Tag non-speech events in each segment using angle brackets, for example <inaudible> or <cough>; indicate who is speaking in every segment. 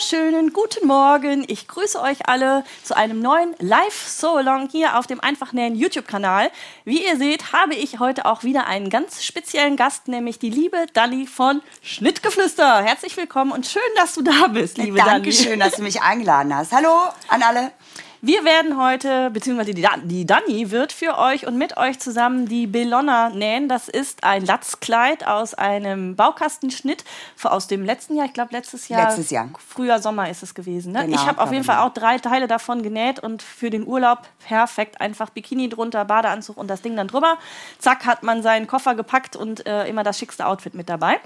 Speaker 1: wunderschönen guten Morgen. Ich grüße euch alle zu einem neuen Live-So-Along hier auf dem Einfachnähen YouTube-Kanal. Wie ihr seht, habe ich heute auch wieder einen ganz speziellen Gast, nämlich die liebe Dani von Schnittgeflüster. Herzlich willkommen und schön, dass du da bist, liebe Dani.
Speaker 2: Dankeschön, dass du mich eingeladen hast. Hallo an alle.
Speaker 1: Wir werden heute, beziehungsweise die, die Dani wird für euch und mit euch zusammen die Belonna nähen. Das ist ein Latzkleid aus einem Baukastenschnitt aus dem letzten Jahr. Ich glaube, letztes Jahr.
Speaker 2: Letztes Jahr.
Speaker 1: Früher Sommer ist es gewesen. Ne?
Speaker 2: Genau,
Speaker 1: ich habe auf jeden Fall auch drei Teile davon genäht und für den Urlaub perfekt. Einfach Bikini drunter, Badeanzug und das Ding dann drüber. Zack, hat man seinen Koffer gepackt und äh, immer das schickste Outfit mit dabei.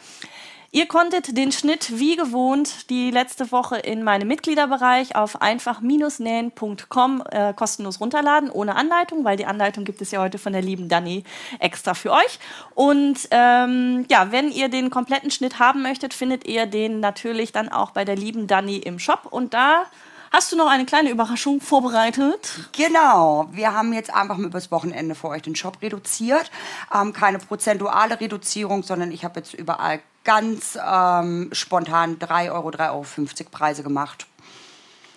Speaker 1: Ihr konntet den Schnitt wie gewohnt die letzte Woche in meinem Mitgliederbereich auf einfach-nähen.com äh, kostenlos runterladen, ohne Anleitung, weil die Anleitung gibt es ja heute von der lieben Dani extra für euch. Und ähm, ja, wenn ihr den kompletten Schnitt haben möchtet, findet ihr den natürlich dann auch bei der lieben Dani im Shop. Und da hast du noch eine kleine Überraschung vorbereitet.
Speaker 2: Genau, wir haben jetzt einfach mal übers Wochenende für euch den Shop reduziert. Ähm, keine prozentuale Reduzierung, sondern ich habe jetzt überall ganz ähm, spontan 3 Euro, 3,50 Euro Preise gemacht.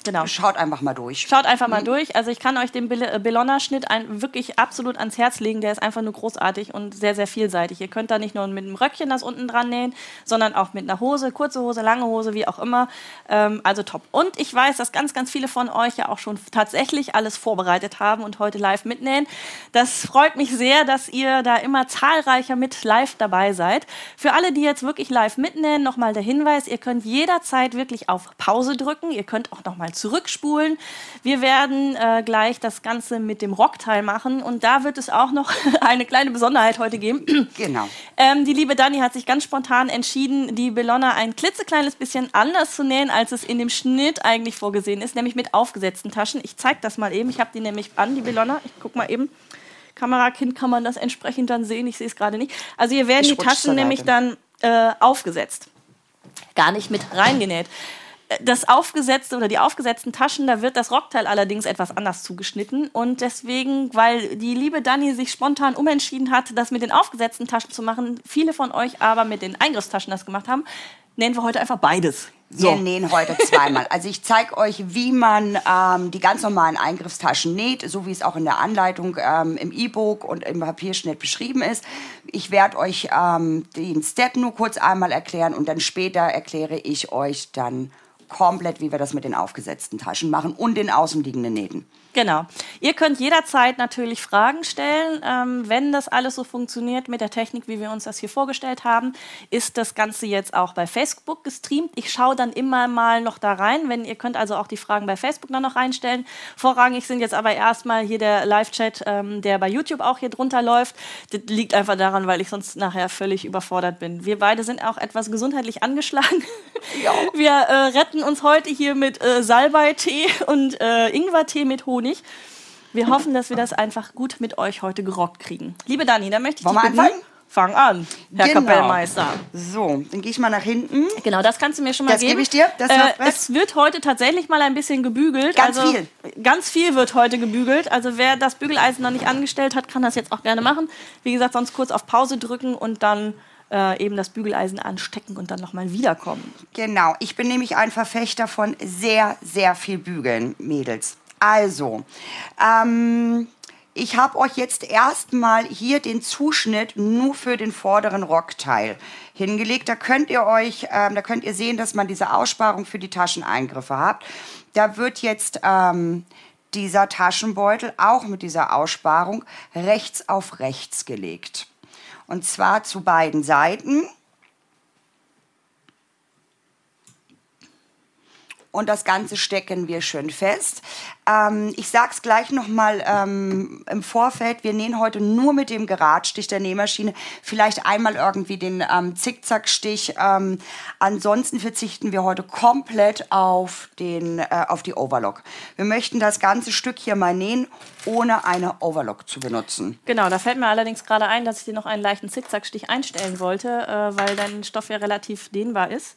Speaker 1: Genau.
Speaker 2: Schaut einfach mal durch.
Speaker 1: Schaut einfach mal durch. Also ich kann euch den Bel- Belonna-Schnitt ein- wirklich absolut ans Herz legen. Der ist einfach nur großartig und sehr, sehr vielseitig. Ihr könnt da nicht nur mit einem Röckchen das unten dran nähen, sondern auch mit einer Hose, kurze Hose, lange Hose, wie auch immer. Ähm, also top. Und ich weiß, dass ganz, ganz viele von euch ja auch schon tatsächlich alles vorbereitet haben und heute live mitnähen. Das freut mich sehr, dass ihr da immer zahlreicher mit live dabei seid. Für alle, die jetzt wirklich live mitnähen, nochmal der Hinweis, ihr könnt jederzeit wirklich auf Pause drücken. Ihr könnt auch nochmal zurückspulen. Wir werden äh, gleich das Ganze mit dem Rockteil machen und da wird es auch noch <laughs> eine kleine Besonderheit heute geben.
Speaker 2: Genau.
Speaker 1: Ähm, die liebe Dani hat sich ganz spontan entschieden, die Belonna ein klitzekleines bisschen anders zu nähen, als es in dem Schnitt eigentlich vorgesehen ist, nämlich mit aufgesetzten Taschen. Ich zeige das mal eben. Ich habe die nämlich an, die Belonna. Ich guck mal eben. Kamerakind kann man das entsprechend dann sehen. Ich sehe es gerade nicht. Also hier werden
Speaker 2: Ich
Speaker 1: die Taschen nämlich dann äh, aufgesetzt gar nicht mit reingenäht. Das aufgesetzte oder die aufgesetzten Taschen, da wird das Rockteil allerdings etwas anders zugeschnitten. Und deswegen, weil die liebe Dani sich spontan umentschieden hat, das mit den aufgesetzten Taschen zu machen, viele von euch aber mit den Eingriffstaschen das gemacht haben, nennen wir heute einfach beides.
Speaker 2: Wir nähen heute zweimal. Also ich zeige euch, wie man ähm, die ganz normalen Eingriffstaschen näht, so wie es auch in der Anleitung ähm, im E-Book und im Papierschnitt beschrieben ist. Ich werde euch ähm, den Step nur kurz einmal erklären und dann später erkläre ich euch dann komplett, wie wir das mit den aufgesetzten Taschen machen und den außenliegenden Nähten.
Speaker 1: Genau. Ihr könnt jederzeit natürlich Fragen stellen. Ähm, wenn das alles so funktioniert mit der Technik, wie wir uns das hier vorgestellt haben, ist das Ganze jetzt auch bei Facebook gestreamt. Ich schaue dann immer mal noch da rein. Wenn ihr könnt also auch die Fragen bei Facebook dann noch reinstellen. Vorrangig sind jetzt aber erstmal hier der Live-Chat, ähm, der bei YouTube auch hier drunter läuft. Das liegt einfach daran, weil ich sonst nachher völlig überfordert bin. Wir beide sind auch etwas gesundheitlich angeschlagen.
Speaker 2: Ja. <laughs>
Speaker 1: Wir äh, retten uns heute hier mit äh, Salbei-Tee und äh, Ingwertee mit Honig. Wir hoffen, dass wir das einfach gut mit euch heute gerockt kriegen. Liebe Dani, dann möchte ich
Speaker 2: Wollen
Speaker 1: dich bitten.
Speaker 2: anfangen?
Speaker 1: Fang an, Herr
Speaker 2: Genau.
Speaker 1: Kapellmeister.
Speaker 2: So, dann gehe ich mal nach hinten.
Speaker 1: Genau, das kannst du mir schon mal
Speaker 2: Das
Speaker 1: geben.
Speaker 2: gebe ich dir, das
Speaker 1: äh, es wird heute tatsächlich mal ein bisschen gebügelt.
Speaker 2: Ganz
Speaker 1: also,
Speaker 2: viel.
Speaker 1: Ganz viel wird heute gebügelt. Also wer das Bügeleisen noch nicht angestellt hat, kann das jetzt auch gerne machen. Wie gesagt, sonst kurz auf Pause drücken und dann äh, eben das Bügeleisen anstecken und dann nochmal wiederkommen.
Speaker 2: Genau, ich bin nämlich ein Verfechter von sehr, sehr viel Bügeln, Mädels. Also, ähm, ich habe euch jetzt erstmal hier den Zuschnitt nur für den vorderen Rockteil hingelegt. Da könnt ihr euch, ähm, da könnt ihr sehen, dass man diese Aussparung für die Tascheneingriffe hat. Da wird jetzt ähm, dieser Taschenbeutel auch mit dieser Aussparung rechts auf rechts gelegt. Und zwar zu beiden Seiten. Und das Ganze stecken wir schön fest. Ähm, ich sage es gleich nochmal ähm, im Vorfeld, wir nähen heute nur mit dem Geradstich der Nähmaschine, vielleicht einmal irgendwie den ähm, Zickzackstich. Ähm, ansonsten verzichten wir heute komplett auf, den, äh, auf die Overlock. Wir möchten das ganze Stück hier mal nähen, ohne eine Overlock zu benutzen.
Speaker 1: Genau, da fällt mir allerdings gerade ein, dass ich dir noch einen leichten Zickzackstich einstellen wollte, äh, weil dein Stoff ja relativ dehnbar ist.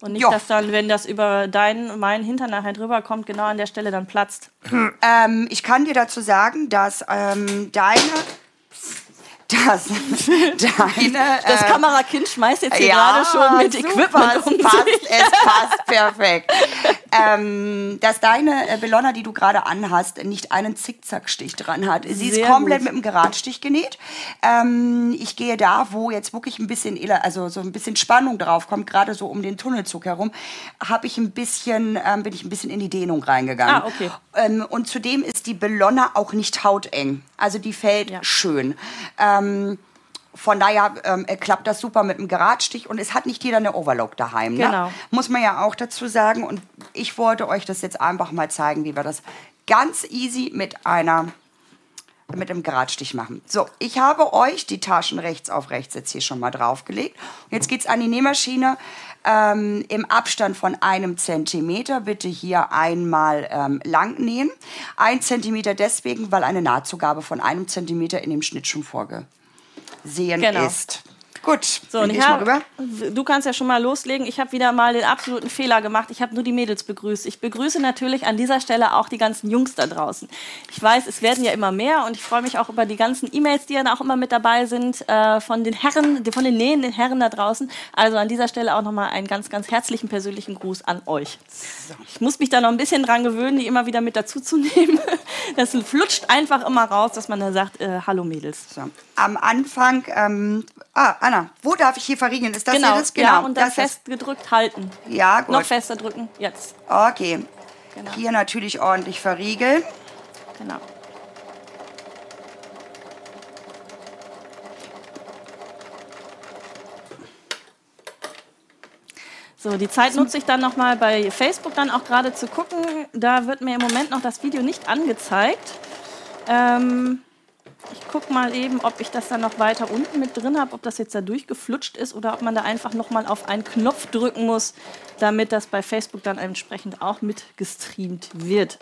Speaker 1: Und nicht,
Speaker 2: Ja.
Speaker 1: dass dann, wenn das über deinen meinen Hintern nachher drüber kommt, genau an der Stelle dann platzt. <clears throat>
Speaker 2: Ähm, ich kann dir dazu sagen, dass ähm, deine, dass <laughs> deine...
Speaker 1: Das
Speaker 2: äh,
Speaker 1: Kamerakind schmeißt jetzt hier
Speaker 2: ja,
Speaker 1: gerade schon mit
Speaker 2: super,
Speaker 1: Equipment
Speaker 2: es
Speaker 1: um
Speaker 2: passt,
Speaker 1: sich.
Speaker 2: es passt perfekt. Ähm, dass deine äh, Bellona, die du gerade anhast, nicht einen Zickzackstich dran hat. Sie ist
Speaker 1: Sehr
Speaker 2: komplett
Speaker 1: gut.
Speaker 2: mit einem Geradstich genäht. Ähm, ich gehe da, wo jetzt wirklich ein bisschen, also so ein bisschen Spannung drauf kommt, gerade so um den Tunnelzug herum, habe ich ein bisschen, ähm, bin ich ein bisschen in die Dehnung reingegangen.
Speaker 1: Ah, okay.
Speaker 2: Ähm, und zudem ist die Bellona auch nicht hauteng. Also die fällt
Speaker 1: Ja.
Speaker 2: schön. Ähm, von daher ähm, äh, klappt das super mit dem Geradstich und es hat nicht jeder eine Overlock daheim. Ne?
Speaker 1: Genau.
Speaker 2: Muss man ja auch dazu sagen. Und ich wollte euch das jetzt einfach mal zeigen, wie wir das ganz easy mit einer mit dem Geradstich machen. So, ich habe euch die Taschen rechts auf rechts jetzt hier schon mal draufgelegt. Jetzt geht's an die Nähmaschine ähm, im Abstand von einem Zentimeter. Bitte hier einmal ähm, lang nähen. Ein Zentimeter deswegen, weil eine Nahtzugabe von einem Zentimeter in dem Schnitt schon vorgesehen
Speaker 1: Genau.
Speaker 2: ist. Gut,
Speaker 1: So, und ich
Speaker 2: ich mal
Speaker 1: hab,
Speaker 2: rüber.
Speaker 1: du kannst ja schon mal loslegen. Ich habe wieder mal den absoluten Fehler gemacht. Ich habe nur die Mädels begrüßt. Ich begrüße natürlich an dieser Stelle auch die ganzen Jungs da draußen. Ich weiß, es werden ja immer mehr und ich freue mich auch über die ganzen E-Mails, die dann auch immer mit dabei sind äh, von den Herren, von den nähenden Herren da draußen. Also an dieser Stelle auch nochmal einen ganz, ganz herzlichen persönlichen Gruß an euch. Ich muss mich da noch ein bisschen dran gewöhnen, die immer wieder mit dazu zu nehmen. <laughs> Das flutscht einfach immer raus, dass man da sagt, äh, hallo Mädels.
Speaker 2: So. Am Anfang, ähm, ah, Anna, wo darf ich hier verriegeln? Ist das
Speaker 1: Genau,
Speaker 2: hier das?
Speaker 1: ja, und dann
Speaker 2: das ist-
Speaker 1: fest gedrückt halten.
Speaker 2: Ja, gut.
Speaker 1: Noch fester drücken, jetzt.
Speaker 2: Okay.
Speaker 1: Genau.
Speaker 2: Hier natürlich ordentlich verriegeln.
Speaker 1: Genau. So, die Zeit nutze ich dann nochmal bei Facebook dann auch gerade zu gucken. Da wird mir im Moment noch das Video nicht angezeigt. Ähm, ich gucke mal eben, ob ich das dann noch weiter unten mit drin habe, ob das jetzt da durchgeflutscht ist oder ob man da einfach nochmal auf einen Knopf drücken muss, damit das bei Facebook dann entsprechend auch mit gestreamt wird.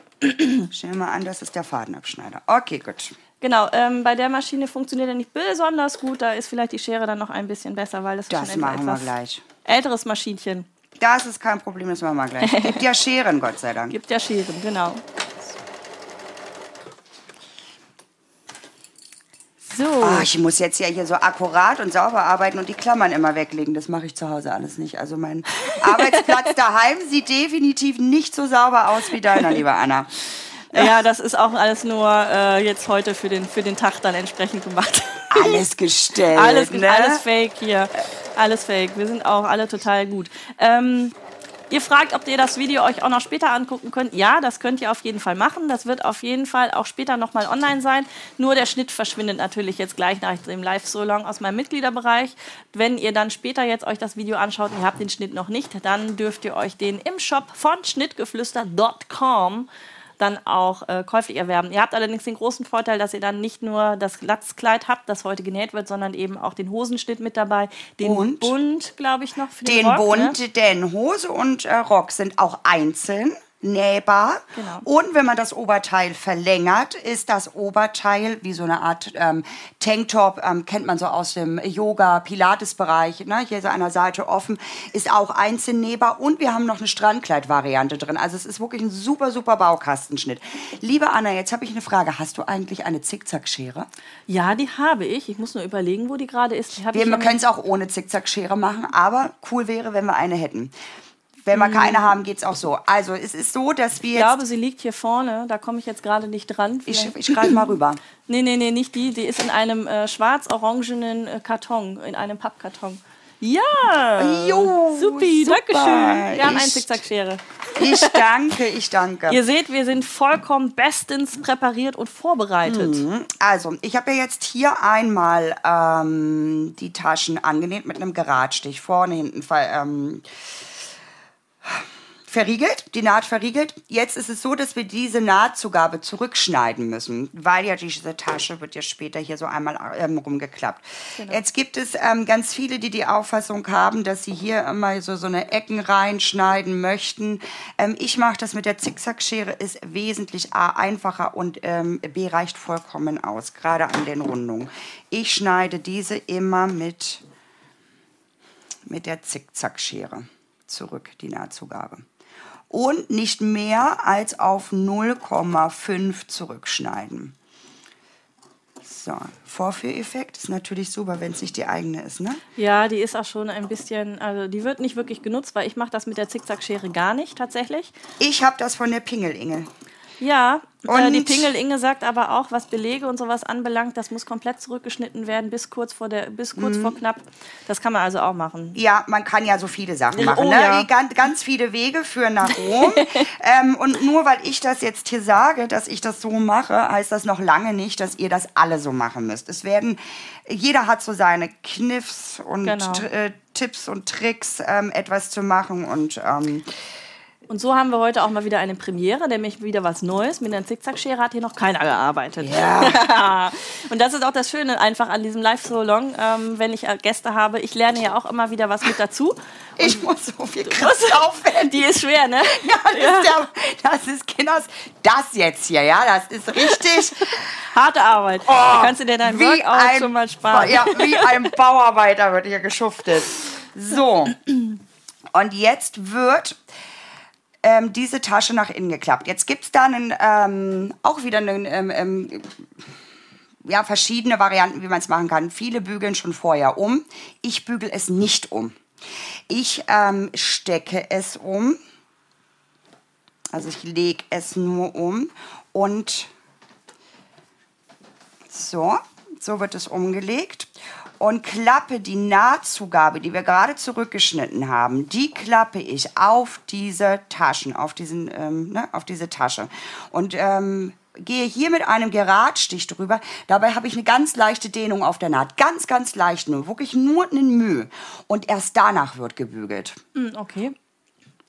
Speaker 2: Stellen wir mal an, das ist der Fadenabschneider. Okay, gut.
Speaker 1: Genau, ähm, bei der Maschine funktioniert er nicht besonders gut. Da ist vielleicht die Schere dann noch ein bisschen besser, weil das, ist
Speaker 2: Das
Speaker 1: schon ein
Speaker 2: machen wir
Speaker 1: etwas
Speaker 2: gleich.
Speaker 1: älteres Maschinchen.
Speaker 2: Das ist kein Problem, das machen wir gleich. <laughs> Gibt ja Scheren, Gott sei Dank.
Speaker 1: Gibt ja Scheren, genau. So,
Speaker 2: Ah, ich muss jetzt ja hier so akkurat und sauber arbeiten und die Klammern immer weglegen. Das mache ich zu Hause alles nicht. Also mein <laughs> Arbeitsplatz daheim sieht definitiv nicht so sauber aus wie deiner, liebe Anna.
Speaker 1: ja, das ist auch alles nur äh, jetzt heute für den, für den Tag dann entsprechend gemacht.
Speaker 2: Alles gestellt.
Speaker 1: alles,
Speaker 2: ne?
Speaker 1: alles fake hier. Alles fake. Wir sind auch alle total gut. Ähm, ihr fragt, ob ihr das Video euch auch noch später angucken könnt. Ja, das könnt ihr auf jeden Fall machen. Das wird auf jeden Fall auch später nochmal online sein. Nur der Schnitt verschwindet natürlich jetzt gleich nach dem Live-So-Long aus meinem Mitgliederbereich. Wenn ihr dann später jetzt euch das Video anschaut und ihr habt den Schnitt noch nicht, dann dürft ihr euch den im Shop von schnittgeflüster.com dann auch äh, käuflich erwerben. Ihr habt allerdings den großen Vorteil, dass ihr dann nicht nur das Glatzkleid habt, das heute genäht wird, sondern eben auch den Hosenschnitt mit dabei, den
Speaker 2: Und?
Speaker 1: Bund, glaube ich, noch für den,
Speaker 2: Den
Speaker 1: Rock,
Speaker 2: Bund,
Speaker 1: Ne?
Speaker 2: denn Hose und äh, Rock sind auch einzeln nähbar.
Speaker 1: Genau.
Speaker 2: Und wenn man das Oberteil verlängert, ist das Oberteil wie so eine Art ähm, Tanktop, ähm, kennt man so aus dem Yoga-Pilates-Bereich, ne? hier so an der Seite offen, ist auch einzeln nähbar. Und wir haben noch eine Strandkleid-Variante drin. Also es ist wirklich ein super, super Baukastenschnitt. Liebe Anna, jetzt habe ich eine Frage. Hast du eigentlich eine Zickzackschere?
Speaker 1: Ja, die habe ich. Ich muss nur überlegen, wo die gerade ist. Die
Speaker 2: Wir können es auch ohne Zickzackschere machen, aber cool wäre, wenn wir eine hätten. Wenn
Speaker 1: Mhm.
Speaker 2: wir keine haben, geht es auch so. Also es ist so, dass wir
Speaker 1: ich glaube, sie liegt hier vorne. Da komme ich jetzt gerade nicht dran.
Speaker 2: Ich,
Speaker 1: Vielleicht-
Speaker 2: ich greife mal rüber. <laughs>
Speaker 1: Nee, nee, nee, nicht die. Die ist in einem äh, schwarz-orangenen äh, Karton, in einem Pappkarton. Ja!
Speaker 2: Jo,
Speaker 1: Supi,
Speaker 2: super.
Speaker 1: Dankeschön. Wir haben eine
Speaker 2: Ich-
Speaker 1: Zickzackschere.
Speaker 2: Ich danke, ich danke. <laughs>
Speaker 1: Ihr seht, wir sind vollkommen bestens präpariert und vorbereitet.
Speaker 2: Also, ich habe ja jetzt hier einmal ähm, die Taschen angenäht mit einem Geradstich. Vorne, hinten ähm, verriegelt, die Naht verriegelt. Jetzt ist es so, dass wir diese Nahtzugabe zurückschneiden müssen, weil ja diese Tasche wird ja später hier so einmal ähm, rumgeklappt. Jetzt gibt es ähm, ganz viele, die die Auffassung haben, dass sie hier immer so, so eine Ecken reinschneiden möchten. Ähm, ich mache das mit der Zickzackschere, ist wesentlich A, einfacher und ähm, B reicht vollkommen aus, gerade an den Rundungen. Ich schneide diese immer mit, mit der Zickzackschere zurück, die Nahtzugabe. Und nicht mehr als auf 0,5 zurückschneiden. So, Vorführeffekt ist natürlich super, wenn es nicht die eigene ist, ne?
Speaker 1: Ja, die ist auch schon ein bisschen, also die wird nicht wirklich genutzt, weil ich mache das mit der Zickzackschere gar nicht tatsächlich.
Speaker 2: Ich habe das von der Pingel-Inge.
Speaker 1: Ja, äh,
Speaker 2: Und-
Speaker 1: die Pingel Inge sagt aber auch, was Belege und sowas anbelangt, das muss komplett zurückgeschnitten werden bis kurz vor der, bis kurz
Speaker 2: Mhm.
Speaker 1: vor knapp. Das kann man also auch machen.
Speaker 2: Ja, man kann ja so viele Sachen
Speaker 1: Oh,
Speaker 2: machen. ne?
Speaker 1: ja.
Speaker 2: ganz, ganz viele Wege führen nach Rom. <laughs> ähm, und nur weil ich das jetzt hier sage, dass ich das so mache, heißt das noch lange nicht, dass ihr das alle so machen müsst. Es werden, jeder hat so seine Kniffs und
Speaker 1: Genau.
Speaker 2: Äh, Tipps und Tricks, ähm, etwas zu machen. Und ähm,
Speaker 1: Und so haben wir heute auch mal wieder eine Premiere, nämlich wieder was Neues. Mit einer Zickzackschere hat hier noch keiner gearbeitet.
Speaker 2: ja, <laughs>
Speaker 1: Und das ist auch das Schöne einfach an diesem Live So Long, ähm, wenn ich äh, Gäste habe. Ich lerne ja auch immer wieder was mit dazu.
Speaker 2: ich muss so viel Kraft aufwenden.
Speaker 1: Die ist schwer, ne? <laughs>
Speaker 2: Ja, das, Ist der, das ist Kinders, das jetzt hier, ja, das ist richtig.
Speaker 1: Harte Arbeit. da kannst du dir dein
Speaker 2: Oh, wie
Speaker 1: Workout
Speaker 2: ein-
Speaker 1: schon mal sparen.
Speaker 2: Ja, wie ein <laughs> Bauarbeiter wird hier geschuftet. So, und jetzt wird ähm, diese Tasche nach innen geklappt. Jetzt gibt es da einen, ähm, auch wieder einen, ähm, ähm, ja, verschiedene Varianten, wie man es machen kann. Viele bügeln schon vorher um. Ich bügel es nicht um. Ich ähm, stecke es um. Also ich lege es nur um und so, so wird es umgelegt. Und klappe die Nahtzugabe, die wir gerade zurückgeschnitten haben, die klappe ich auf diese Taschen, auf, diesen, ähm, ne, auf diese Tasche. Und ähm, gehe hier mit einem Geradstich drüber. Dabei habe ich eine ganz leichte Dehnung auf der Naht. Ganz, ganz leicht nur. Wirklich nur einen Mühe. Und erst danach wird gebügelt.
Speaker 1: Hm, Okay.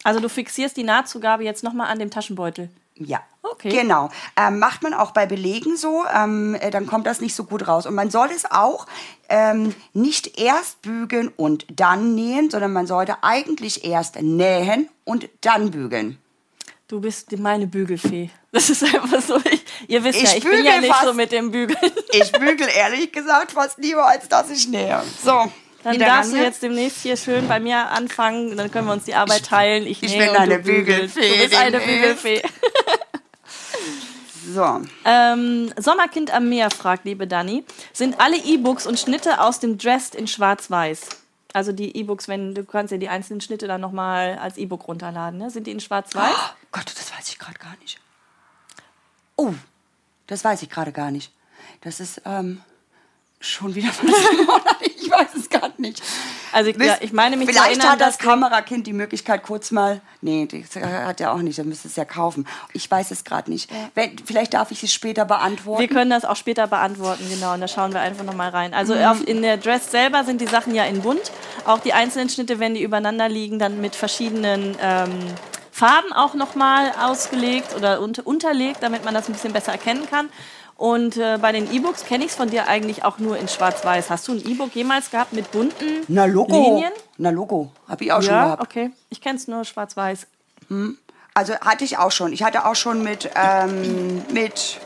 Speaker 1: Also du fixierst die Nahtzugabe jetzt nochmal an dem Taschenbeutel.
Speaker 2: Ja.
Speaker 1: Okay.
Speaker 2: Genau. Ähm, macht man auch bei Belegen so, ähm, äh, dann kommt das nicht so gut raus. Und man soll es auch ähm, nicht erst bügeln und dann nähen, sondern man sollte eigentlich erst nähen und dann bügeln.
Speaker 1: Du bist meine Bügelfee. Das ist einfach so. Ich, ihr wisst
Speaker 2: Ich
Speaker 1: ja, ich bin ja nicht so
Speaker 2: fast.
Speaker 1: mit dem Bügeln.
Speaker 2: Ich bügel ehrlich gesagt fast lieber, als dass ich nähe. So.
Speaker 1: Dann
Speaker 2: wieder
Speaker 1: darfst
Speaker 2: ran
Speaker 1: du jetzt demnächst hier schön bei mir anfangen. Dann können wir uns die Arbeit teilen. Ich,
Speaker 2: ich bin eine. Bügelfee
Speaker 1: Du bist eine. Bügelfee. <laughs>
Speaker 2: So.
Speaker 1: Ähm, Sommerkind am Meer fragt, liebe Dani, sind alle E-Books und Schnitte aus dem Dressed in Schwarz-Weiß? Also die E-Books, wenn du kannst ja die einzelnen Schnitte dann nochmal als E-Book runterladen, ne? Sind die in Schwarz-Weiß?
Speaker 2: Oh Gott, das weiß ich gerade gar nicht. Oh, das weiß ich gerade gar nicht. Das ist ähm, schon wieder was. <laughs> ich weiß es gerade nicht.
Speaker 1: Also ich, ja, ich meine mich
Speaker 2: Vielleicht
Speaker 1: erinnern,
Speaker 2: hat das Kamerakind die Möglichkeit kurz mal. Nee, das hat er auch nicht. Dann müsste es ja kaufen. Ich weiß es gerade nicht. Wenn, vielleicht darf ich es später beantworten.
Speaker 1: wir können das auch später beantworten, genau. Und da schauen wir einfach nochmal rein. Also
Speaker 2: Mhm.
Speaker 1: auf, in der Dress selber sind die Sachen ja in bunt. Auch die einzelnen Schnitte, wenn die übereinander liegen, dann mit verschiedenen ähm, Farben auch nochmal ausgelegt oder unter, unterlegt, damit man das ein bisschen besser erkennen kann. Und äh, bei den E-Books kenne ich es von dir eigentlich auch nur in Schwarz-Weiß. Hast du ein E-Book jemals gehabt mit bunten
Speaker 2: Na Logo.
Speaker 1: Linien?
Speaker 2: Na Logo. Habe ich auch schon
Speaker 1: Ja,
Speaker 2: gehabt.
Speaker 1: okay. Ich kenne es nur Schwarz-Weiß.
Speaker 2: Also hatte ich auch schon. Ich hatte auch schon mit, ähm, mit,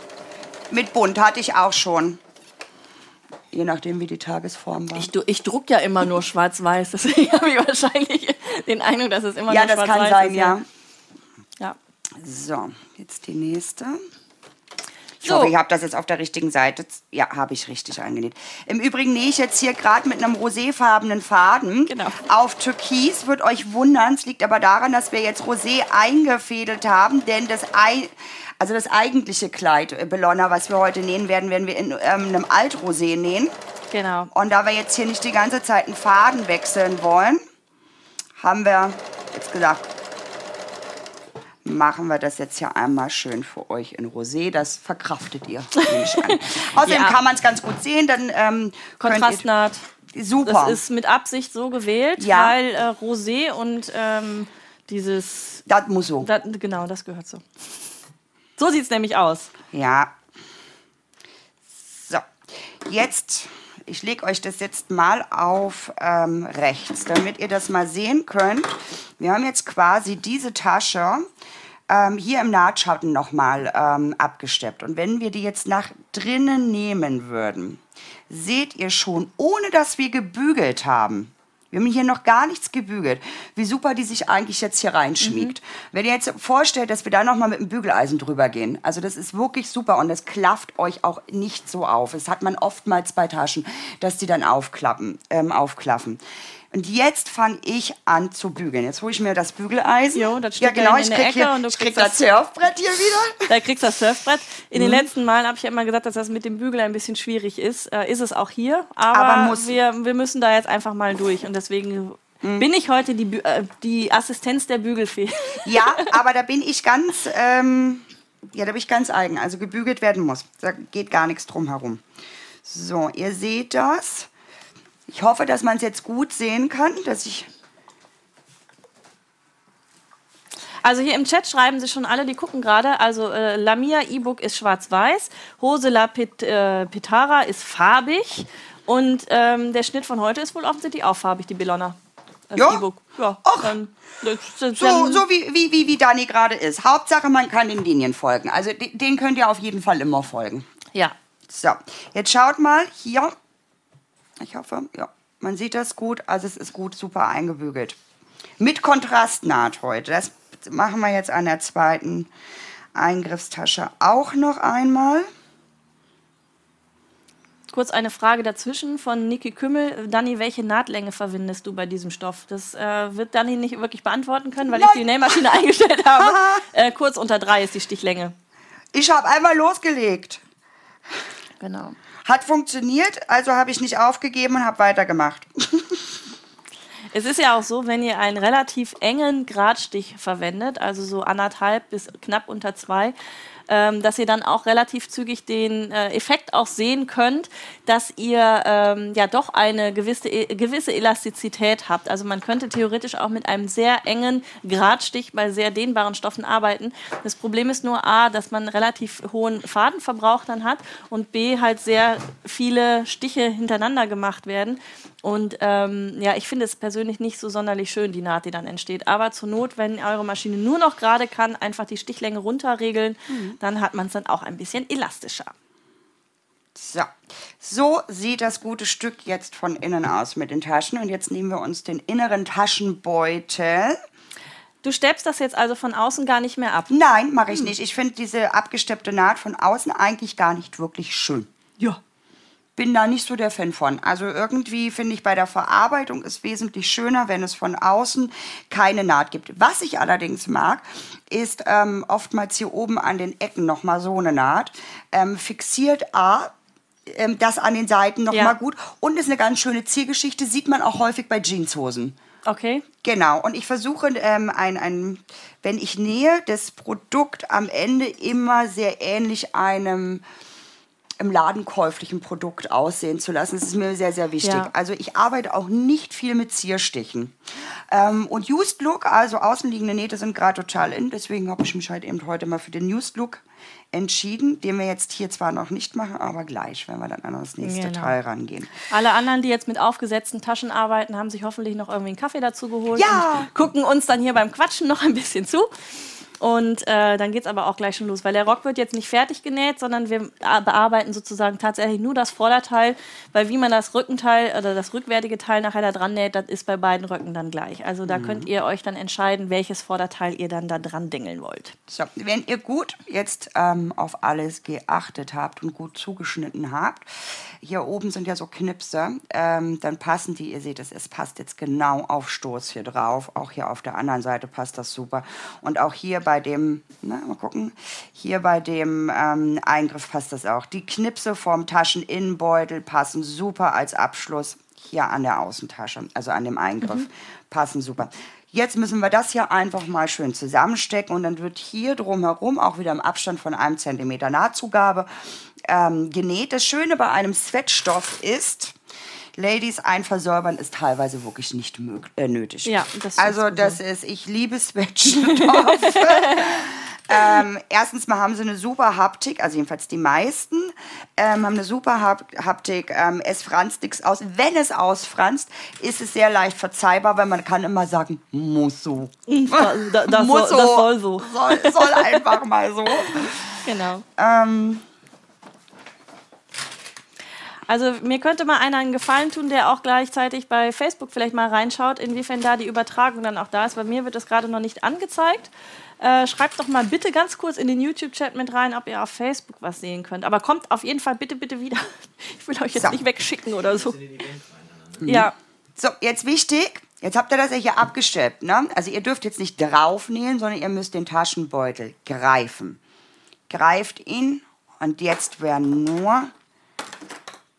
Speaker 2: mit Bunt hatte ich auch schon. Je nachdem, wie die Tagesform war.
Speaker 1: Ich, ich druck ja immer nur Schwarz-Weiß, <laughs> deswegen habe ich wahrscheinlich den Eindruck, dass es immer
Speaker 2: ja,
Speaker 1: nur
Speaker 2: das
Speaker 1: Schwarz-Weiß
Speaker 2: kann sein,
Speaker 1: ist.
Speaker 2: ja.
Speaker 1: ja.
Speaker 2: So, jetzt die nächste. Ich
Speaker 1: So.
Speaker 2: hoffe, ich habe das jetzt auf der richtigen Seite. Ja, habe ich richtig eingenäht. Im Übrigen nähe ich jetzt hier gerade mit einem roséfarbenen Faden
Speaker 1: Genau.
Speaker 2: auf Türkis. Wird euch wundern. Es liegt aber daran, dass wir jetzt Rosé eingefädelt haben, denn das Ei, also das eigentliche Kleid äh, Bellona, was wir heute nähen werden, werden wir in ähm, einem Altrosé nähen.
Speaker 1: Genau.
Speaker 2: Und da wir jetzt hier nicht die ganze Zeit einen Faden wechseln wollen, haben wir jetzt gesagt, machen wir das jetzt hier einmal schön für euch in Rosé. Das verkraftet ihr. <laughs> Außerdem
Speaker 1: Ja.
Speaker 2: kann man es ganz gut sehen. Dann ähm,
Speaker 1: Kontrastnaht.
Speaker 2: super.
Speaker 1: Das ist mit Absicht so gewählt,
Speaker 2: Ja.
Speaker 1: weil äh, Rosé und ähm, dieses.
Speaker 2: das muss so.
Speaker 1: Da, genau, das gehört so. So sieht es nämlich aus.
Speaker 2: Ja. So, jetzt, ich lege euch das jetzt mal auf ähm, rechts, damit ihr das mal sehen könnt. Wir haben jetzt quasi diese Tasche ähm, hier im Nahtschatten nochmal ähm, abgesteppt. Und wenn wir die jetzt nach drinnen nehmen würden, seht ihr schon, ohne dass wir gebügelt haben, Wir haben hier noch gar nichts gebügelt. Wie super die sich eigentlich jetzt hier reinschmiegt. Mhm. Wenn ihr jetzt vorstellt, dass wir da noch mal mit dem Bügeleisen drüber gehen. Also das ist wirklich super und das klafft euch auch nicht so auf. Das hat man oftmals bei Taschen, dass die dann aufklappen, ähm, aufklaffen. Und jetzt fange ich an zu bügeln. Jetzt hole ich mir das Bügeleisen.
Speaker 1: Jo, das steht ja, genau,
Speaker 2: ich krieg, hier, und du ich krieg das, das Surfbrett hier wieder. <laughs>
Speaker 1: Da kriegst du das Surfbrett. In mhm. den letzten Malen habe ich ja immer gesagt, dass das mit dem Bügel ein bisschen schwierig ist. Äh, ist es auch hier. Aber, aber wir, wir müssen da jetzt einfach mal durch. Und deswegen mhm. bin ich heute die, äh, die Assistenz der Bügelfee.
Speaker 2: Ja, <laughs> aber da bin ich ganz, ähm, ja, da bin ich ganz eigen. Also gebügelt werden muss. Da geht gar nichts drum herum. So, ihr seht das. Ich hoffe, dass man es jetzt gut sehen kann, dass ich
Speaker 1: Also hier im Chat schreiben sie schon alle, die gucken gerade. Also äh, Lamia E-Book ist schwarz-weiß, Hose La Pit, äh, Pitara ist farbig und ähm, der Schnitt von heute ist wohl offensichtlich auch farbig, die Bellona.
Speaker 2: ja. E-Book. Ja. Och, ähm, so, so wie, wie, wie, wie Dani gerade ist. Hauptsache, man kann den Linien folgen. Also den könnt ihr auf jeden Fall immer folgen.
Speaker 1: Ja.
Speaker 2: So, jetzt schaut mal hier ich hoffe, ja, man sieht das gut. Also es ist gut, super eingebügelt. Mit Kontrastnaht heute. Das machen wir jetzt an der zweiten Eingriffstasche auch noch einmal.
Speaker 1: Kurz eine Frage dazwischen von Niki Kümmel. Dani, welche Nahtlänge verwendest du bei diesem Stoff? Das äh, wird Dani nicht wirklich beantworten können, weil Nein. ich die Nähmaschine <laughs> eingestellt habe. <laughs> äh, kurz unter drei ist die Stichlänge.
Speaker 2: Ich habe einmal losgelegt.
Speaker 1: Genau.
Speaker 2: Hat funktioniert, also habe ich nicht aufgegeben und habe weitergemacht. <laughs>
Speaker 1: Es ist ja auch so, wenn ihr einen relativ engen Gradstich verwendet, also so anderthalb bis knapp unter zwei, ähm, dass ihr dann auch relativ zügig den äh, Effekt auch sehen könnt, dass ihr ähm, ja doch eine gewisse, e gewisse Elastizität habt. Also man könnte theoretisch auch mit einem sehr engen Gradstich bei sehr dehnbaren Stoffen arbeiten. Das Problem ist nur A, dass man relativ hohen Fadenverbrauch dann hat und B halt sehr viele Stiche hintereinander gemacht werden. Und ähm, ja, ich finde es persönlich nicht so sonderlich schön, die Naht, die dann entsteht. Aber zur Not, wenn eure Maschine nur noch gerade kann, einfach die Stichlänge runterregeln, mhm. dann hat man es dann auch ein bisschen elastischer.
Speaker 2: So. so sieht das gute Stück jetzt von innen aus mit den Taschen. Und jetzt nehmen wir uns den inneren Taschenbeutel.
Speaker 1: Du steppst das jetzt also von außen gar nicht mehr ab?
Speaker 2: Nein, mache ich hm. nicht. Ich finde diese abgesteppte Naht von außen eigentlich gar nicht wirklich schön.
Speaker 1: Ja,
Speaker 2: bin da nicht so der Fan von. Also irgendwie finde ich bei der Verarbeitung ist wesentlich schöner, wenn es von außen keine Naht gibt. Was ich allerdings mag, ist ähm, oftmals hier oben an den Ecken noch mal so eine Naht. Ähm, fixiert A, ähm, das an den Seiten noch ja. mal gut und ist eine ganz schöne Zielgeschichte, sieht man auch häufig bei Jeanshosen.
Speaker 1: Okay.
Speaker 2: Genau. Und ich versuche, ähm, ein, ein, wenn ich nähe, das Produkt am Ende immer sehr ähnlich einem im Laden käuflichen Produkt aussehen zu lassen. Das ist mir sehr, sehr wichtig. Ja. Also ich arbeite auch nicht viel mit Zierstichen. Ähm, und Used Look, also außenliegende Nähte sind gerade total in. Deswegen habe ich mich halt eben heute mal für den Used Look entschieden, den wir jetzt hier zwar noch nicht machen, aber gleich, wenn wir dann an das nächste genau. Teil rangehen.
Speaker 1: Alle anderen, die jetzt mit aufgesetzten Taschen arbeiten, haben sich hoffentlich noch irgendwie einen Kaffee dazu geholt
Speaker 2: ja.
Speaker 1: und gucken uns dann hier beim Quatschen noch ein bisschen zu. Und äh, dann geht es aber auch gleich schon los, weil der Rock wird jetzt nicht fertig genäht, sondern wir bearbeiten sozusagen tatsächlich nur das Vorderteil, weil wie man das Rückenteil oder das rückwärtige Teil nachher da dran näht, das ist bei beiden Röcken dann gleich. Also da mhm. könnt ihr euch dann entscheiden, welches Vorderteil ihr dann da dran dingeln wollt.
Speaker 2: So, wenn ihr gut jetzt ähm, auf alles geachtet habt und gut zugeschnitten habt, hier oben sind ja so Knipse, ähm, dann passen die, ihr seht es, es passt jetzt genau auf Stoß hier drauf. Auch hier auf der anderen Seite passt das super. Und auch hier bei dem, na, mal gucken, hier bei dem ähm, Eingriff passt das auch. Die Knipse vom Tascheninnenbeutel passen super als Abschluss hier an der Außentasche, also an dem Eingriff, mhm. passen super. Jetzt müssen wir das hier einfach mal schön zusammenstecken und dann wird hier drumherum auch wieder im Abstand von einem Zentimeter Nahtzugabe ähm, genäht. Das Schöne bei einem Sweatstoff ist, Ladies, ein Versäubern ist teilweise wirklich nicht äh, nötig.
Speaker 1: Ja, das
Speaker 2: also das ist, ich liebe Sweatstoff. <laughs> ähm, erstens mal haben sie eine super Haptik, also jedenfalls die meisten ähm, haben eine super Haptik. Ähm, es franzt nichts aus. Wenn es ausfranst, ist es sehr leicht verzeihbar, weil man kann immer sagen, muss so. <laughs>
Speaker 1: Da, das, muss so. das soll so.
Speaker 2: Soll, soll einfach mal so.
Speaker 1: Genau.
Speaker 2: Ähm,
Speaker 1: Also mir könnte mal einer einen Gefallen tun, der auch gleichzeitig bei Facebook vielleicht mal reinschaut, inwiefern da die Übertragung dann auch da ist. Bei mir wird das gerade noch nicht angezeigt. Äh, schreibt doch mal bitte ganz kurz in den YouTube-Chat mit rein, ob ihr auf Facebook was sehen könnt. Aber kommt auf jeden Fall bitte, bitte wieder. <laughs> Ich will euch jetzt
Speaker 2: So.
Speaker 1: nicht wegschicken oder so. Ja,
Speaker 2: So, jetzt wichtig. Jetzt habt ihr das ja hier abgesteppt, ne? Also ihr dürft jetzt nicht draufnähen, sondern ihr müsst den Taschenbeutel greifen. Greift ihn und jetzt wäre nur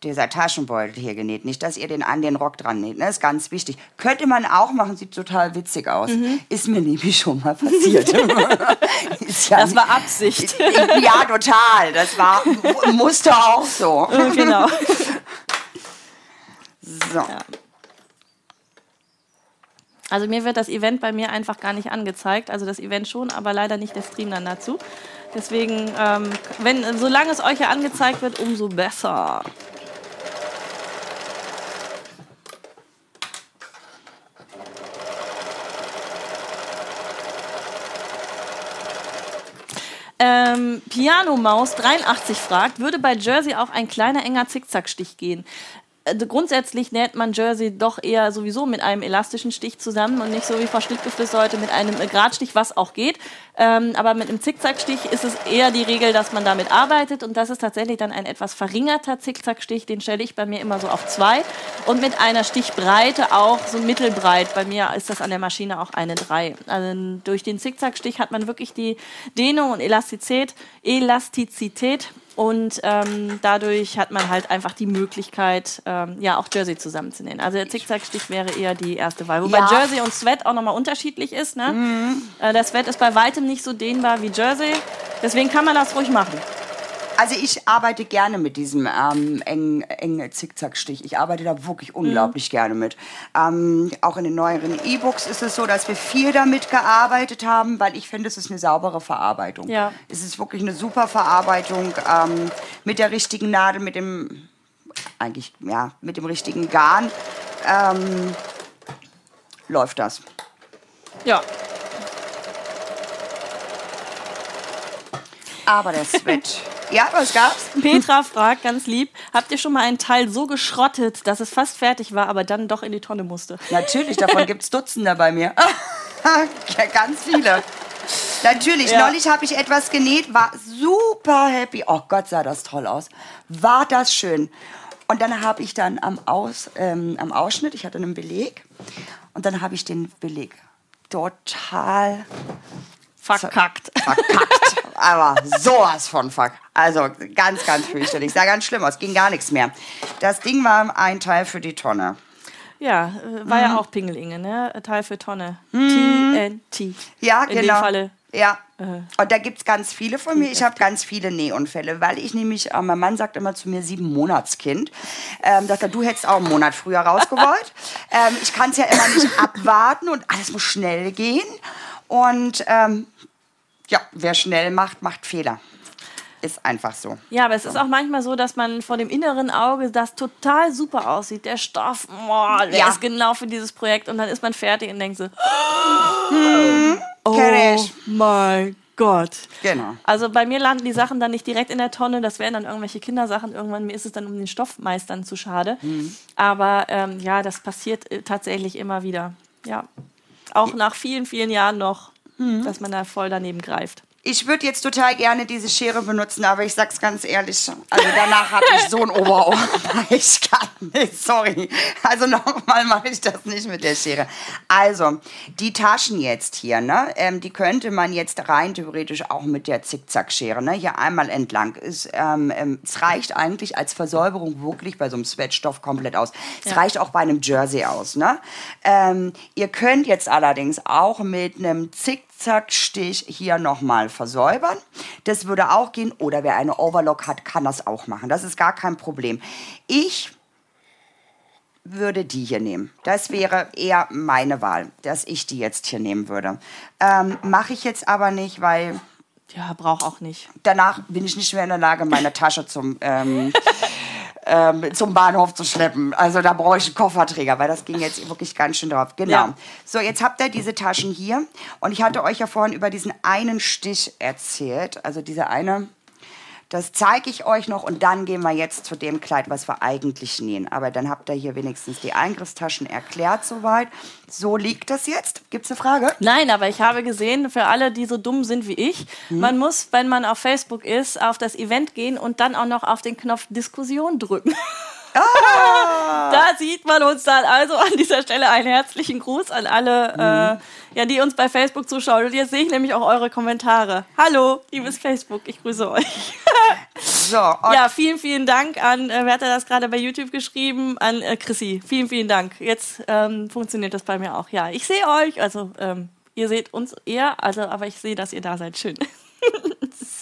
Speaker 2: dieser Taschenbeutel hier genäht. Nicht, dass ihr den an den Rock dran näht. Ne? Das ist ganz wichtig. Könnte man auch machen, sieht total witzig aus. Ist mir nämlich schon mal passiert. <laughs> Ja
Speaker 1: das war Absicht.
Speaker 2: ja, total. Das war Muster auch so.
Speaker 1: genau.
Speaker 2: So.
Speaker 1: Also mir wird das Event bei mir einfach gar nicht angezeigt. Also das Event schon, aber leider nicht der Stream dann dazu. Deswegen, ähm, wenn, solange es euch ja angezeigt wird, umso besser. Ähm, Piano Maus 83 fragt, würde bei Jersey auch ein kleiner enger Zickzackstich gehen? Äh, Grundsätzlich näht man Jersey doch eher sowieso mit einem elastischen Stich zusammen und nicht so wie Frau Schnittgeflüss heute mit einem Gradstich, was auch geht. Ähm, aber mit einem Zickzackstich ist es eher die Regel, dass man damit arbeitet und das ist tatsächlich dann ein etwas verringerter Zickzackstich, den stelle ich bei mir immer so auf zwei und mit einer Stichbreite auch so mittelbreit. Bei mir ist das an der Maschine auch eine drei. Also durch den Zickzackstich hat man wirklich die Dehnung und Elastizität, Elastizität und ähm, dadurch hat man halt einfach die Möglichkeit, ähm, ja, auch Jersey zusammenzunähen. Also der Zickzackstich wäre eher die erste Wahl. Wobei
Speaker 2: Ja.
Speaker 1: Jersey und Sweat auch nochmal unterschiedlich ist. Ne? Äh, der Sweat ist bei weitem nicht so dehnbar wie Jersey. Deswegen kann man das ruhig machen.
Speaker 2: Also ich arbeite gerne mit diesem ähm, engen, engen Zickzackstich. Ich arbeite da wirklich unglaublich gerne mit. Ähm, auch in den neueren E-Books ist es so, dass wir viel damit gearbeitet haben, weil ich finde, es ist eine saubere Verarbeitung.
Speaker 1: Ja.
Speaker 2: Es ist wirklich eine super Verarbeitung ähm, mit der richtigen Nadel, mit dem eigentlich ja mit dem richtigen Garn ähm, läuft das.
Speaker 1: Ja,
Speaker 2: Aber der Sweat. <laughs> ja, was gab's?
Speaker 1: Petra fragt ganz lieb, habt ihr schon mal einen Teil so geschrottet, dass es fast fertig war, aber dann doch in die Tonne musste?
Speaker 2: Natürlich, davon <laughs> gibt's Dutzende bei mir. <laughs> ja, ganz viele. Natürlich,
Speaker 1: Ja.
Speaker 2: neulich habe ich etwas genäht, war super happy. Oh Gott, sah das toll aus. War das schön. Und dann habe ich dann am, Aus, ähm, am Ausschnitt, ich hatte einen Beleg, und dann habe ich den Beleg total
Speaker 1: Verkackt.
Speaker 2: verkackt. Aber sowas von fuck. Also ganz, ganz fürchterlich. Sah ganz schlimm aus. Ging gar nichts mehr. Das Ding war ein Teil für die Tonne.
Speaker 1: Ja, äh, war
Speaker 2: Mhm.
Speaker 1: ja auch Pingelinge, ne? Teil für Tonne. TNT.
Speaker 2: Ja,
Speaker 1: In
Speaker 2: genau.
Speaker 1: dem Falle.
Speaker 2: Ja.
Speaker 1: Äh.
Speaker 2: Und da gibt es ganz viele von mir. Ich habe ganz viele Nähunfälle, weil ich nämlich, äh, mein Mann sagt immer zu mir sieben Monatskind. Ähm, sagt er, du hättest auch einen Monat früher rausgewollt. <laughs> ähm, ich kann es ja immer nicht abwarten und alles muss schnell gehen. Und ähm, ja, wer schnell macht, macht Fehler. Ist einfach so.
Speaker 1: Ja, aber es ist auch manchmal so, dass man vor dem inneren Auge das total super aussieht. Der Stoff, boah, der
Speaker 2: Ja.
Speaker 1: ist genau für dieses Projekt. Und dann ist man fertig und denkt so,
Speaker 2: Kenn <gasps>
Speaker 1: oh mein Gott.
Speaker 2: Genau.
Speaker 1: Also bei mir landen die Sachen dann nicht direkt in der Tonne, das wären dann irgendwelche Kindersachen. Irgendwann mir ist es dann um den Stoffmeistern zu schade.
Speaker 2: Mhm.
Speaker 1: Aber ähm, ja, das passiert äh, tatsächlich immer wieder. Ja. Auch nach vielen, vielen Jahren noch,
Speaker 2: Mhm.
Speaker 1: dass man da voll daneben greift.
Speaker 2: Ich würde jetzt total gerne diese Schere benutzen, aber ich sag's ganz ehrlich, also danach hatte ich so ein Oberohr. <laughs> Ich kann nicht, sorry. Also nochmal mache ich das nicht mit der Schere. Also, die Taschen jetzt hier, ne, ähm, die könnte man jetzt rein theoretisch auch mit der Zickzackschere, ne, hier einmal entlang. Es, ähm, ähm, es reicht eigentlich als Versäuberung wirklich bei so einem Sweatstoff komplett aus. Es
Speaker 1: Ja.
Speaker 2: reicht auch bei einem Jersey aus, ne. Ähm, ihr könnt jetzt allerdings auch mit einem Zickzackstich hier nochmal versäubern. Das würde auch gehen. Oder wer eine Overlock hat, kann das auch machen. Das ist gar kein Problem. Ich würde die hier nehmen. Das wäre eher meine Wahl, dass ich die jetzt hier nehmen würde. Ähm, Mache ich jetzt aber nicht, weil
Speaker 1: Ja, braucht auch nicht.
Speaker 2: danach bin ich nicht mehr in der Lage, meine Tasche zum, ähm, <laughs> ähm, zum Bahnhof zu schleppen. Also da brauche ich einen Kofferträger, weil das ging jetzt wirklich ganz schön drauf. Genau.
Speaker 1: Ja.
Speaker 2: So, jetzt habt ihr diese Taschen hier. Und ich hatte euch ja vorhin über diesen einen Stich erzählt. Also diese eine, Das zeige ich euch noch und dann gehen wir jetzt zu dem Kleid, was wir eigentlich nähen. Aber dann habt ihr hier wenigstens die Eingriffstaschen erklärt soweit. So liegt das jetzt. Gibt es eine Frage?
Speaker 1: Nein, aber ich habe gesehen, für alle, die so dumm sind wie ich, hm. man muss, wenn man auf Facebook ist, auf das Event gehen und dann auch noch auf den Knopf Diskussion drücken. <laughs> Ah. da sieht man uns dann. Also an dieser Stelle einen herzlichen Gruß an alle, mhm. äh, ja, die uns bei Facebook zuschauen. Und jetzt sehe ich nämlich auch eure Kommentare. Hallo, liebes Facebook, ich grüße euch. <laughs> so, ja, vielen, vielen Dank an, äh, wer hat das gerade bei YouTube geschrieben? An äh, Chrissy. Vielen, vielen Dank. Jetzt ähm, funktioniert das bei mir auch. Ja, ich sehe euch. Also, ähm, ihr seht uns eher, also, aber ich sehe, dass ihr da seid. Schön.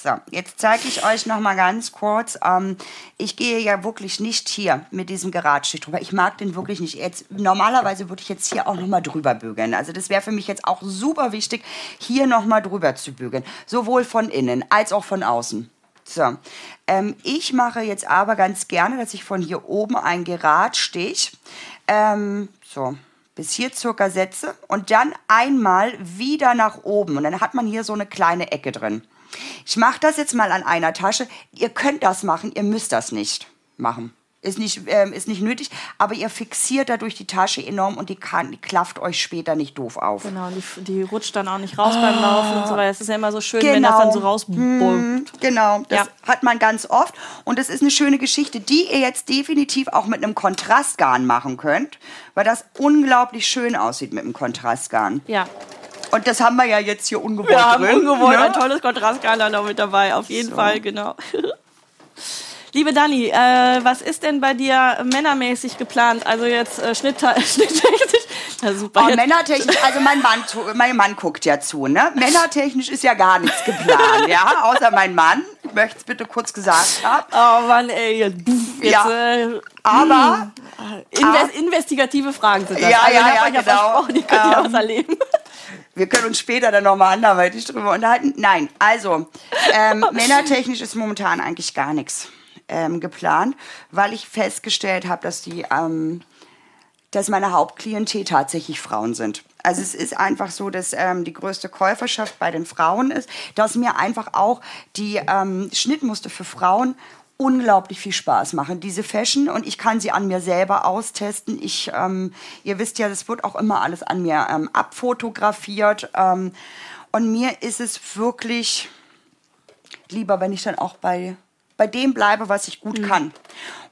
Speaker 2: So, jetzt zeige ich euch noch mal ganz kurz. Ähm, ich gehe ja wirklich nicht hier mit diesem Geradstich drüber. Ich mag den wirklich nicht. Jetzt, normalerweise würde ich jetzt hier auch noch mal drüber bügeln. Also das wäre für mich jetzt auch super wichtig, hier noch mal drüber zu bügeln. Sowohl von innen als auch von außen. So, ähm, ich mache jetzt aber ganz gerne, dass ich von hier oben einen Geradstich, ähm, so, bis hier circa setze und dann einmal wieder nach oben. Und dann hat man hier so eine kleine Ecke drin. Ich mache das jetzt mal an einer Tasche. Ihr könnt das machen, ihr müsst das nicht machen. Ist nicht, ähm, ist nicht nötig, aber ihr fixiert dadurch die Tasche enorm und die, kann, die klafft euch später nicht doof auf.
Speaker 1: Genau, die, die rutscht dann auch nicht raus oh. beim Laufen und so weiter. Es ist ja immer so schön, genau. wenn das dann so genau. rausbulbt. Hm,
Speaker 2: genau, das ja. hat man ganz oft und das ist eine schöne Geschichte, die ihr jetzt definitiv auch mit einem Kontrastgarn machen könnt, weil das unglaublich schön aussieht mit einem Kontrastgarn.
Speaker 1: Ja.
Speaker 2: Und das haben wir ja jetzt hier ungewollt
Speaker 1: wir haben drin. Ungewollt ne? ein tolles Kontrastskala noch mit dabei, auf jeden so. Fall, genau. <laughs> Liebe Dani, äh, was ist denn bei dir männermäßig geplant? Also jetzt äh, schnitttechnisch. <laughs>
Speaker 2: Ja, super. Oh, männertechnisch, also mein Mann, mein Mann guckt ja zu, ne? Männertechnisch ist ja gar nichts geplant, ja? Außer mein Mann. Ich möchte es bitte kurz gesagt haben.
Speaker 1: Oh Mann, ey. Jetzt, ja. Äh,
Speaker 2: aber.
Speaker 1: Invest, investigative Fragen sind das.
Speaker 2: Ja, also, ja, ja, genau.
Speaker 1: Die könnt ihr ähm, was erleben.
Speaker 2: Wir können uns später dann nochmal anderweitig drüber unterhalten. Nein, also, ähm, <laughs> männertechnisch ist momentan eigentlich gar nichts ähm, geplant, weil ich festgestellt habe, dass die, ähm, dass meine Hauptklientel tatsächlich Frauen sind. Also es ist einfach so, dass ähm, die größte Käuferschaft bei den Frauen ist, dass mir einfach auch die ähm, Schnittmuster für Frauen unglaublich viel Spaß machen, diese Fashion. Und ich kann sie an mir selber austesten. Ich, ähm, ihr wisst ja, das wird auch immer alles an mir ähm, abfotografiert. Ähm, und mir ist es wirklich lieber, wenn ich dann auch bei, bei dem bleibe, was ich gut mhm. kann.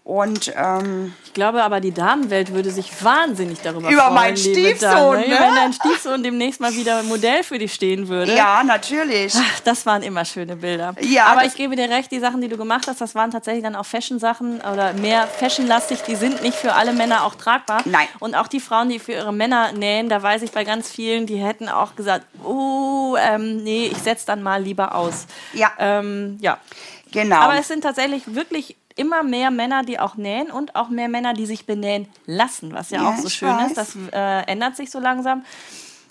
Speaker 2: Und ähm,
Speaker 1: ich glaube aber, die Damenwelt würde sich wahnsinnig darüber
Speaker 2: über
Speaker 1: freuen.
Speaker 2: Über meinen Stiefsohn,
Speaker 1: ne? Wenn dein Stiefsohn demnächst mal wieder Modell für dich stehen würde.
Speaker 2: Ja, natürlich.
Speaker 1: Ach, das waren immer schöne Bilder.
Speaker 2: Ja,
Speaker 1: aber ich gebe dir recht, die Sachen, die du gemacht hast, das waren tatsächlich dann auch Fashion-Sachen oder mehr Fashion-lastig. Die sind nicht für alle Männer auch tragbar.
Speaker 2: Nein.
Speaker 1: Und auch die Frauen, die für ihre Männer nähen, da weiß ich bei ganz vielen, die hätten auch gesagt, oh, ähm, nee, ich setze dann mal lieber aus.
Speaker 2: Ja.
Speaker 1: Ähm, ja.
Speaker 2: Genau.
Speaker 1: Aber es sind tatsächlich wirklich immer mehr Männer, die auch nähen und auch mehr Männer, die sich benähen lassen, was ja, ja auch so schön weiß. ist. Das äh, ändert sich so langsam.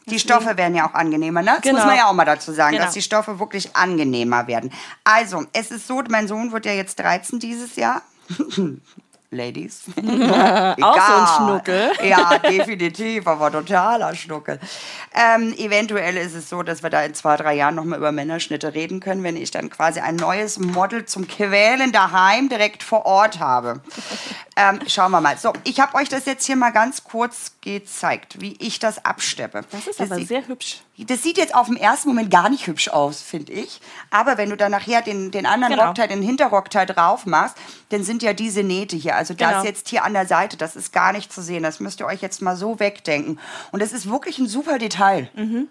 Speaker 2: Die Stoffe werden ja auch angenehmer, ne? Das genau. muss man ja auch mal dazu sagen, genau. dass die Stoffe wirklich angenehmer werden. Also, es ist so, mein Sohn wird ja jetzt 13 dieses Jahr. Ladies. <laughs> <laughs>
Speaker 1: auch so ein Schnuckel.
Speaker 2: ja, definitiv, aber totaler Schnuckel. Ähm, eventuell ist es so, dass wir da in zwei, drei Jahren nochmal über Männerschnitte reden können, wenn ich dann quasi ein neues Model zum Quälen daheim direkt vor Ort habe. Ähm, schauen wir mal. So, ich habe euch das jetzt hier mal ganz kurz gezeigt, wie ich das absteppe.
Speaker 1: Das ist das aber sehr hübsch.
Speaker 2: Das sieht jetzt auf den ersten Moment gar nicht hübsch aus, finde ich. Aber wenn du dann nachher den, den anderen genau. Rockteil, den Hinterrockteil drauf machst, dann sind ja diese Nähte hier. Also das genau. jetzt hier an der Seite, das ist gar nicht zu sehen. Das müsst ihr euch jetzt mal so wegdenken. Und das ist wirklich ein super Detail.
Speaker 1: Mhm.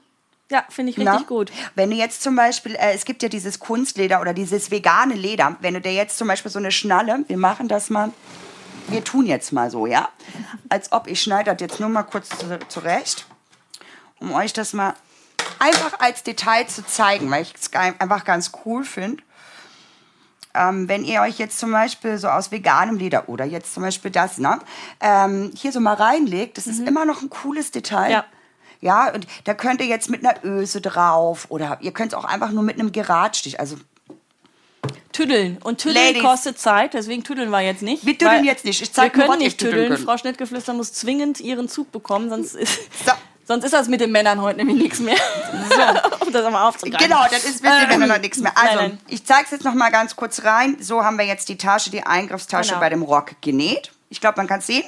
Speaker 1: Ja, finde ich richtig Na? gut.
Speaker 2: Wenn du jetzt zum Beispiel, äh, es gibt ja dieses Kunstleder oder dieses vegane Leder, wenn du dir jetzt zum Beispiel so eine Schnalle, wir machen das mal, wir tun jetzt mal so, ja? Als ob ich schneide das jetzt nur mal kurz zurecht, um euch das mal einfach als Detail zu zeigen, weil ich es einfach ganz cool finde. Ähm, wenn ihr euch jetzt zum Beispiel so aus veganem Leder oder jetzt zum Beispiel das, ne, ähm, hier so mal reinlegt, das mhm. ist immer noch ein cooles Detail.
Speaker 1: Ja.
Speaker 2: Ja, und da könnt ihr jetzt mit einer Öse drauf oder ihr könnt es auch einfach nur mit einem Geradstich, also
Speaker 1: Tüddeln. Und Tüddeln Ladies. kostet Zeit, deswegen tüddeln wir jetzt nicht.
Speaker 2: Wir tüddeln jetzt nicht. Ich zeig
Speaker 1: wir können nicht tüddeln. Frau Schnittgeflüster muss zwingend ihren Zug bekommen, sonst ist. <laughs>
Speaker 2: So.
Speaker 1: Sonst ist das mit den Männern heute nämlich nichts mehr. So. <laughs> um das einmal aufzugreifen.
Speaker 2: Genau, das ist mit den
Speaker 1: Ähm,
Speaker 2: Männern noch nichts mehr. Also,
Speaker 1: nein, nein.
Speaker 2: ich zeige es jetzt noch mal ganz kurz rein. So haben wir jetzt die Tasche, die Eingriffstasche
Speaker 1: Genau.
Speaker 2: bei dem Rock genäht. Ich glaube, man kann es sehen.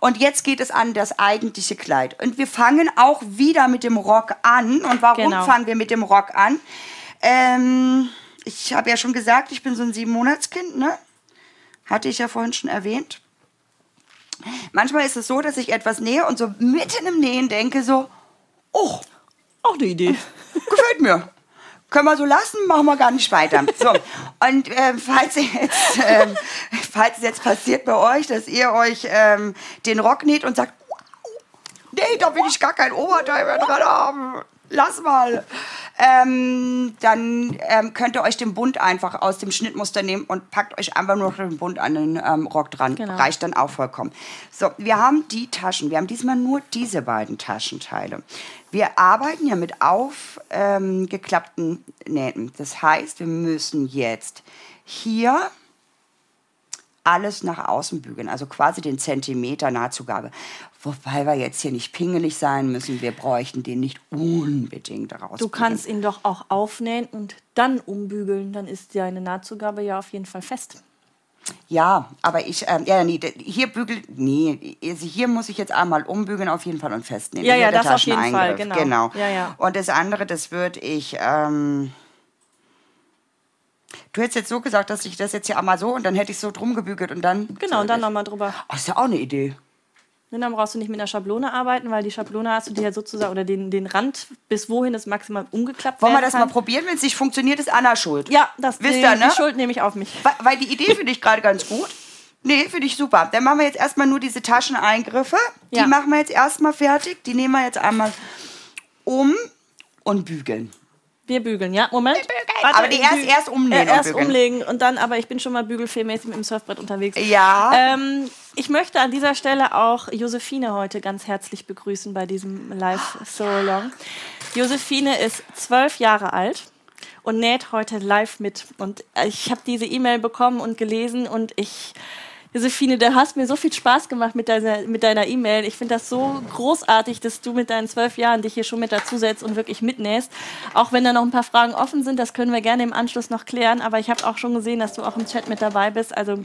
Speaker 2: Und jetzt geht es an das eigentliche Kleid. Und wir fangen auch wieder mit dem Rock an. Und warum
Speaker 1: Genau.
Speaker 2: fangen wir mit dem Rock an? Ähm, ich habe ja schon gesagt, ich bin so ein Sieben-Monats-Kind, ne? Hatte ich ja vorhin schon erwähnt. Manchmal ist es so, dass ich etwas nähe und so mitten im Nähen denke so, oh,
Speaker 1: Auch eine Idee. <laughs>
Speaker 2: gefällt mir. Können wir so lassen, machen wir gar nicht weiter. So, und äh, falls, jetzt, ähm, falls es jetzt passiert bei euch, dass ihr euch ähm, den Rock näht und sagt, nee, da will ich gar kein Oberteil mehr dran haben. Lass mal. Ähm, dann ähm, könnt ihr euch den Bund einfach aus dem Schnittmuster nehmen und packt euch einfach nur noch den Bund an den ähm, Rock dran.
Speaker 1: Genau.
Speaker 2: Reicht dann auch vollkommen. So, wir haben die Taschen. Wir haben diesmal nur diese beiden Taschenteile. Wir arbeiten ja mit aufgeklappten ähm, Nähten. Das heißt, wir müssen jetzt hier alles nach außen bügeln, also quasi den Zentimeter Nahtzugabe. Wobei wir jetzt hier nicht pingelig sein müssen, wir bräuchten den nicht unbedingt raus.
Speaker 1: Du kannst ihn doch auch aufnähen und dann umbügeln. Dann ist deine Nahtzugabe ja auf jeden Fall fest.
Speaker 2: Ja, aber ich, ähm, ja, nee, hier bügelt, nee, also hier muss ich jetzt einmal umbügeln auf jeden Fall und festnehmen.
Speaker 1: Ja, ja, das auf jeden Fall, genau.
Speaker 2: genau.
Speaker 1: Ja, ja.
Speaker 2: Und das andere, das würde ich, ähm, du hättest jetzt so gesagt, dass ich das jetzt hier einmal so und dann hätte ich so drum gebügelt und dann.
Speaker 1: Genau, und dann nochmal drüber.
Speaker 2: Oh, ist ja auch eine Idee.
Speaker 1: Und dann brauchst du nicht mit einer Schablone arbeiten, weil die Schablone hast du dir ja sozusagen, oder den, den Rand, bis wohin es maximal umgeklappt
Speaker 2: Wollen wir das
Speaker 1: kann.
Speaker 2: mal probieren? Wenn es nicht funktioniert, ist Anna schuld.
Speaker 1: Ja, das
Speaker 2: Wisst ihr, ne?
Speaker 1: die Schuld nehme ich auf mich.
Speaker 2: Weil, weil die Idee finde ich gerade ganz gut. Nee, finde ich super. Dann machen wir jetzt erstmal nur diese Tascheneingriffe. Die
Speaker 1: Ja.
Speaker 2: machen wir jetzt erstmal fertig. Die nehmen wir jetzt einmal um und bügeln.
Speaker 1: Wir bügeln, ja? Moment.
Speaker 2: bügeln. Aber die erst- erst umnähen
Speaker 1: Äh,
Speaker 2: und
Speaker 1: erst
Speaker 2: bügeln.
Speaker 1: umlegen und dann, aber ich bin schon mal bügelfilmmäßig mit dem Surfbrett unterwegs.
Speaker 2: Ja.
Speaker 1: Ähm, ich möchte an dieser Stelle auch Josephine heute ganz herzlich begrüßen bei diesem Live So Long. Josephine ist zwölf Jahre alt und näht heute live mit. Und ich habe diese E-Mail bekommen und gelesen und ich, Josephine, du hast mir so viel Spaß gemacht mit deiner mit deiner E-Mail. Ich finde das so großartig, dass du mit deinen zwölf Jahren dich hier schon mit dazusetzt und wirklich mitnähst. Auch wenn da noch ein paar Fragen offen sind, das können wir gerne im Anschluss noch klären. Aber ich habe auch schon gesehen, dass du auch im Chat mit dabei bist. Also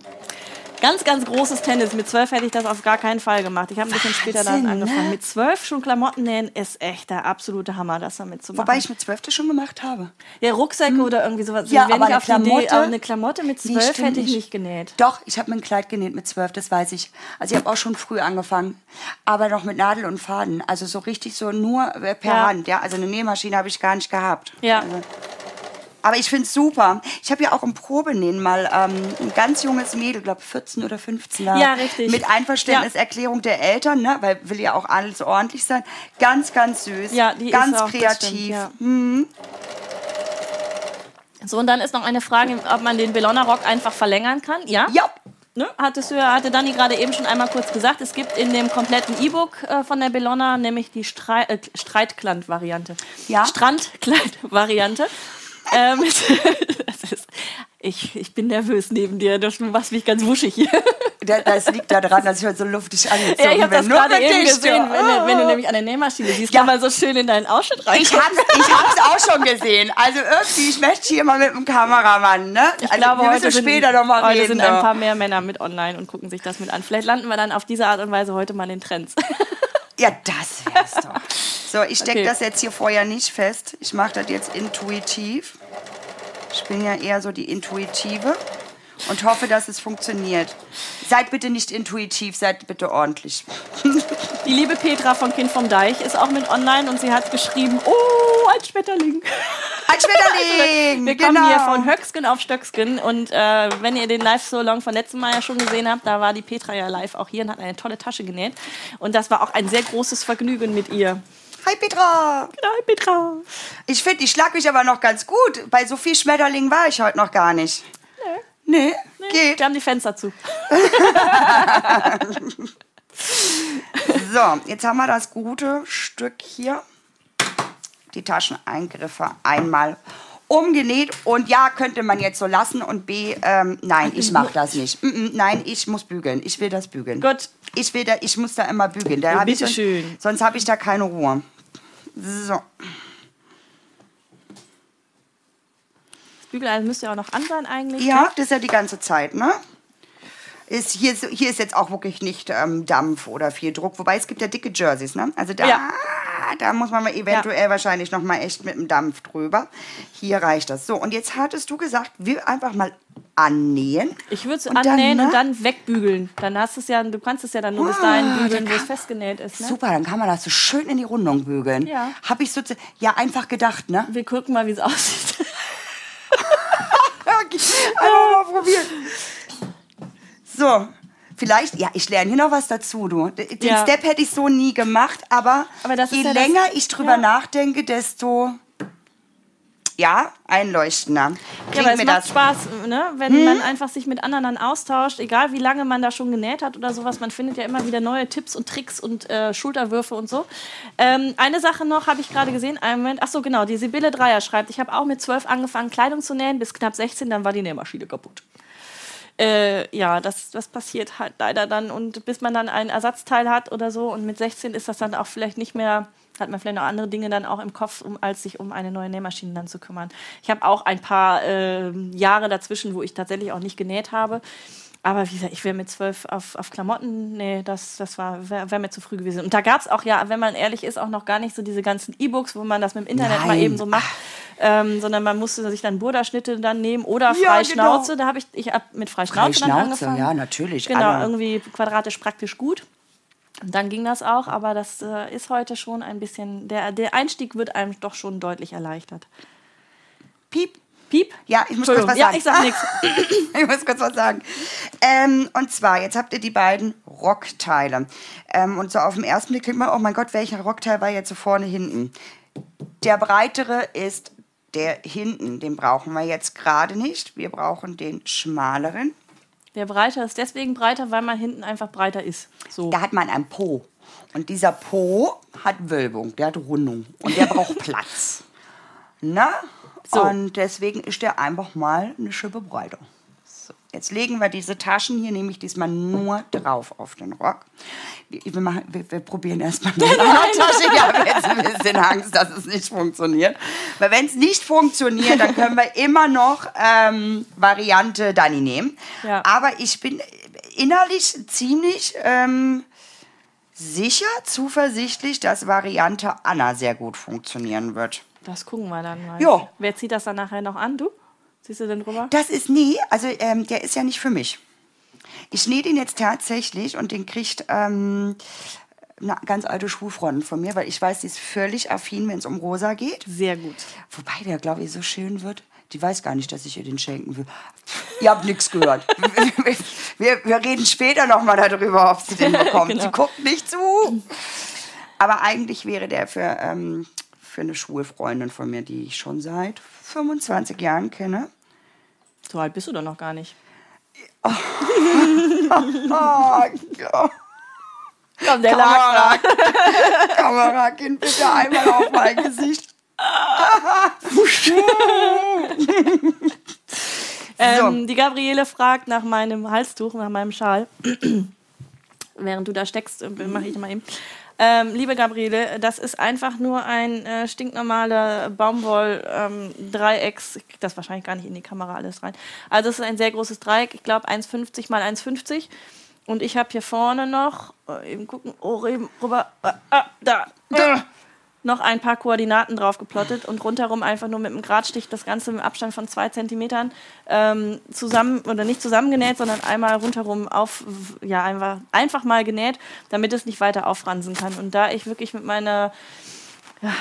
Speaker 1: Ganz, ganz großes Tennis. Mit zwölf hätte ich das auf gar keinen Fall gemacht. Ich habe ein bisschen später damit
Speaker 2: Wahnsinn,
Speaker 1: angefangen.
Speaker 2: ne?
Speaker 1: Mit zwölf schon Klamotten nähen ist echt der absolute Hammer, das damit zu machen.
Speaker 2: Wobei ich mit zwölf das schon gemacht habe.
Speaker 1: ja, Rucksäcke oder irgendwie sowas.
Speaker 2: Ja, aber eine
Speaker 1: auf die Idee,
Speaker 2: Klamotte?
Speaker 1: aber eine Klamotte mit zwölf hätte ich
Speaker 2: nicht.
Speaker 1: genäht.
Speaker 2: Doch, ich habe mir ein Kleid genäht mit zwölf, das weiß ich. Also ich habe auch schon früh angefangen, aber noch mit Nadel und Faden. Also so richtig so nur per
Speaker 1: Ja.
Speaker 2: Hand. Ja, also eine Nähmaschine habe ich gar nicht gehabt.
Speaker 1: Ja.
Speaker 2: Also, aber ich finde es super. Ich habe ja auch im Probenähen mal ähm, ein ganz junges Mädel, glaube 14 oder 15 war,
Speaker 1: Ja, richtig.
Speaker 2: mit Einverständniserklärung der Eltern, ne, weil will ja auch alles ordentlich sein. Ganz, ganz süß.
Speaker 1: Ja, die
Speaker 2: ganz
Speaker 1: ist auch,
Speaker 2: kreativ.
Speaker 1: stimmt, ja. So, und dann ist noch eine Frage, ob man den Bellona-Rock einfach verlängern kann. Ja?
Speaker 2: Ja.
Speaker 1: Ne? Hattest du, ja- hatte Dani gerade eben schon einmal kurz gesagt, es gibt in dem kompletten E-Book äh, von der Bellona nämlich die Strei äh, Streitkleid-Variante.
Speaker 2: Ja.
Speaker 1: Strandkleid-Variante. Ähm, <laughs> ist, ich, ich bin nervös neben dir, du machst mich ganz wuschig hier.
Speaker 2: Da- Das liegt daran, dass ich heute so luftig angezogen
Speaker 1: Ja, ich habe das
Speaker 2: bin.
Speaker 1: Gerade eben gesehen, wenn, du- wenn du nämlich an der Nähmaschine siehst,
Speaker 2: Ja.
Speaker 1: kann man so schön in deinen Ausschnitt rein.
Speaker 2: Ich ich hab's auch schon gesehen. Also irgendwie, ich möchte hier mal mit dem Kameramann, ne?
Speaker 1: Ich
Speaker 2: also,
Speaker 1: glaube,
Speaker 2: wir
Speaker 1: heute,
Speaker 2: müssen
Speaker 1: sind,
Speaker 2: später noch mal
Speaker 1: heute
Speaker 2: reden.
Speaker 1: sind ein
Speaker 2: ne?
Speaker 1: paar mehr Männer mit online und gucken sich das mit an. Vielleicht landen wir dann auf diese Art und Weise heute mal in den Trends.
Speaker 2: Ja, das wär's doch. <laughs> So, ich stecke
Speaker 1: Okay.
Speaker 2: das jetzt hier vorher nicht fest. Ich mache das jetzt intuitiv. Ich bin ja eher so die Intuitive und hoffe, dass es funktioniert. Seid bitte nicht intuitiv, seid bitte ordentlich.
Speaker 1: Die liebe Petra von Kind vom Deich ist auch mit online und sie hat geschrieben, oh, ein Schmetterling.
Speaker 2: Ein Schmetterling! <laughs>
Speaker 1: Wir kommen
Speaker 2: genau.
Speaker 1: hier von Höcksken auf Stöcksken und äh, wenn ihr den Live-So-Long von letztem Mal ja schon gesehen habt, da war die Petra ja live auch hier und hat eine tolle Tasche genäht. Und das war auch ein sehr großes Vergnügen mit ihr.
Speaker 2: Hi Petra!
Speaker 1: Hi Petra.
Speaker 2: Ich finde, ich schlag mich aber noch ganz gut. Bei so viel Schmetterlingen war ich heute noch gar nicht. Nee. Nee, geht.
Speaker 1: Wir haben die Fenster zu. <laughs>
Speaker 2: So, jetzt haben wir das gute Stück hier. Die Tascheneingriffe einmal umgenäht. Und ja, könnte man jetzt so lassen. Und B, ähm, nein, ich mache das nicht. Mm, mm, nein, ich muss bügeln. Ich will das bügeln.
Speaker 1: Gut.
Speaker 2: Ich, will da, ich muss da immer bügeln. Da ich
Speaker 1: bitte
Speaker 2: sonst,
Speaker 1: schön.
Speaker 2: Sonst habe ich da keine Ruhe. So.
Speaker 1: Bügeleisen müsste ja auch noch an sein eigentlich.
Speaker 2: Ja, das ist ja die ganze Zeit, ne? Ist, hier, ist- hier ist jetzt auch wirklich nicht ähm, Dampf oder viel Druck. Wobei es gibt ja dicke Jerseys, ne? Also da,
Speaker 1: Ja.
Speaker 2: da muss man mal eventuell wahrscheinlich noch mal echt mit dem Dampf drüber. Hier reicht das. So, und jetzt hattest du gesagt, wir einfach mal annähen.
Speaker 1: Ich würde es
Speaker 2: Und dann,
Speaker 1: annähen
Speaker 2: ne?
Speaker 1: und dann wegbügeln. Dann hast du es ja, du kannst es ja dann nur bis
Speaker 2: Ah,
Speaker 1: dahin bügeln, wo es festgenäht ist. Ne?
Speaker 2: Super, dann kann man das so schön in die Rundung bügeln.
Speaker 1: Ja.
Speaker 2: Hab ich so, ja, einfach gedacht, ne?
Speaker 1: Wir gucken mal, wie es <laughs> aussieht.
Speaker 2: Einfach mal probieren. So, vielleicht, ja, ich lerne hier noch was dazu, du. Den
Speaker 1: Ja.
Speaker 2: Step hätte ich so nie gemacht, aber,
Speaker 1: Aber
Speaker 2: je
Speaker 1: ja das-
Speaker 2: länger ich drüber
Speaker 1: ja.
Speaker 2: nachdenke, desto, ja, einleuchtender.
Speaker 1: Ja,
Speaker 2: Klingt
Speaker 1: aber es macht
Speaker 2: das.
Speaker 1: Spaß, ne? wenn
Speaker 2: Hm?
Speaker 1: man einfach sich mit anderen dann austauscht, egal wie lange man da schon genäht hat oder sowas. Man findet ja immer wieder neue Tipps und Tricks und äh, Schulterwürfe und so. Ähm, eine Sache noch habe ich gerade gesehen. Einen Moment. Ach so, genau. Die Sibylle Dreier schreibt, ich habe auch mit zwölf angefangen, Kleidung zu nähen, bis knapp 16, dann war die Nähmaschine kaputt. Äh, ja, das, das passiert halt leider dann. Und bis man dann ein Ersatzteil hat oder so, und mit 16 ist das dann auch vielleicht nicht mehr, hat man vielleicht noch andere Dinge dann auch im Kopf, um, als sich um eine neue Nähmaschine dann zu kümmern. Ich habe auch ein paar ähm, Jahre dazwischen, wo ich tatsächlich auch nicht genäht habe. Aber wie gesagt, ich wäre mit zwölf auf, auf Klamotten, nee, das, das war wäre wär mir zu früh gewesen. Und da gab es auch ja, wenn man ehrlich ist, auch noch gar nicht so diese ganzen E-Books, wo man das mit dem Internet mal
Speaker 2: Nein.
Speaker 1: eben so macht, ähm, sondern man musste sich dann Burda-Schnitte dann nehmen oder
Speaker 2: Ja,
Speaker 1: Freischnauze.
Speaker 2: genau.
Speaker 1: Da habe ich, ich hab mit Freischnauze dann
Speaker 2: Freischnauze,
Speaker 1: angefangen.
Speaker 2: ja, natürlich,
Speaker 1: Genau,
Speaker 2: alle.
Speaker 1: irgendwie quadratisch praktisch gut. Und dann ging das auch, aber das äh, ist heute schon ein bisschen, der, der Einstieg wird einem doch schon deutlich erleichtert.
Speaker 2: Piep.
Speaker 1: Piep?
Speaker 2: Ja, ich muss kurz was
Speaker 1: Ja,
Speaker 2: sagen.
Speaker 1: ich sag nichts. <laughs>
Speaker 2: ich muss kurz was sagen. Ähm, und zwar, jetzt habt ihr die beiden Rockteile. Ähm, und so auf den ersten Blick klingt man, oh mein Gott, welcher Rockteil war jetzt so vorne hinten? Der breitere ist der hinten. Den brauchen wir jetzt gerade nicht. Wir brauchen den schmaleren.
Speaker 1: Der breiter ist deswegen breiter, weil man hinten einfach breiter ist. So.
Speaker 2: Da hat man einen Po. Und dieser Po hat Wölbung, der hat Rundung. Und der braucht <laughs> Platz. Na?
Speaker 1: So.
Speaker 2: Und deswegen ist der einfach mal eine Schippe breiter. Jetzt legen wir diese Taschen hier nämlich diesmal nur drauf auf den Rock. Wir, wir, machen, wir, wir probieren erstmal mit <laughs> einer Tasche. Ich habe jetzt ein bisschen Angst, dass es nicht funktioniert. Weil wenn es nicht funktioniert, dann können wir immer noch ähm, Variante Dani nehmen.
Speaker 1: Ja.
Speaker 2: Aber ich bin innerlich ziemlich ähm, sicher, zuversichtlich, dass Variante Anna sehr gut funktionieren wird.
Speaker 1: Das gucken wir dann mal.
Speaker 2: Ja.
Speaker 1: Wer zieht das dann nachher noch an? Du? Siehst du denn drüber?
Speaker 2: Das ist nie, also ähm, der ist ja nicht für mich. Ich nähe den jetzt tatsächlich und den kriegt ähm, eine ganz alte Schulfreundin von mir, weil ich weiß, die ist völlig affin, wenn es um Rosa geht.
Speaker 1: Sehr gut.
Speaker 2: Wobei der, glaube ich, so schön wird. Die weiß gar nicht, dass ich ihr den schenken will. Ihr habt nichts gehört. <laughs> <laughs> Wir, wir reden später noch mal darüber, ob sie den <laughs> bekommt.
Speaker 1: Genau.
Speaker 2: Sie guckt nicht zu. Aber eigentlich wäre der für, ähm, für eine Schulfreundin von mir, die ich schon seit 25 Jahren kenne.
Speaker 1: So alt bist du doch noch gar nicht.
Speaker 2: Oh, <laughs> Gott.
Speaker 1: Komm, der
Speaker 2: Kamera, <laughs> Kamera, Kind, bitte einmal auf mein Gesicht. <laughs>
Speaker 1: Ähm, die Gabriele fragt nach meinem Halstuch, nach meinem Schal. <clears throat> Während du da steckst, äh, mache ich mal eben. Ähm, liebe Gabriele, das ist einfach nur ein äh, stinknormaler Baumwoll-Dreiecks. ich krieg das wahrscheinlich gar nicht in die Kamera alles rein. Also es ist ein sehr großes Dreieck, ich glaube 1,50 mal 1,50. Und ich habe hier vorne noch, äh, eben gucken, oh, eben rüber, ah, da, äh, noch ein paar Koordinaten drauf geplottet und rundherum einfach nur mit einem Gradstich das Ganze im Abstand von zwei Zentimetern ähm, zusammen oder nicht zusammengenäht, sondern einmal rundherum auf, ja, einfach, einfach mal genäht, damit es nicht weiter aufransen kann. Und da ich wirklich mit meiner ja,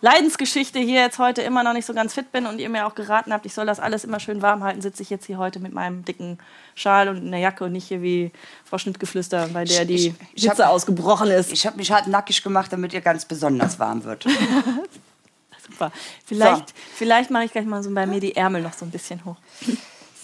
Speaker 1: Leidensgeschichte hier jetzt heute immer noch nicht so ganz fit bin und ihr mir auch geraten habt, ich soll das alles immer schön warm halten, sitze ich jetzt hier heute mit meinem dicken Schal und einer Jacke und nicht hier wie Frau Schnittgeflüster, bei der die Hitze ausgebrochen ist.
Speaker 2: Ich habe mich halt nackig gemacht, damit ihr ganz besonders warm wird. <laughs>
Speaker 1: Super. Vielleicht, vielleicht mache ich gleich mal so bei mir die Ärmel noch so ein bisschen hoch.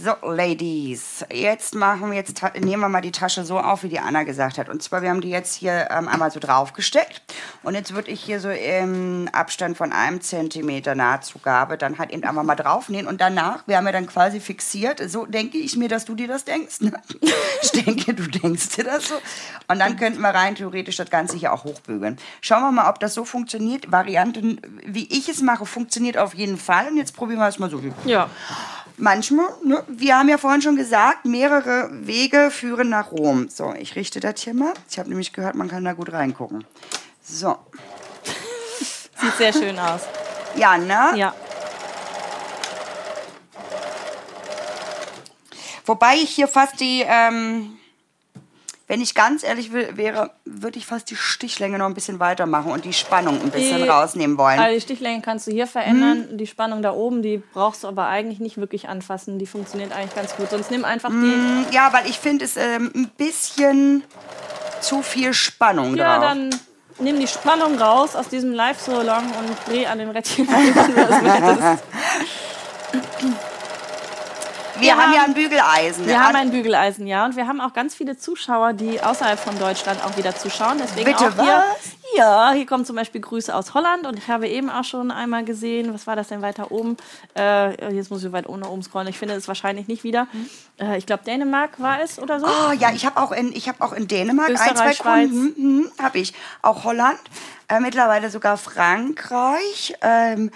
Speaker 2: So, Ladies, jetzt machen wir jetzt nehmen wir mal die Tasche so auf, wie die Anna gesagt hat. Und zwar, wir haben die jetzt hier ähm, einmal so draufgesteckt. Und jetzt würde ich hier so im Abstand von einem Zentimeter Nahtzugabe dann halt eben einmal mal draufnehmen. Und danach, wir haben ja dann quasi fixiert, so denke ich mir, dass du dir das denkst. Ne? <laughs> Ich denke, du denkst dir das so. Und dann könnten wir rein theoretisch das Ganze hier auch hochbügeln. Schauen wir mal, ob das so funktioniert. Varianten, wie ich es mache, funktioniert auf jeden Fall. Und jetzt probieren wir es mal so.
Speaker 1: Ja
Speaker 2: manchmal, ne, wir haben ja vorhin schon gesagt, mehrere Wege führen nach Rom. So, ich richte das hier mal. Ich habe nämlich gehört, man kann da gut reingucken. So. <laughs>
Speaker 1: Sieht sehr schön aus.
Speaker 2: Ja, ne?
Speaker 1: Ja.
Speaker 2: Wobei ich hier fast die, ähm, wenn ich ganz ehrlich will, wäre, würde ich fast die Stichlänge noch ein bisschen weitermachen und die Spannung ein bisschen die, rausnehmen wollen.
Speaker 1: Also die Stichlänge kannst du hier verändern. Hm. Die Spannung da oben, die brauchst du aber eigentlich nicht wirklich anfassen. Die funktioniert eigentlich ganz gut. Sonst nimm einfach die.
Speaker 2: Hm, ja, weil ich finde es ähm, ein bisschen zu viel Spannung
Speaker 1: ja,
Speaker 2: drauf.
Speaker 1: Ja, dann nimm die Spannung raus aus diesem Live-So-Long und dreh an den Rädchen. <laughs>
Speaker 2: Wir, haben, haben, ja ein Bügeleisen.
Speaker 1: Wir haben ein Bügeleisen, ja. Und wir haben auch ganz viele Zuschauer, die außerhalb von Deutschland auch wieder zuschauen. Deswegen
Speaker 2: Bitte
Speaker 1: auch hier,
Speaker 2: was?
Speaker 1: Ja, hier kommen zum Beispiel Grüße aus Holland. Und ich habe eben auch schon einmal gesehen, was war das denn weiter oben? Äh, jetzt muss ich weit ohne oben scrollen. Ich finde es wahrscheinlich nicht wieder. Äh, ich glaube, Dänemark war es oder so.
Speaker 2: Oh ja, ich habe auch, in, hab auch in Dänemark
Speaker 1: Österreich,
Speaker 2: ein, zwei
Speaker 1: Schweiz.
Speaker 2: Kunden. Mhm, habe ich. Auch Holland. Äh, mittlerweile sogar Frankreich. Ähm,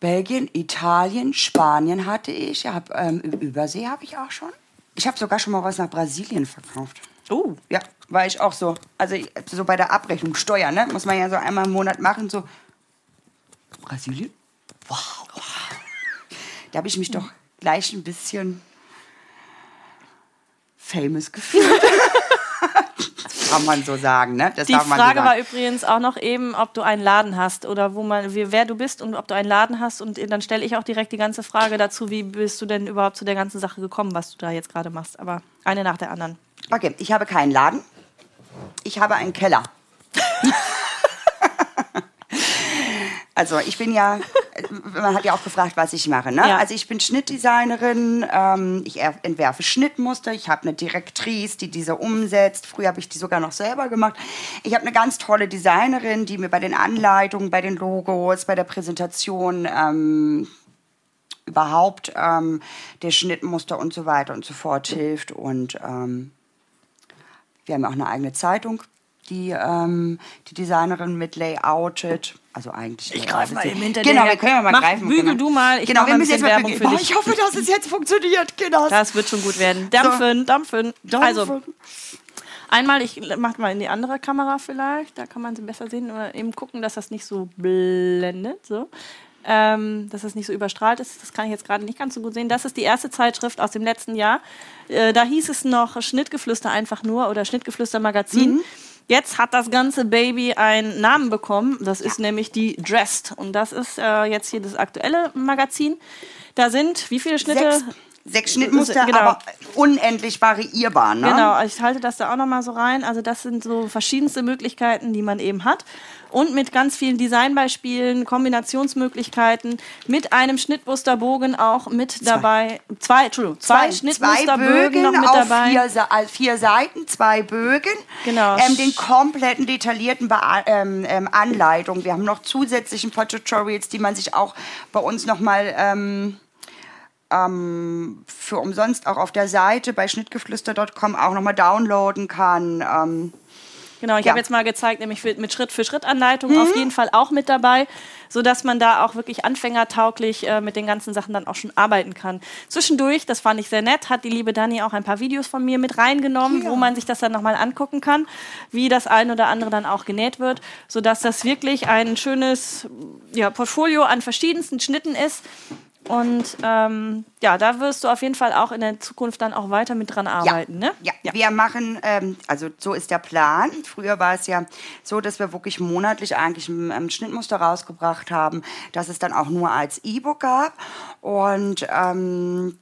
Speaker 2: Belgien, Italien, Spanien hatte ich. Hab, ähm, Übersee habe ich auch schon. Ich habe sogar schon mal was nach Brasilien verkauft.
Speaker 1: Oh.
Speaker 2: Ja, war ich auch so. Also so bei der Abrechnung, Steuern, ne? Muss man ja so einmal im Monat machen. So, Brasilien? Wow. Da habe ich mich doch gleich ein bisschen famous gefühlt. <laughs> kann man so sagen, ne?
Speaker 1: Das Die Frage so war übrigens auch noch eben, ob du einen Laden hast oder wo man, wie, wer du bist und ob du einen Laden hast. Und dann stelle ich auch direkt die ganze Frage dazu, wie bist du denn überhaupt zu der ganzen Sache gekommen, was du da jetzt gerade machst. Aber eine nach der anderen.
Speaker 2: Okay, ich habe keinen Laden. Ich habe einen Keller. <laughs> Also ich bin ja, man hat ja auch gefragt, was ich mache. Ne?
Speaker 1: Ja.
Speaker 2: Also ich bin Schnittdesignerin, ähm, ich entwerfe Schnittmuster, ich habe eine Direktrice, die diese umsetzt. Früher habe ich die sogar noch selber gemacht. Ich habe eine ganz tolle Designerin, die mir bei den Anleitungen, bei den Logos, bei der Präsentation ähm, überhaupt ähm, der Schnittmuster und so weiter und so fort hilft. Und ähm, wir haben auch eine eigene Zeitung, die ähm, die Designerin mit layoutet. Also eigentlich.
Speaker 1: Ich greife mal eben hinter
Speaker 2: Genau, wir können ja mal
Speaker 1: Mach,
Speaker 2: greifen.
Speaker 1: Bügel du mal. Ich
Speaker 2: genau, wir müssen jetzt mal
Speaker 1: Werbung
Speaker 2: bügeln. Oh, ich hoffe, dass es jetzt funktioniert. Genau.
Speaker 1: Das wird schon gut werden. Dampfen, so. dampfen. Also, einmal, ich mach mal in die andere Kamera vielleicht. Da kann man sie besser sehen. Oder eben gucken, dass das nicht so blendet. So. Ähm, dass das nicht so überstrahlt ist. Das kann ich jetzt gerade nicht ganz so gut sehen. Das ist die erste Zeitschrift aus dem letzten Jahr. Äh, da hieß es noch Schnittgeflüster einfach nur oder Schnittgeflüster Magazin. Mhm. Jetzt hat das ganze Baby einen Namen bekommen. Das ist nämlich die Dressed. Und das ist äh, jetzt hier das aktuelle Magazin. Da sind wie viele Schnitte?
Speaker 2: Sechs. Sechs Schnittmuster, genau. aber unendlich variierbar. Ne?
Speaker 1: Genau, ich halte das da auch nochmal so rein. Also das sind so verschiedenste Möglichkeiten, die man eben hat. Und mit ganz vielen Designbeispielen, Kombinationsmöglichkeiten, mit einem Schnittmusterbogen auch mit zwei. dabei. Zwei, Entschuldigung, zwei, zwei Schnittmusterbögen noch mit
Speaker 2: auf
Speaker 1: dabei.
Speaker 2: Vier, vier Seiten, zwei Bögen.
Speaker 1: Genau.
Speaker 2: Ähm, den kompletten detaillierten Be ähm, ähm, Anleitung. Wir haben noch zusätzliche Tutorials, die man sich auch bei uns nochmal... Ähm, ähm, für umsonst auch auf der Seite bei schnittgeflüster.com auch nochmal downloaden kann. Ähm,
Speaker 1: Genau, ich
Speaker 2: Ja.
Speaker 1: habe jetzt mal gezeigt, nämlich mit Schritt-für-Schritt-Anleitung auf jeden Fall auch mit dabei, sodass man da auch wirklich anfängertauglich äh, mit den ganzen Sachen dann auch schon arbeiten kann. Zwischendurch, das fand ich sehr nett, hat die liebe Dani auch ein paar Videos von mir mit reingenommen,
Speaker 2: Ja.
Speaker 1: wo man sich das dann nochmal angucken kann, wie das ein oder andere dann auch genäht wird, sodass das wirklich ein schönes ja, Portfolio an verschiedensten Schnitten ist. Und ähm, ja, da wirst du auf jeden Fall auch in der Zukunft dann auch weiter mit dran arbeiten, ne?
Speaker 2: Ja, wir machen, ähm, also so ist der Plan. Früher war es ja so, dass wir wirklich monatlich eigentlich ein, ein Schnittmuster rausgebracht haben, dass es dann auch nur als E-Book gab. Und ähm,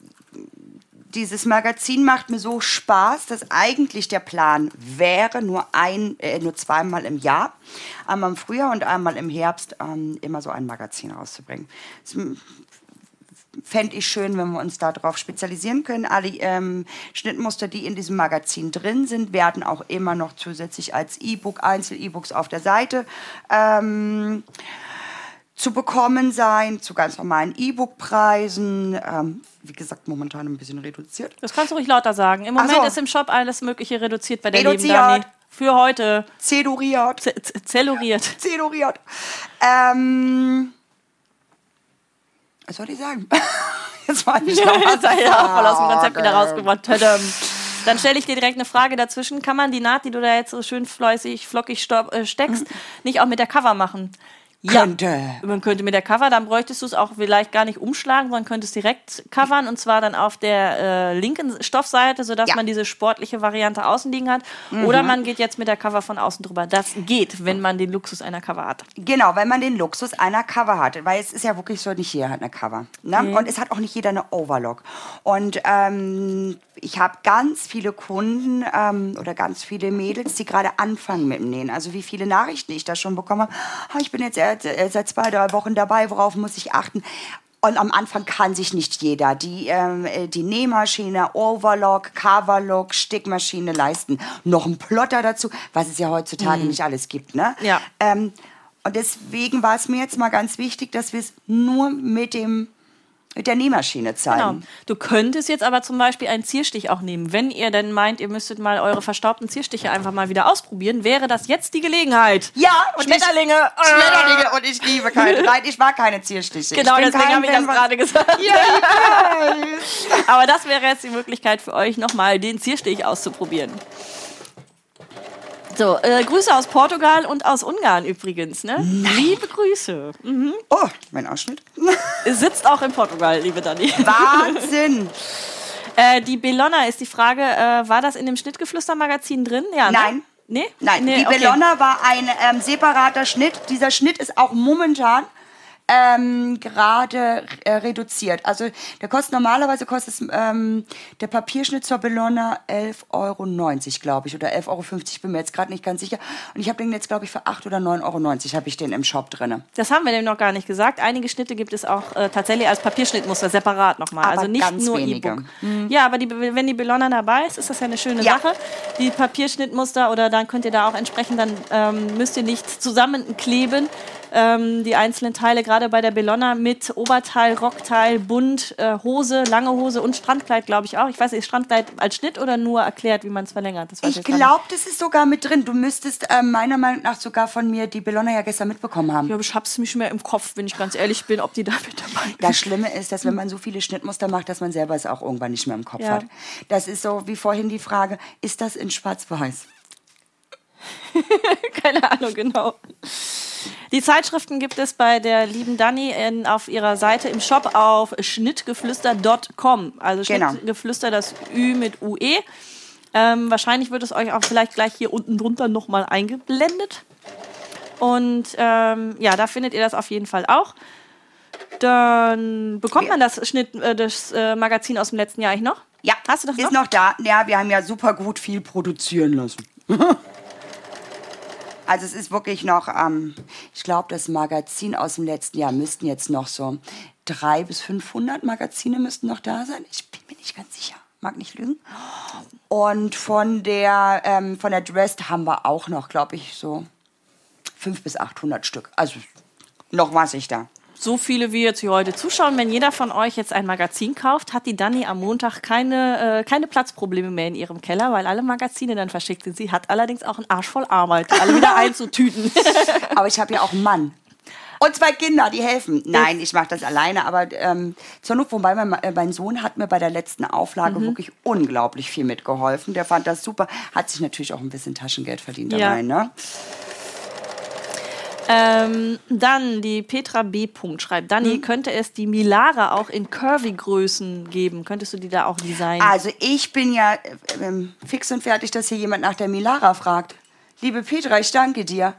Speaker 2: dieses Magazin macht mir so Spaß, dass eigentlich der Plan wäre, nur ein, äh, nur zweimal im Jahr, einmal im Frühjahr und einmal im Herbst, ähm, immer so ein Magazin rauszubringen. Es fände ich schön, wenn wir uns darauf spezialisieren können. Alle ähm, Schnittmuster, die in diesem Magazin drin sind, werden auch immer noch zusätzlich als E-Book, Einzel-E-Books auf der Seite ähm, zu bekommen sein, zu ganz normalen E-Book-Preisen. Ähm, wie gesagt, momentan ein bisschen reduziert.
Speaker 1: Das kannst du ruhig lauter sagen. Im Moment
Speaker 2: so.
Speaker 1: ist im Shop alles Mögliche reduziert bei der
Speaker 2: Reduziert.
Speaker 1: Für heute.
Speaker 2: Zeduriert.
Speaker 1: Z z- zelluriert.
Speaker 2: Zeduriert. Ähm, was soll ich sagen? <laughs> Jetzt war ich <laughs> was
Speaker 1: Sei ja voll aus dem Konzept wieder rausgebracht. Dann stelle ich dir direkt eine Frage dazwischen. Kann man die Naht, die du da jetzt so schön fläusig, flockig äh, steckst, <laughs> nicht auch mit der Cover machen?
Speaker 2: Könnte.
Speaker 1: Man könnte mit der Cover, dann bräuchtest du es auch vielleicht gar nicht umschlagen, sondern könntest direkt covern und zwar dann auf der äh, linken Stoffseite, sodass
Speaker 2: Ja.
Speaker 1: man diese sportliche Variante außen liegen hat. Oder man geht jetzt mit der Cover von außen drüber. Das geht, wenn man den Luxus einer Cover hat.
Speaker 2: Genau, wenn man den Luxus einer Cover hat. Weil es ist ja wirklich so, nicht jeder hat eine Cover. Ne? Und es hat auch nicht jeder eine Overlock. Und ähm, ich habe ganz viele Kunden ähm, oder ganz viele Mädels, die gerade anfangen mit dem Nähen. Also wie viele Nachrichten ich da schon bekomme. Ah, ich bin jetzt äh, seit zwei, drei Wochen dabei, worauf muss ich achten? Und am Anfang kann sich nicht jeder die, ähm, äh, die Nähmaschine, Overlock, Coverlock, Stickmaschine leisten. Noch ein Plotter dazu, was es ja heutzutage nicht alles gibt. Ne?
Speaker 1: Ja.
Speaker 2: Ähm, und deswegen war es mir jetzt mal ganz wichtig, dass wir es nur mit dem mit der Nähmaschine zeigen.
Speaker 1: Genau. Du könntest jetzt aber zum Beispiel einen Zierstich auch nehmen. Wenn ihr denn meint, ihr müsstet mal eure verstaubten Zierstiche einfach mal wieder ausprobieren, wäre das jetzt die Gelegenheit.
Speaker 2: Ja, und
Speaker 1: Schmetterlinge.
Speaker 2: Ich, Schmetterlinge und ich liebe keine. <laughs> Nein, ich mag keine Zierstiche.
Speaker 1: Genau, deswegen habe ich das gerade gesagt.
Speaker 2: Weiß. <laughs>
Speaker 1: Aber das wäre jetzt die Möglichkeit für euch, nochmal den Zierstich auszuprobieren. So, äh, Grüße aus Portugal und aus Ungarn übrigens, ne? Liebe Grüße. Mhm.
Speaker 2: Oh, mein Ausschnitt. <laughs>
Speaker 1: Sitzt auch in Portugal, liebe Dani.
Speaker 2: Wahnsinn. <laughs>
Speaker 1: Äh, die Bellona ist die Frage, äh, war das in dem Schnittgeflüster-Magazin drin? Ja, ne?
Speaker 2: Nein.
Speaker 1: Nee?
Speaker 2: Nein,
Speaker 1: nee,
Speaker 2: die
Speaker 1: okay.
Speaker 2: Bellona war ein ähm, separater Schnitt. Dieser Schnitt ist auch momentan ähm, gerade äh, reduziert. Also der kostet normalerweise kostet es, ähm, der Papierschnitt zur Bellona 11,90 Euro, glaube ich, oder 11,50 Euro, bin mir jetzt gerade nicht ganz sicher. Und ich habe den jetzt, glaube ich, für 8 oder 9,90 Euro habe ich den im Shop drinne.
Speaker 1: Das haben wir dem noch gar nicht gesagt. Einige Schnitte gibt es auch äh, tatsächlich als Papierschnittmuster separat nochmal.
Speaker 2: Aber
Speaker 1: Also nicht nur. E-Book. Ja, aber die, wenn die Bellona dabei ist, ist das ja eine schöne
Speaker 2: Ja.
Speaker 1: Sache. Die Papierschnittmuster oder dann könnt ihr da auch entsprechend, dann ähm, müsst ihr nicht zusammenkleben. Ähm, die einzelnen Teile, gerade bei der Bellona mit Oberteil, Rockteil, Bund, äh, Hose, lange Hose und Strandkleid, glaube ich auch. Ich weiß nicht, ist Strandkleid als Schnitt oder nur erklärt, wie man es verlängert?
Speaker 2: Ich glaube, das ist sogar mit drin. Du müsstest ähm, meiner Meinung nach sogar von mir die Bellona ja gestern mitbekommen haben.
Speaker 1: Ich glaube, ich hab's nicht mehr im Kopf, wenn ich ganz ehrlich bin, ob die da mit dabei ist.
Speaker 2: Das Schlimme ist, dass wenn man so viele Schnittmuster macht, dass man selber es auch irgendwann nicht mehr im Kopf
Speaker 1: Ja.
Speaker 2: hat. Das ist so wie vorhin die Frage, ist das in schwarz-weiß? <laughs>
Speaker 1: Keine Ahnung, genau. Die Zeitschriften gibt es bei der lieben Dani in, auf ihrer Seite im Shop auf schnittgeflüster.com. Also
Speaker 2: Genau.
Speaker 1: Schnittgeflüster, das Ü mit UE. Ähm, wahrscheinlich wird es euch auch vielleicht gleich hier unten drunter nochmal eingeblendet. Und ähm, ja, da findet ihr das auf jeden Fall auch. Dann bekommt man das Schnitt, äh, das äh, Magazin aus dem letzten Jahr eigentlich noch?
Speaker 2: Ja,
Speaker 1: Hast du das
Speaker 2: ist
Speaker 1: noch?
Speaker 2: noch da. Ja, wir haben ja super gut viel produzieren lassen. <laughs> Also es ist wirklich noch, ähm, ich glaube, das Magazin aus dem letzten Jahr müssten jetzt noch so drei bis 500 Magazine müssten noch da sein. Ich bin mir nicht ganz sicher, mag nicht lügen. Und von der, ähm, von der Dressed haben wir auch noch, glaube ich, so 500 bis 800 Stück. Also noch was ich da.
Speaker 1: So viele wie jetzt hier heute zuschauen, wenn jeder von euch jetzt ein Magazin kauft, hat die Dani am Montag keine, äh, keine Platzprobleme mehr in ihrem Keller, weil alle Magazine dann verschickt sind. Sie hat allerdings auch einen Arsch voll Arbeit, alle wieder <laughs> einzutüten. <laughs>
Speaker 2: Aber ich habe ja auch einen Mann. Und zwei Kinder, die helfen. Nein, ich mache das alleine, aber ähm, zur Not, wobei mein, äh, mein Sohn hat mir bei der letzten Auflage
Speaker 1: Mhm.
Speaker 2: wirklich unglaublich viel mitgeholfen. Der fand das super, hat sich natürlich auch ein bisschen Taschengeld verdient
Speaker 1: Ja.
Speaker 2: dabei, ne?
Speaker 1: Ähm, dann die Petra B. Punkt schreibt, Dani, könnte es die Milara auch in Curvy-Größen geben? Könntest du die da auch designen?
Speaker 2: Also ich bin ja äh, ähm, fix und fertig, dass hier jemand nach der Milara fragt. Liebe Petra, ich danke dir.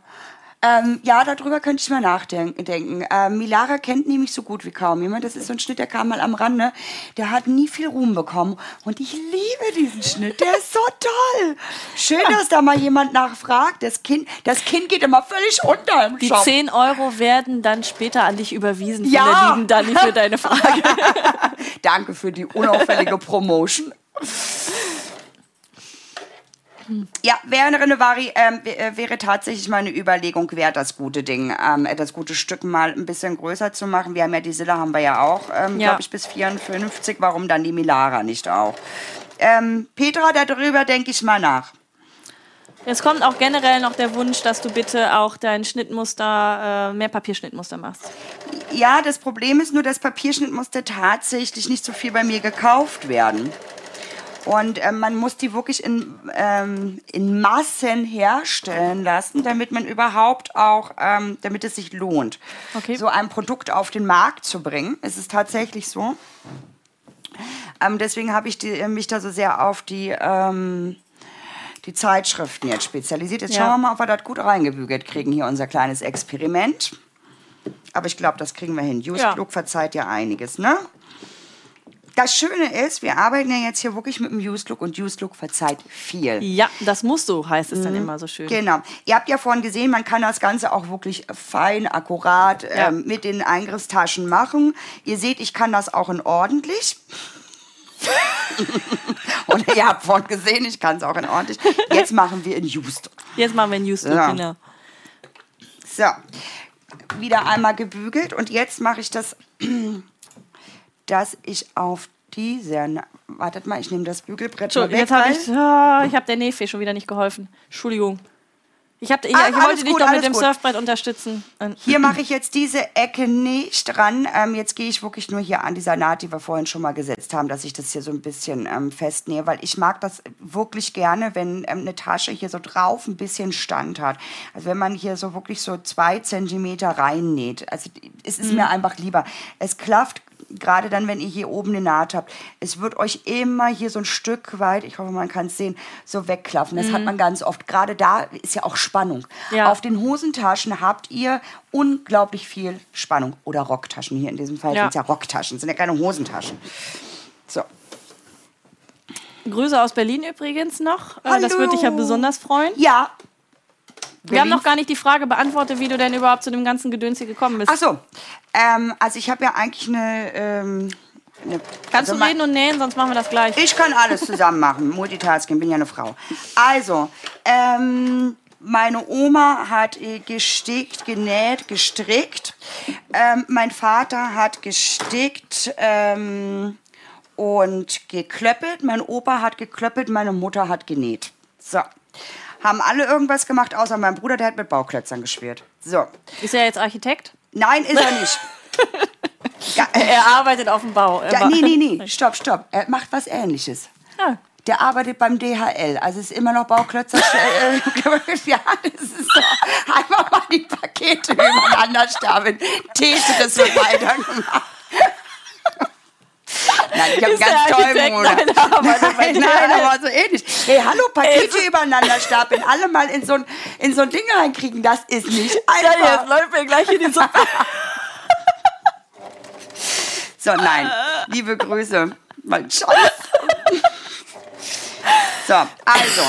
Speaker 2: Ähm, ja, darüber könnte ich mal nachdenken. Ähm, Milara kennt nämlich so gut wie kaum jemand. Das ist so ein Schnitt, der kam mal am Rande. Der hat nie viel Ruhm bekommen. Und ich liebe diesen Schnitt. Der ist so toll. Schön, ja. dass da mal jemand nachfragt. Das Kind, das Kind geht immer völlig unter im
Speaker 1: Die
Speaker 2: Shop.
Speaker 1: 10 Euro werden dann später an dich überwiesen ja. von der lieben Dani für deine Frage. <laughs>
Speaker 2: Danke für die unauffällige Promotion. Ja, wäre eine Vari ähm, äh, wäre tatsächlich mal eine Überlegung wert, das gute Ding, ähm, das gute Stück mal ein bisschen größer zu machen. Wir haben ja die Silla haben wir ja auch, ähm, ja. glaube ich, bis 54. Warum dann die Milara nicht auch? Ähm, Petra, darüber denke ich mal nach.
Speaker 1: Es kommt auch generell noch der Wunsch, dass du bitte auch dein Schnittmuster, äh, mehr Papierschnittmuster machst.
Speaker 2: Ja, das Problem ist nur, dass Papierschnittmuster tatsächlich nicht so viel bei mir gekauft werden. Und äh, man muss die wirklich in, ähm, in Massen herstellen lassen, damit man überhaupt auch, ähm, damit es sich lohnt, okay. so ein Produkt auf den Markt zu bringen. Es ist tatsächlich so. Ähm, deswegen habe ich die, mich da so sehr auf die, ähm, die Zeitschriften jetzt spezialisiert. Jetzt ja. schauen wir mal, ob wir das gut reingebügelt kriegen, hier unser kleines Experiment. Aber ich glaube, das kriegen wir hin. Just ja. verzeiht ja einiges, ne? Das Schöne ist, wir arbeiten ja jetzt hier wirklich mit dem Used Look und Used Look verzeiht viel.
Speaker 1: Ja, das musst du, heißt es mhm. dann immer so schön.
Speaker 2: Genau. Ihr habt ja vorhin gesehen, man kann das Ganze auch wirklich fein, akkurat ja. ähm, mit den Eingriffstaschen machen. Ihr seht, ich kann das auch in ordentlich. <laughs> und ihr habt vorhin gesehen, ich kann es auch in ordentlich. Jetzt machen wir in Used.
Speaker 1: Jetzt machen wir in Used, ja. genau.
Speaker 2: So, wieder einmal gebügelt und jetzt mache ich das dass ich auf diese. Wartet mal, ich nehme das Bügelbrett
Speaker 1: mal weg. Jetzt habe ich, oh, ich habe der Nefe schon wieder nicht geholfen. Entschuldigung. Ich, hab, ich, ah, ich wollte dich gut, doch mit dem gut. Surfbrett unterstützen.
Speaker 2: Hier mache ich jetzt diese Ecke nicht dran. Ähm, jetzt gehe ich wirklich nur hier an dieser Naht, die wir vorhin schon mal gesetzt haben, dass ich das hier so ein bisschen ähm, festnähe, weil ich mag das wirklich gerne, wenn ähm, eine Tasche hier so drauf ein bisschen Stand hat. Also wenn man hier so wirklich so zwei Zentimeter reinnäht. Also es ist mhm. mir einfach lieber. Es klafft gerade dann, wenn ihr hier oben eine Naht habt, es wird euch immer hier so ein Stück weit, ich hoffe, man kann es sehen, so wegklaffen. Das mhm. hat man ganz oft. Gerade da ist ja auch Spannung. Ja. Auf den Hosentaschen habt ihr unglaublich viel Spannung. Oder Rocktaschen. Hier in diesem Fall ja. sind es ja Rocktaschen, sind ja keine Hosentaschen. So.
Speaker 1: Grüße aus Berlin übrigens noch. Hallo. Äh, das würde dich ja besonders freuen.
Speaker 2: Ja,
Speaker 1: wir haben noch gar nicht die Frage beantwortet, wie du denn überhaupt zu dem ganzen Gedöns hier gekommen bist.
Speaker 2: Ach so. Ähm, also ich habe ja eigentlich eine... Ähm, eine
Speaker 1: Kannst also du reden und nähen, sonst machen wir das gleich.
Speaker 2: Ich kann alles zusammen machen. <laughs> Multitasking, bin ja eine Frau. Also, ähm, meine Oma hat äh, gestickt, genäht, gestrickt. Ähm, mein Vater hat gestickt ähm, und geklöppelt. Mein Opa hat geklöppelt, meine Mutter hat genäht. So haben alle irgendwas gemacht, außer mein Bruder, der hat mit Bauklötzern gespielt. So.
Speaker 1: Ist er jetzt Architekt?
Speaker 2: Nein, ist er nicht. <laughs>
Speaker 1: ja, äh, er arbeitet auf dem Bau.
Speaker 2: Ja, nee, nee, nee, <laughs> stopp, stopp. Er macht was Ähnliches. Ah. Der arbeitet beim DHL, also ist immer noch Bauklötzer. Äh, <laughs> ja, das ist so. Einfach mal die Pakete übereinander stapeln. Tete, das wird weitergemacht. Nein, ich habe ganz tollen Monat. Nein, aber, nein, nein, aber so ähnlich. Hey, hallo, Pakete Ey, übereinander stapeln, alle mal in so ein, in so ein Ding reinkriegen, das ist nicht <laughs> einfach.
Speaker 1: Ja, jetzt läuft mir gleich in die Suppe. <laughs>
Speaker 2: so, nein, liebe Grüße. Mein Schatz. <laughs> So, also,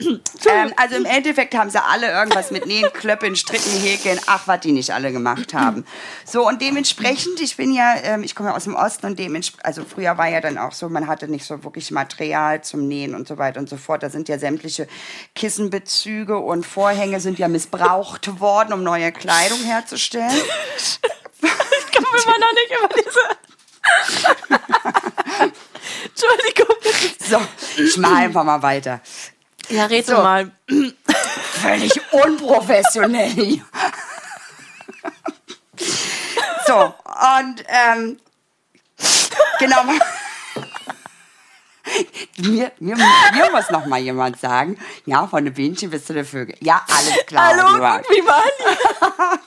Speaker 2: ähm, also im Endeffekt haben sie alle irgendwas mit Nähen, Klöppeln, Stricken, Häkeln, ach, was die nicht alle gemacht haben. So, und dementsprechend, ich bin ja, ähm, ich komme ja aus dem Osten und dementsprechend, also früher war ja dann auch so, man hatte nicht so wirklich Material zum Nähen und so weiter und so fort. Da sind ja sämtliche Kissenbezüge und Vorhänge sind ja missbraucht worden, um neue Kleidung herzustellen.
Speaker 1: Ich komme immer noch nicht über diese... <laughs> Entschuldigung.
Speaker 2: So, ich mache einfach mal weiter.
Speaker 1: Ja, red so. mal. <laughs>
Speaker 2: Völlig unprofessionell. so, und ähm, genau. Mir, mir, mir muss noch mal jemand sagen, ja, von den Bienchen bis zu den Vögeln. Ja, alles klar.
Speaker 1: Hallo, wie waren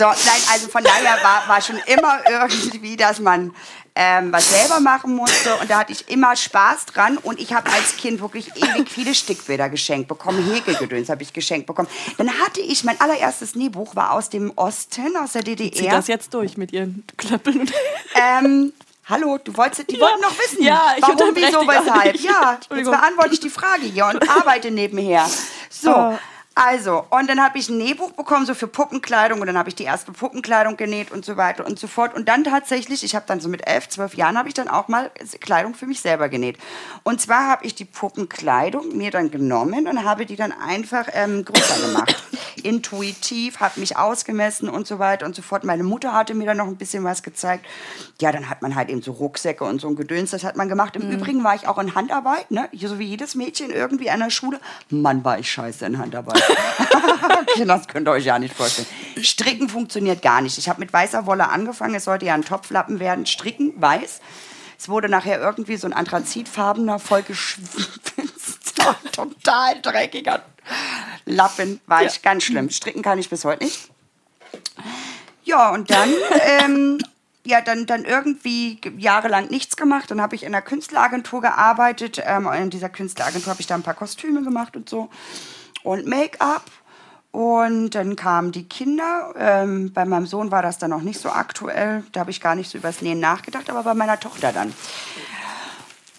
Speaker 2: So, nein, also von daher war, war schon immer irgendwie, dass man ähm, was selber machen musste. Und da hatte ich immer Spaß dran. Und ich habe als Kind wirklich ewig viele Stickbilder geschenkt bekommen. Häkelgedöns habe ich geschenkt bekommen. Dann hatte ich, mein allererstes Nähbuch war aus dem Osten, aus der DDR.
Speaker 1: Zieh das jetzt durch mit ihren Klöppeln. <laughs>
Speaker 2: Ähm, Hallo, du wolltest, die
Speaker 1: Ja.
Speaker 2: wollten noch wissen,
Speaker 1: Ja, ich
Speaker 2: warum, wieso, weshalb. Ja, jetzt beantworte ich die Frage hier und arbeite nebenher. So,
Speaker 1: Oh.
Speaker 2: Also, und dann habe ich ein Nähbuch bekommen, so für Puppenkleidung und dann habe ich die erste Puppenkleidung genäht und so weiter und so fort. Und dann tatsächlich, ich habe dann so mit elf, zwölf Jahren, habe ich dann auch mal Kleidung für mich selber genäht. Und zwar habe ich die Puppenkleidung mir dann genommen und habe die dann einfach ähm, größer gemacht. <laughs> Intuitiv, habe mich ausgemessen und so weiter und so fort. Meine Mutter hatte mir dann noch ein bisschen was gezeigt. Ja, dann hat man halt eben so Rucksäcke und so ein Gedöns, das hat man gemacht. Im Übrigen war ich auch in Handarbeit, ne? so wie jedes Mädchen irgendwie an der Schule. Mann, war ich scheiße in Handarbeit. Okay, das könnt ihr euch ja nicht vorstellen. Stricken funktioniert gar nicht. Ich habe mit weißer Wolle angefangen, es sollte ja ein Topflappen werden. Stricken, weiß. Es wurde nachher irgendwie so ein anthrazitfarbener, vollgeschwitzter, <laughs> total dreckiger Lappen. War ich ganz schlimm. Stricken kann ich bis heute nicht. Ja, und dann, ähm, ja, dann, dann irgendwie ge- jahrelang nichts gemacht. Dann habe ich in einer Künstleragentur gearbeitet. Ähm, in dieser Künstleragentur habe ich da ein paar Kostüme gemacht und so. Und Make-up. Und dann kamen die Kinder. Ähm, bei meinem Sohn war das dann noch nicht so aktuell. Da habe ich gar nicht so übers Nähen nachgedacht, aber bei meiner Tochter dann.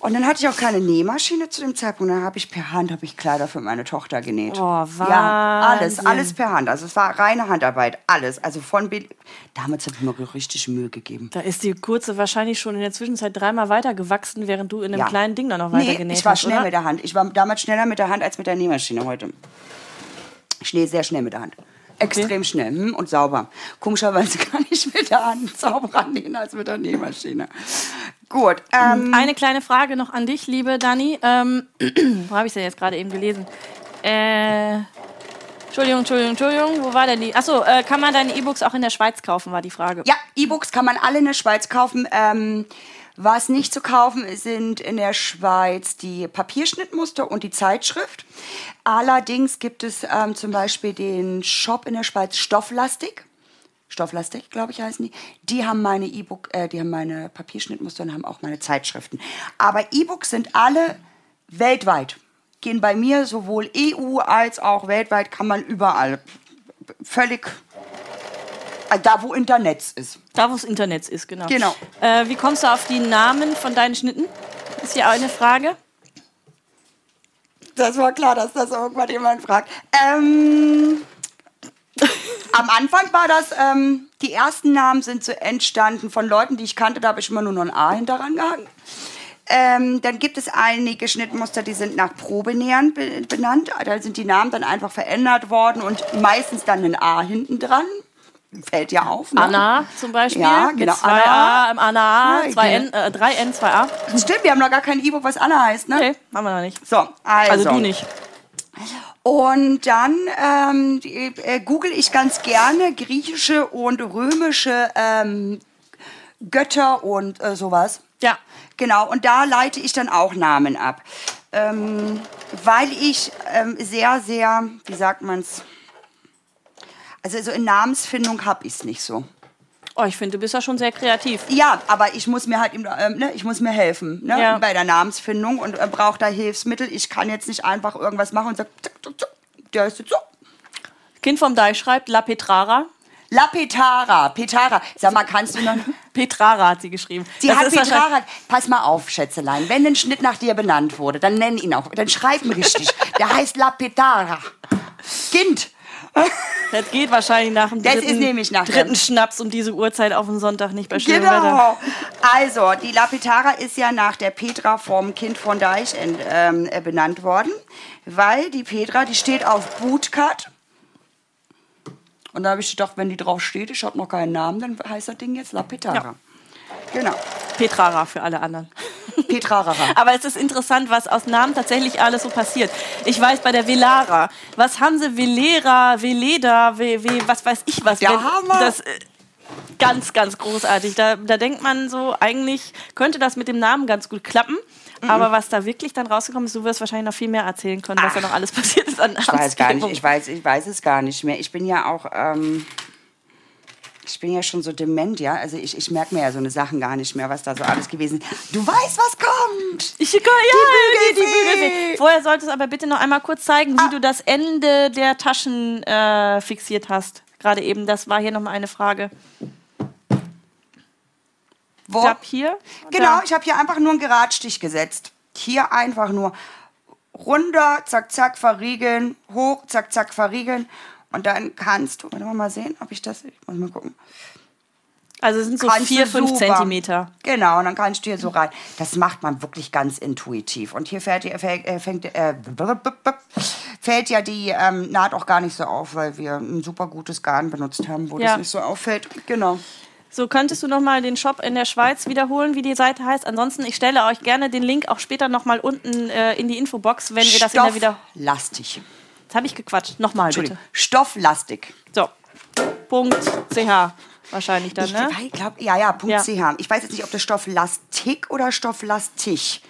Speaker 2: Und dann hatte ich auch keine Nähmaschine zu dem Zeitpunkt. Dann habe ich per Hand habe ich Kleider für meine Tochter genäht.
Speaker 1: Oh,
Speaker 2: Ja, alles,
Speaker 1: Wahnsinn.
Speaker 2: alles per Hand. Also es war reine Handarbeit, alles. Also von Bild. Damals habe ich mir richtig Mühe gegeben.
Speaker 1: Da ist die Kurze wahrscheinlich schon in der Zwischenzeit dreimal weitergewachsen, während du in einem
Speaker 2: Ja.
Speaker 1: kleinen Ding da noch weiter
Speaker 2: Nee,
Speaker 1: genäht
Speaker 2: ich war
Speaker 1: hast,
Speaker 2: schnell
Speaker 1: oder?
Speaker 2: mit der Hand. Ich war damals schneller mit der Hand als mit der Nähmaschine heute. Ich nähe sehr schnell mit der Hand. Extrem schnell hm, und sauber. Komischerweise <laughs> kann ich mit der Hand sauberer nähen als mit der Nähmaschine. Gut. Ähm,
Speaker 1: Eine kleine Frage noch an dich, liebe Dani. Ähm, <clears throat> wo habe ich denn jetzt gerade eben gelesen? Äh, Entschuldigung, Entschuldigung, Entschuldigung. Wo war denn die? Achso, äh, kann man deine E-Books auch in der Schweiz kaufen, war die Frage.
Speaker 2: Ja, E-Books kann man alle in der Schweiz kaufen. Ähm, was nicht zu kaufen sind in der Schweiz die Papierschnittmuster und die Zeitschrift. Allerdings gibt es ähm, zum Beispiel den Shop in der Schweiz Stofflastik. Stofflastik, glaube ich, heißen die. Die haben meine E-Book, äh, die haben meine Papierschnittmuster und haben auch meine Zeitschriften. Aber E-Books sind alle weltweit. Gehen bei mir sowohl EU als auch weltweit, kann man überall. Völlig da, wo Internet ist.
Speaker 1: Da, wo das Internet ist, genau.
Speaker 2: Genau.
Speaker 1: Äh, wie kommst du auf die Namen von deinen Schnitten? Ist hier auch eine Frage.
Speaker 2: Das war klar, dass das irgendwann jemand fragt. Ähm, <laughs> am Anfang war das, ähm, die ersten Namen sind so entstanden von Leuten, die ich kannte, da habe ich immer nur noch ein A hinteran gehangen. Ähm, dann gibt es einige Schnittmuster, die sind nach Probenähern be benannt. Da sind die Namen dann einfach verändert worden und meistens dann ein A hinten dran. Fällt ja auf. Ne?
Speaker 1: Anna zum Beispiel.
Speaker 2: Ja, genau,
Speaker 1: Mit zwei
Speaker 2: Anna.
Speaker 1: A, im Anna A,
Speaker 2: Ja,
Speaker 1: zwei. N, äh, drei N, zwei A.
Speaker 2: Stimmt, wir haben noch gar kein E-Book, was Anna heißt, ne?
Speaker 1: Okay, machen wir noch nicht.
Speaker 2: So, also.
Speaker 1: Also du nicht.
Speaker 2: Und dann ähm, die- äh, google ich ganz gerne griechische und römische ähm, Götter und äh, sowas.
Speaker 1: Ja.
Speaker 2: Genau, und da leite ich dann auch Namen ab. Ähm, weil ich ähm, sehr, sehr, wie sagt man's, also so in Namensfindung habe ich es nicht so.
Speaker 1: Oh, ich finde, du bist ja schon sehr kreativ.
Speaker 2: Ja, aber ich muss mir halt, ähm, ne, ich muss mir helfen ne,
Speaker 1: Ja.
Speaker 2: bei der Namensfindung und äh, brauche da Hilfsmittel. Ich kann jetzt nicht einfach irgendwas machen und sagen, der ist jetzt so.
Speaker 1: Kind vom Deich schreibt La Petrara.
Speaker 2: La Petara, Petara. Sag mal, kannst du noch... <laughs>
Speaker 1: Petrara hat sie geschrieben.
Speaker 2: Sie
Speaker 1: Das
Speaker 2: hat Petrara... Pass mal auf, Schätzelein. Wenn ein Schnitt nach dir benannt wurde, dann nenn ihn auch. Dann schreib ihn richtig. <laughs> Der heißt La Petara. Kind. <laughs>
Speaker 1: Das geht wahrscheinlich nach dem
Speaker 2: Das
Speaker 1: dritten,
Speaker 2: nach
Speaker 1: dritten Schnaps um diese Uhrzeit auf dem Sonntag nicht bei schönem Wetter.
Speaker 2: Genau. Also, die La Petara ist ja nach der Petra vom Kind von Deich ähm, äh, benannt worden, weil die Petra, die steht auf Bootcut. Und da habe ich gedacht, wenn die drauf steht, ich habe noch keinen Namen, dann heißt das Ding jetzt La Petara.
Speaker 1: Ja.
Speaker 2: Genau.
Speaker 1: Petrara für alle anderen.
Speaker 2: Petrara. <laughs>
Speaker 1: Aber es ist interessant, was aus Namen tatsächlich alles so passiert. Ich weiß bei der Velara, was haben sie? Velera, Veleda, We, We, was weiß ich was.
Speaker 2: Der Hammer.
Speaker 1: Das, äh, ganz, ganz großartig. Da, da denkt man so, eigentlich könnte das mit dem Namen ganz gut klappen.
Speaker 2: Mhm.
Speaker 1: Aber was da wirklich dann rausgekommen ist, du wirst wahrscheinlich noch viel mehr erzählen können, was da noch alles <laughs> passiert ist an
Speaker 2: Ich weiß gar nicht, ich weiß, ich weiß es gar nicht mehr. Ich bin ja auch, ähm, ich bin ja schon so dement, ja. Also ich, ich merke mir ja so eine Sachen gar nicht mehr, was da so alles gewesen ist. Du weißt, was kommt!
Speaker 1: Ich, ja, die, die Bügelfee. Vorher solltest du aber bitte noch einmal kurz zeigen, wie
Speaker 2: Ah.
Speaker 1: du das Ende der Taschen äh, fixiert hast. Gerade eben, das war hier nochmal eine Frage.
Speaker 2: Wo?
Speaker 1: Ich glaube hier.
Speaker 2: Genau,
Speaker 1: da.
Speaker 2: ich habe hier einfach nur einen Geradstich gesetzt. Hier einfach nur runter, zack, zack, verriegeln, hoch, zack, zack, verriegeln. Und dann kannst du, warte mal, mal sehen, ob ich das, ich muss mal gucken.
Speaker 1: Also es sind so
Speaker 2: Kannst
Speaker 1: vier, fünf
Speaker 2: super.
Speaker 1: Zentimeter.
Speaker 2: Genau, und dann kannst du hier so rein. Das macht man wirklich ganz intuitiv. Und hier fällt, die- fällt, äh, fängt, äh, fällt ja die ähm, Naht auch gar nicht so auf, weil wir ein super gutes Garn benutzt haben, wo
Speaker 1: Ja.
Speaker 2: das nicht so auffällt. Genau.
Speaker 1: So, könntest du nochmal den Shop in der Schweiz wiederholen, wie die Seite heißt? Ansonsten, ich stelle euch gerne den Link auch später nochmal unten äh, in die Infobox, wenn ihr das in der wieder...
Speaker 2: Stofflastig.
Speaker 1: Jetzt habe ich gequatscht. Nochmal bitte.
Speaker 2: Stofflastig.
Speaker 1: So, Punkt CH wahrscheinlich dann,
Speaker 2: Ich
Speaker 1: ne?
Speaker 2: glaube, ja, ja, Punkt
Speaker 1: Ja.
Speaker 2: CH. Ich weiß jetzt nicht, ob das Stofflastik oder Stofflastig.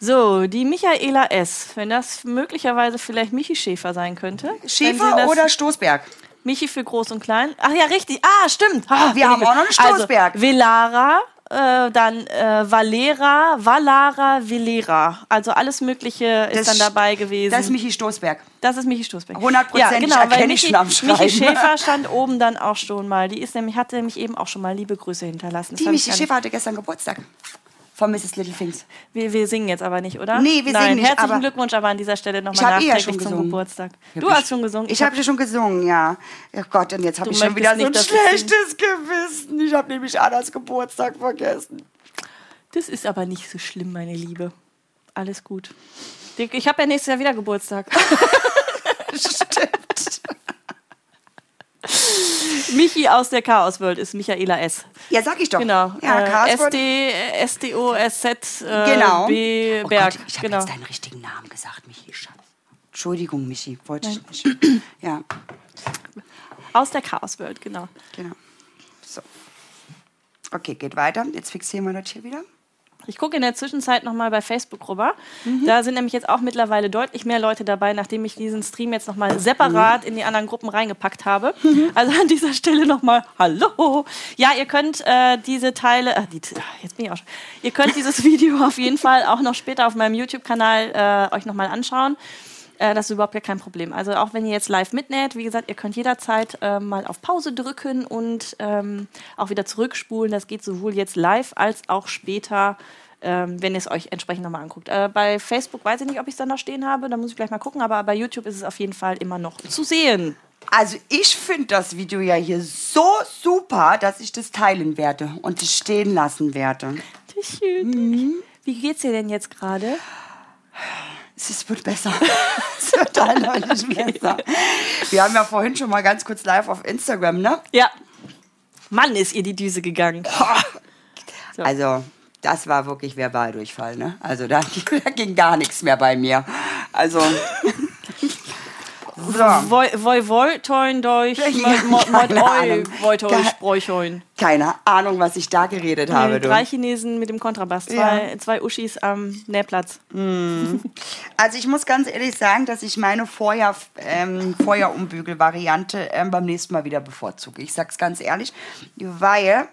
Speaker 1: So, die Michaela S., wenn das möglicherweise vielleicht Michi Schäfer sein könnte.
Speaker 2: Schäfer oder Stoßberg?
Speaker 1: Michi für groß und klein. Ach ja, richtig. Ah, stimmt. Ah,
Speaker 2: wir haben auch noch einen Stoßberg.
Speaker 1: Also, Velara, äh, dann äh, Valera, Valara, Velera. Also alles Mögliche ist
Speaker 2: Das
Speaker 1: dann dabei gewesen.
Speaker 2: Das ist Michi Stoßberg.
Speaker 1: Das ist Michi Stoßbeck.
Speaker 2: Hundertprozentig
Speaker 1: ja, genau, weil Michi,
Speaker 2: schon am
Speaker 1: Michi. <laughs> Schäfer stand oben dann auch schon mal. Die ist nämlich, hatte nämlich eben auch schon mal liebe Grüße hinterlassen. Das
Speaker 2: Die Michi Schäfer hatte gestern Geburtstag. Von Mrs. Little Things.
Speaker 1: Wir, wir singen jetzt aber nicht, oder?
Speaker 2: Nee, wir
Speaker 1: Nein,
Speaker 2: singen nicht,
Speaker 1: Herzlichen Glückwunsch aber an dieser Stelle
Speaker 2: Ich
Speaker 1: nochmal
Speaker 2: eh ja
Speaker 1: nachträglich
Speaker 2: schon
Speaker 1: zum
Speaker 2: gesungen.
Speaker 1: Geburtstag.
Speaker 2: Ich
Speaker 1: Du
Speaker 2: hab
Speaker 1: hast schon gesungen.
Speaker 2: Ich habe ja schon gesungen, ja. Oh Gott, und jetzt habe ich schon wieder so ein
Speaker 1: nicht, dass ich
Speaker 2: schlechtes Gewissen. Ich habe nämlich Annas Geburtstag vergessen.
Speaker 1: Das ist aber nicht so schlimm, meine Liebe. Alles gut. Ich habe ja nächstes Jahr wieder Geburtstag. <laughs>
Speaker 2: Stimmt.
Speaker 1: Michi aus der Chaos World ist Michaela S.
Speaker 2: Ja, sag ich doch.
Speaker 1: Genau.
Speaker 2: Ja,
Speaker 1: äh. SD, SDO, SZ, äh,
Speaker 2: Genau.
Speaker 1: B,
Speaker 2: Oh
Speaker 1: Berg.
Speaker 2: Gott, ich habe
Speaker 1: genau.
Speaker 2: jetzt deinen richtigen Namen gesagt, Michi. Schatz. Entschuldigung, Michi. Wollte ich nicht. <clears throat> Ja,
Speaker 1: Aus der Chaos World, genau.
Speaker 2: genau. So. Okay, geht weiter. Jetzt fixieren wir das hier wieder.
Speaker 1: Ich gucke in der Zwischenzeit nochmal bei Facebook rüber.
Speaker 2: Mhm.
Speaker 1: Da sind nämlich jetzt auch mittlerweile deutlich mehr Leute dabei, nachdem ich diesen Stream jetzt nochmal separat in die anderen Gruppen reingepackt habe.
Speaker 2: Mhm.
Speaker 1: Also an dieser Stelle nochmal Hallo. Ja, ihr könnt äh, diese Teile, äh, die, ah, jetzt bin ich auch schon. Ihr könnt dieses <laughs> Video auf jeden Fall auch noch später auf meinem YouTube-Kanal äh, euch nochmal anschauen. Äh, das ist überhaupt gar kein Problem. Also auch wenn ihr jetzt live mitnäht, wie gesagt, ihr könnt jederzeit äh, mal auf Pause drücken und ähm, auch wieder zurückspulen. Das geht sowohl jetzt live als auch später, ähm, wenn ihr es euch entsprechend nochmal anguckt. Äh, bei Facebook weiß ich nicht, ob ich es dann noch stehen habe, da muss ich gleich mal gucken, aber bei YouTube ist es auf jeden Fall immer noch zu sehen.
Speaker 2: Also ich finde das Video ja hier so super, dass ich das teilen werde und es stehen lassen werde.
Speaker 1: Schön. Wie geht's dir denn jetzt gerade?
Speaker 2: Es wird besser. <laughs> es wird eindeutig besser. Wir haben ja vorhin schon mal ganz kurz live auf Instagram, ne?
Speaker 1: Ja. Mann, ist ihr die Düse gegangen. <laughs> So.
Speaker 2: Also, das war wirklich Verbaldurchfall, ne? Also, da, <laughs> da ging gar nichts mehr bei mir. Also.
Speaker 1: Voi, voi, toin, durch,
Speaker 2: Ja,
Speaker 1: mod, mod, mod,
Speaker 2: keine
Speaker 1: oi,
Speaker 2: Ahnung.
Speaker 1: voi, toi,
Speaker 2: Ge-
Speaker 1: bräuchoin.
Speaker 2: Keine Ahnung, was ich da geredet habe, du.
Speaker 1: Drei Chinesen mit dem Kontrabass, zwei, zwei Uschis am Nährplatz.
Speaker 2: Also ich muss ganz ehrlich sagen, dass ich meine Vorjahr, ähm, Vorjahr-Umbügel-Variante ähm, beim nächsten Mal wieder bevorzuge. Ich sag's ganz ehrlich, weil,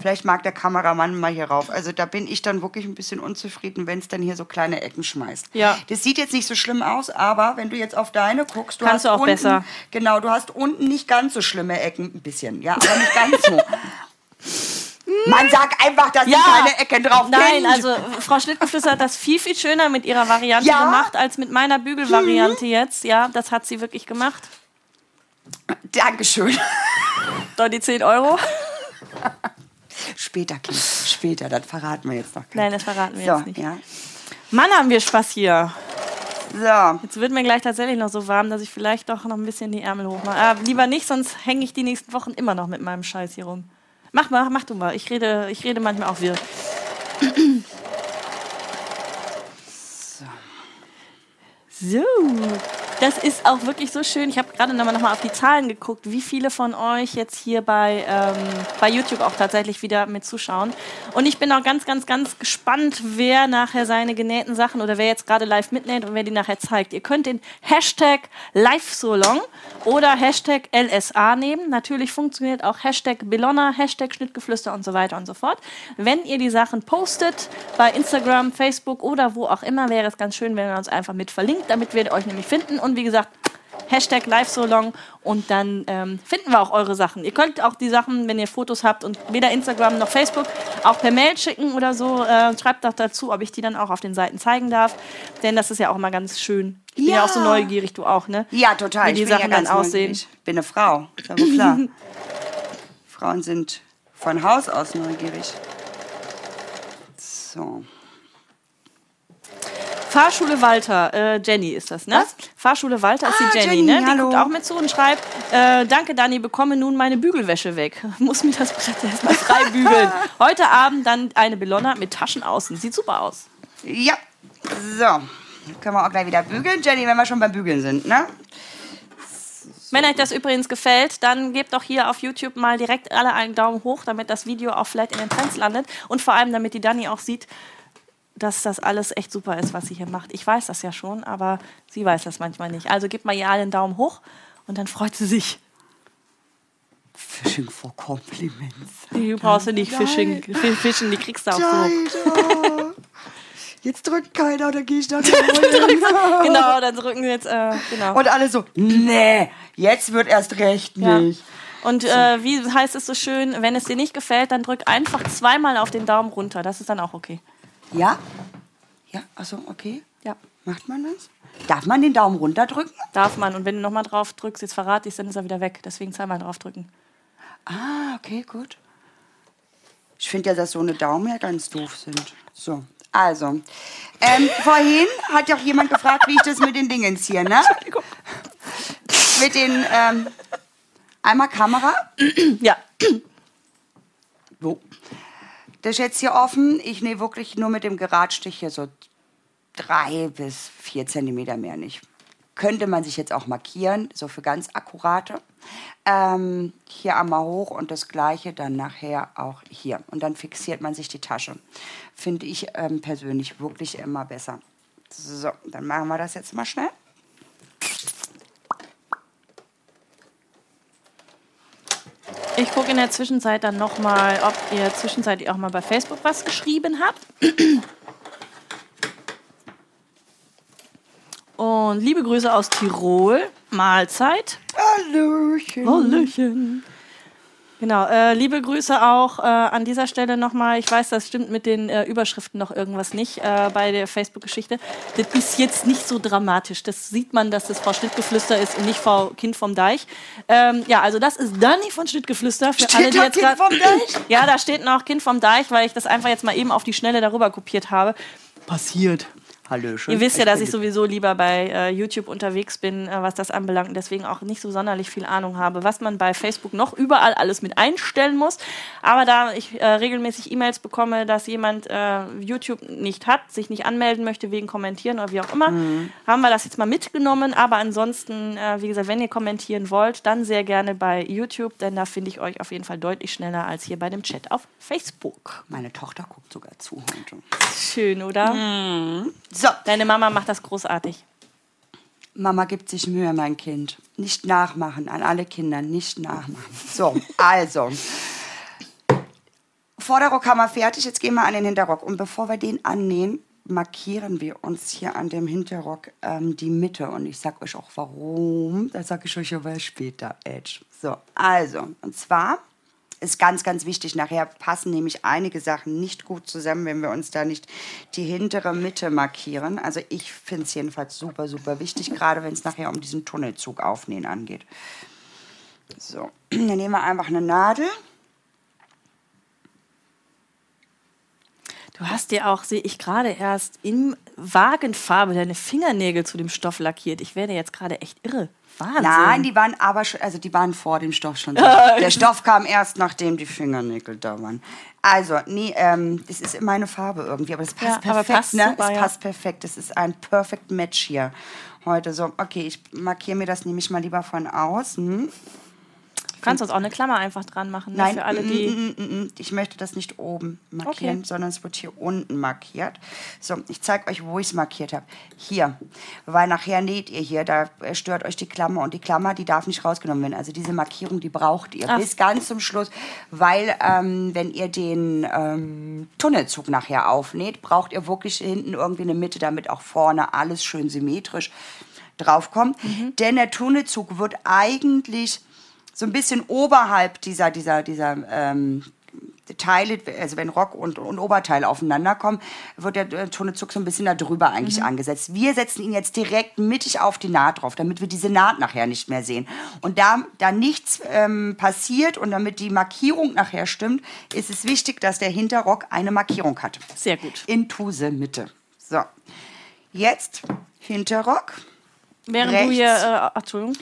Speaker 2: vielleicht mag der Kameramann mal hier rauf, also da bin ich dann wirklich ein bisschen unzufrieden, wenn es dann hier so kleine Ecken schmeißt.
Speaker 1: Ja.
Speaker 2: Das sieht jetzt nicht so schlimm aus, aber wenn du jetzt auf deine guckst, du
Speaker 1: Kannst
Speaker 2: hast
Speaker 1: du auch
Speaker 2: unten,
Speaker 1: besser.
Speaker 2: Genau, du hast unten nicht ganz so schlimme Ecken, ein bisschen, ja, aber nicht ganz so. <laughs> Man sagt einfach, dass
Speaker 1: Ja.
Speaker 2: keine Ecken drauf
Speaker 1: Nein, also Frau Schnittgeflüster hat das viel, viel schöner mit ihrer Variante
Speaker 2: Ja.
Speaker 1: gemacht, als mit meiner Bügelvariante jetzt. Ja, das hat sie wirklich gemacht.
Speaker 2: Dankeschön.
Speaker 1: Da die 10 Euro. <laughs>
Speaker 2: Später, Kind, später, das verraten wir jetzt noch.
Speaker 1: Nein, das verraten wir
Speaker 2: so,
Speaker 1: jetzt nicht.
Speaker 2: Ja.
Speaker 1: Mann, haben wir Spaß hier.
Speaker 2: So,
Speaker 1: Jetzt wird mir gleich tatsächlich noch so warm, dass ich vielleicht doch noch ein bisschen die Ärmel hochmache. Aber lieber nicht, sonst hänge ich die nächsten Wochen immer noch mit meinem Scheiß hier rum. Mach mal, mach du mal. Ich rede, ich rede manchmal auch wirr. So. Das ist auch wirklich so schön. Ich habe gerade nochmal noch mal auf die Zahlen geguckt, wie viele von euch jetzt hier bei, ähm, bei YouTube auch tatsächlich wieder mit zuschauen. Und ich bin auch ganz, ganz, ganz gespannt, wer nachher seine genähten Sachen oder wer jetzt gerade live mitnäht und wer die nachher zeigt. Ihr könnt den Hashtag LiveSolong oder Hashtag LSA nehmen. Natürlich funktioniert auch Hashtag Belonna, Hashtag Schnittgeflüster und so weiter und so fort. Wenn ihr die Sachen postet bei Instagram, Facebook oder wo auch immer, wäre es ganz schön, wenn ihr uns einfach mit verlinkt, damit wir euch nämlich finden. Und wie gesagt, Hashtag LiveSolong und dann ähm, finden wir auch eure Sachen. Ihr könnt auch die Sachen, wenn ihr Fotos habt und weder Instagram noch Facebook, auch per Mail schicken oder so. Äh, schreibt doch dazu, ob ich die dann auch auf den Seiten zeigen darf. Denn das ist ja auch mal ganz schön. Ich bin ja, auch so neugierig, du auch, ne?
Speaker 2: Ja, total.
Speaker 1: Wie die Sachen
Speaker 2: ja
Speaker 1: dann aussehen.
Speaker 2: neugierig. Ich bin eine Frau, ist aber <laughs> klar. Frauen sind von Haus aus neugierig. So.
Speaker 1: Fahrschule Walter, äh, Jenny ist das, ne?
Speaker 2: Was?
Speaker 1: Fahrschule Walter ist
Speaker 2: Ah,
Speaker 1: die Jenny,
Speaker 2: Jenny,
Speaker 1: ne? Die
Speaker 2: hallo.
Speaker 1: guckt auch mit zu und schreibt, äh, danke Dani, bekomme nun meine Bügelwäsche weg. <laughs> Muss mir das Brett erstmal frei bügeln. <laughs> Heute Abend dann eine Belonna mit Taschen außen. Sieht super aus.
Speaker 2: Ja. So. Können wir auch gleich wieder bügeln, Jenny, wenn wir schon beim Bügeln sind, ne?
Speaker 1: Wenn euch das übrigens gefällt, dann gebt doch hier auf YouTube mal direkt alle einen Daumen hoch, damit das Video auch vielleicht in den Trends landet und vor allem, damit die Dani auch sieht, dass das alles echt super ist, was sie hier macht. Ich weiß das ja schon, aber sie weiß das manchmal nicht. Also gebt mal ihr alle einen Daumen hoch und dann freut sie sich.
Speaker 2: Fishing for Compliments.
Speaker 1: Die brauchst du nicht fischen, fischen, die kriegst du auch so.
Speaker 2: Jetzt drückt keiner, dann gehe ich da nicht <laughs>
Speaker 1: Genau, dann drücken wir jetzt, äh, genau.
Speaker 2: Und alle so, nee, jetzt wird erst recht
Speaker 1: Ja.
Speaker 2: nicht.
Speaker 1: Und äh, wie heißt es so schön, wenn es dir nicht gefällt, dann drück einfach zweimal auf den Daumen runter. Das ist dann auch okay.
Speaker 2: Ja? Ja, achso, okay.
Speaker 1: Ja.
Speaker 2: Macht man das? Darf man den Daumen runterdrücken?
Speaker 1: Darf man. Und wenn du nochmal drauf drückst, jetzt verrate ich dann ist er wieder weg. Deswegen zweimal drauf drücken.
Speaker 2: Ah, okay, gut. Ich finde ja, dass so eine Daumen ja ganz doof sind. So, also. Ähm, <laughs> vorhin hat ja auch jemand gefragt, wie ich das mit den Dingens hier, ne? Mit den, ähm, einmal Kamera.
Speaker 1: Ja.
Speaker 2: Wo? Das ist jetzt hier offen. Ich nähe wirklich nur mit dem Geradstich hier so drei bis vier Zentimeter mehr nicht. Könnte man sich jetzt auch markieren, so für ganz akkurate. Ähm, hier einmal hoch und das gleiche dann nachher auch hier. Und dann fixiert man sich die Tasche. Finde ich ähm, persönlich wirklich immer besser. So, dann machen wir das jetzt mal schnell.
Speaker 1: Ich gucke in der Zwischenzeit dann nochmal, ob ihr zwischenzeitlich auch mal bei Facebook was geschrieben habt. Und liebe Grüße aus Tirol. Mahlzeit.
Speaker 2: Hallöchen.
Speaker 1: Hallöchen. Genau, äh, liebe Grüße auch äh, an dieser Stelle nochmal. Ich weiß, das stimmt mit den äh, Überschriften noch irgendwas nicht äh, bei der Facebook-Geschichte. Das ist jetzt nicht so dramatisch. Das sieht man, dass das Frau Schnittgeflüster ist und nicht Frau Kind vom Deich. Ähm, ja, also das ist Dani von Schnittgeflüster. Für
Speaker 2: Steht
Speaker 1: alle, die jetzt
Speaker 2: Kind
Speaker 1: grad-
Speaker 2: vom Deich? <clears throat>
Speaker 1: Ja, da steht noch Kind vom Deich, weil ich das einfach jetzt mal eben auf die Schnelle darüber kopiert habe. Passiert.
Speaker 2: Hallöchen.
Speaker 1: Ihr wisst ja, dass ich sowieso lieber bei äh, YouTube unterwegs bin, äh, was das anbelangt, und deswegen auch nicht so sonderlich viel Ahnung habe, was man bei Facebook noch überall alles mit einstellen muss. Aber da ich äh, regelmäßig E-Mails bekomme, dass jemand äh, YouTube nicht hat, sich nicht anmelden möchte wegen Kommentieren oder wie auch immer, haben wir das jetzt mal mitgenommen. Aber ansonsten, äh, wie gesagt, wenn ihr kommentieren wollt, dann sehr gerne bei YouTube, denn da finde ich euch auf jeden Fall deutlich schneller als hier bei dem Chat auf Facebook.
Speaker 2: Meine Tochter guckt sogar zu heute.
Speaker 1: Schön, oder?
Speaker 2: So,
Speaker 1: Deine Mama macht das großartig.
Speaker 2: Mama gibt sich Mühe, mein Kind. Nicht nachmachen, an alle Kinder, nicht nachmachen. So, also. Vorderrock haben wir fertig, jetzt gehen wir an den Hinterrock. Und bevor wir den annähen, markieren wir uns hier an dem Hinterrock ähm, die Mitte. Und ich sag euch auch warum. Das sage ich euch aber später, Edge. So, also, und zwar ist ganz, ganz wichtig. Nachher passen nämlich einige Sachen nicht gut zusammen, wenn wir uns da nicht die hintere Mitte markieren. Also ich finde es jedenfalls super, super wichtig, <laughs> gerade wenn es nachher um diesen Tunnelzug aufnähen angeht. So, <clears throat> dann nehmen wir einfach eine Nadel.
Speaker 1: Du hast dir auch, sehe ich gerade erst in Wagenfarbe deine Fingernägel zu dem Stoff lackiert. Ich werde jetzt gerade echt irre. Wahnsinn.
Speaker 2: Nein, die waren aber schon, also die waren vor dem Stoff schon. <laughs> so. Der Stoff kam erst, nachdem die Fingernägel da waren. Also, nee, ähm, das ist meine Farbe irgendwie, aber das passt
Speaker 1: Ja,
Speaker 2: perfekt,
Speaker 1: passt
Speaker 2: ne?
Speaker 1: super,
Speaker 2: es
Speaker 1: ja.
Speaker 2: passt perfekt. Das ist ein perfect Match hier. heute so. Okay, ich markiere mir das nämlich mal lieber von außen.
Speaker 1: Du kannst uns auch eine Klammer einfach dran machen. Ne?
Speaker 2: Nein,
Speaker 1: Für alle, die.
Speaker 2: mm, mm, mm, mm. ich möchte das nicht oben markieren,
Speaker 1: Okay.
Speaker 2: sondern es wird hier unten markiert. So, ich zeige euch, wo ich es markiert habe. Hier, weil nachher näht ihr hier, da äh, stört euch die Klammer und die Klammer, die darf nicht rausgenommen werden. Also diese Markierung, die braucht ihr
Speaker 1: Ach.
Speaker 2: bis ganz zum Schluss, weil ähm, wenn ihr den ähm, Tunnelzug nachher aufnäht, braucht ihr wirklich hinten irgendwie eine Mitte, damit auch vorne alles schön symmetrisch draufkommt. Denn der Tunnelzug wird eigentlich so ein bisschen oberhalb dieser, dieser, dieser ähm, Teile, also wenn Rock und, und Oberteil aufeinander kommen, wird der äh, Tunnelzug so ein bisschen da drüber eigentlich angesetzt. Wir setzen ihn jetzt direkt mittig auf die Naht drauf, damit wir diese Naht nachher nicht mehr sehen. Und da, da nichts ähm, passiert und damit die Markierung nachher stimmt, ist es wichtig, dass der Hinterrock eine Markierung hat.
Speaker 1: Sehr gut.
Speaker 2: In Tuse Mitte. So. Jetzt Hinterrock.
Speaker 1: Während
Speaker 2: Rechts.
Speaker 1: du hier. Äh, Entschuldigung.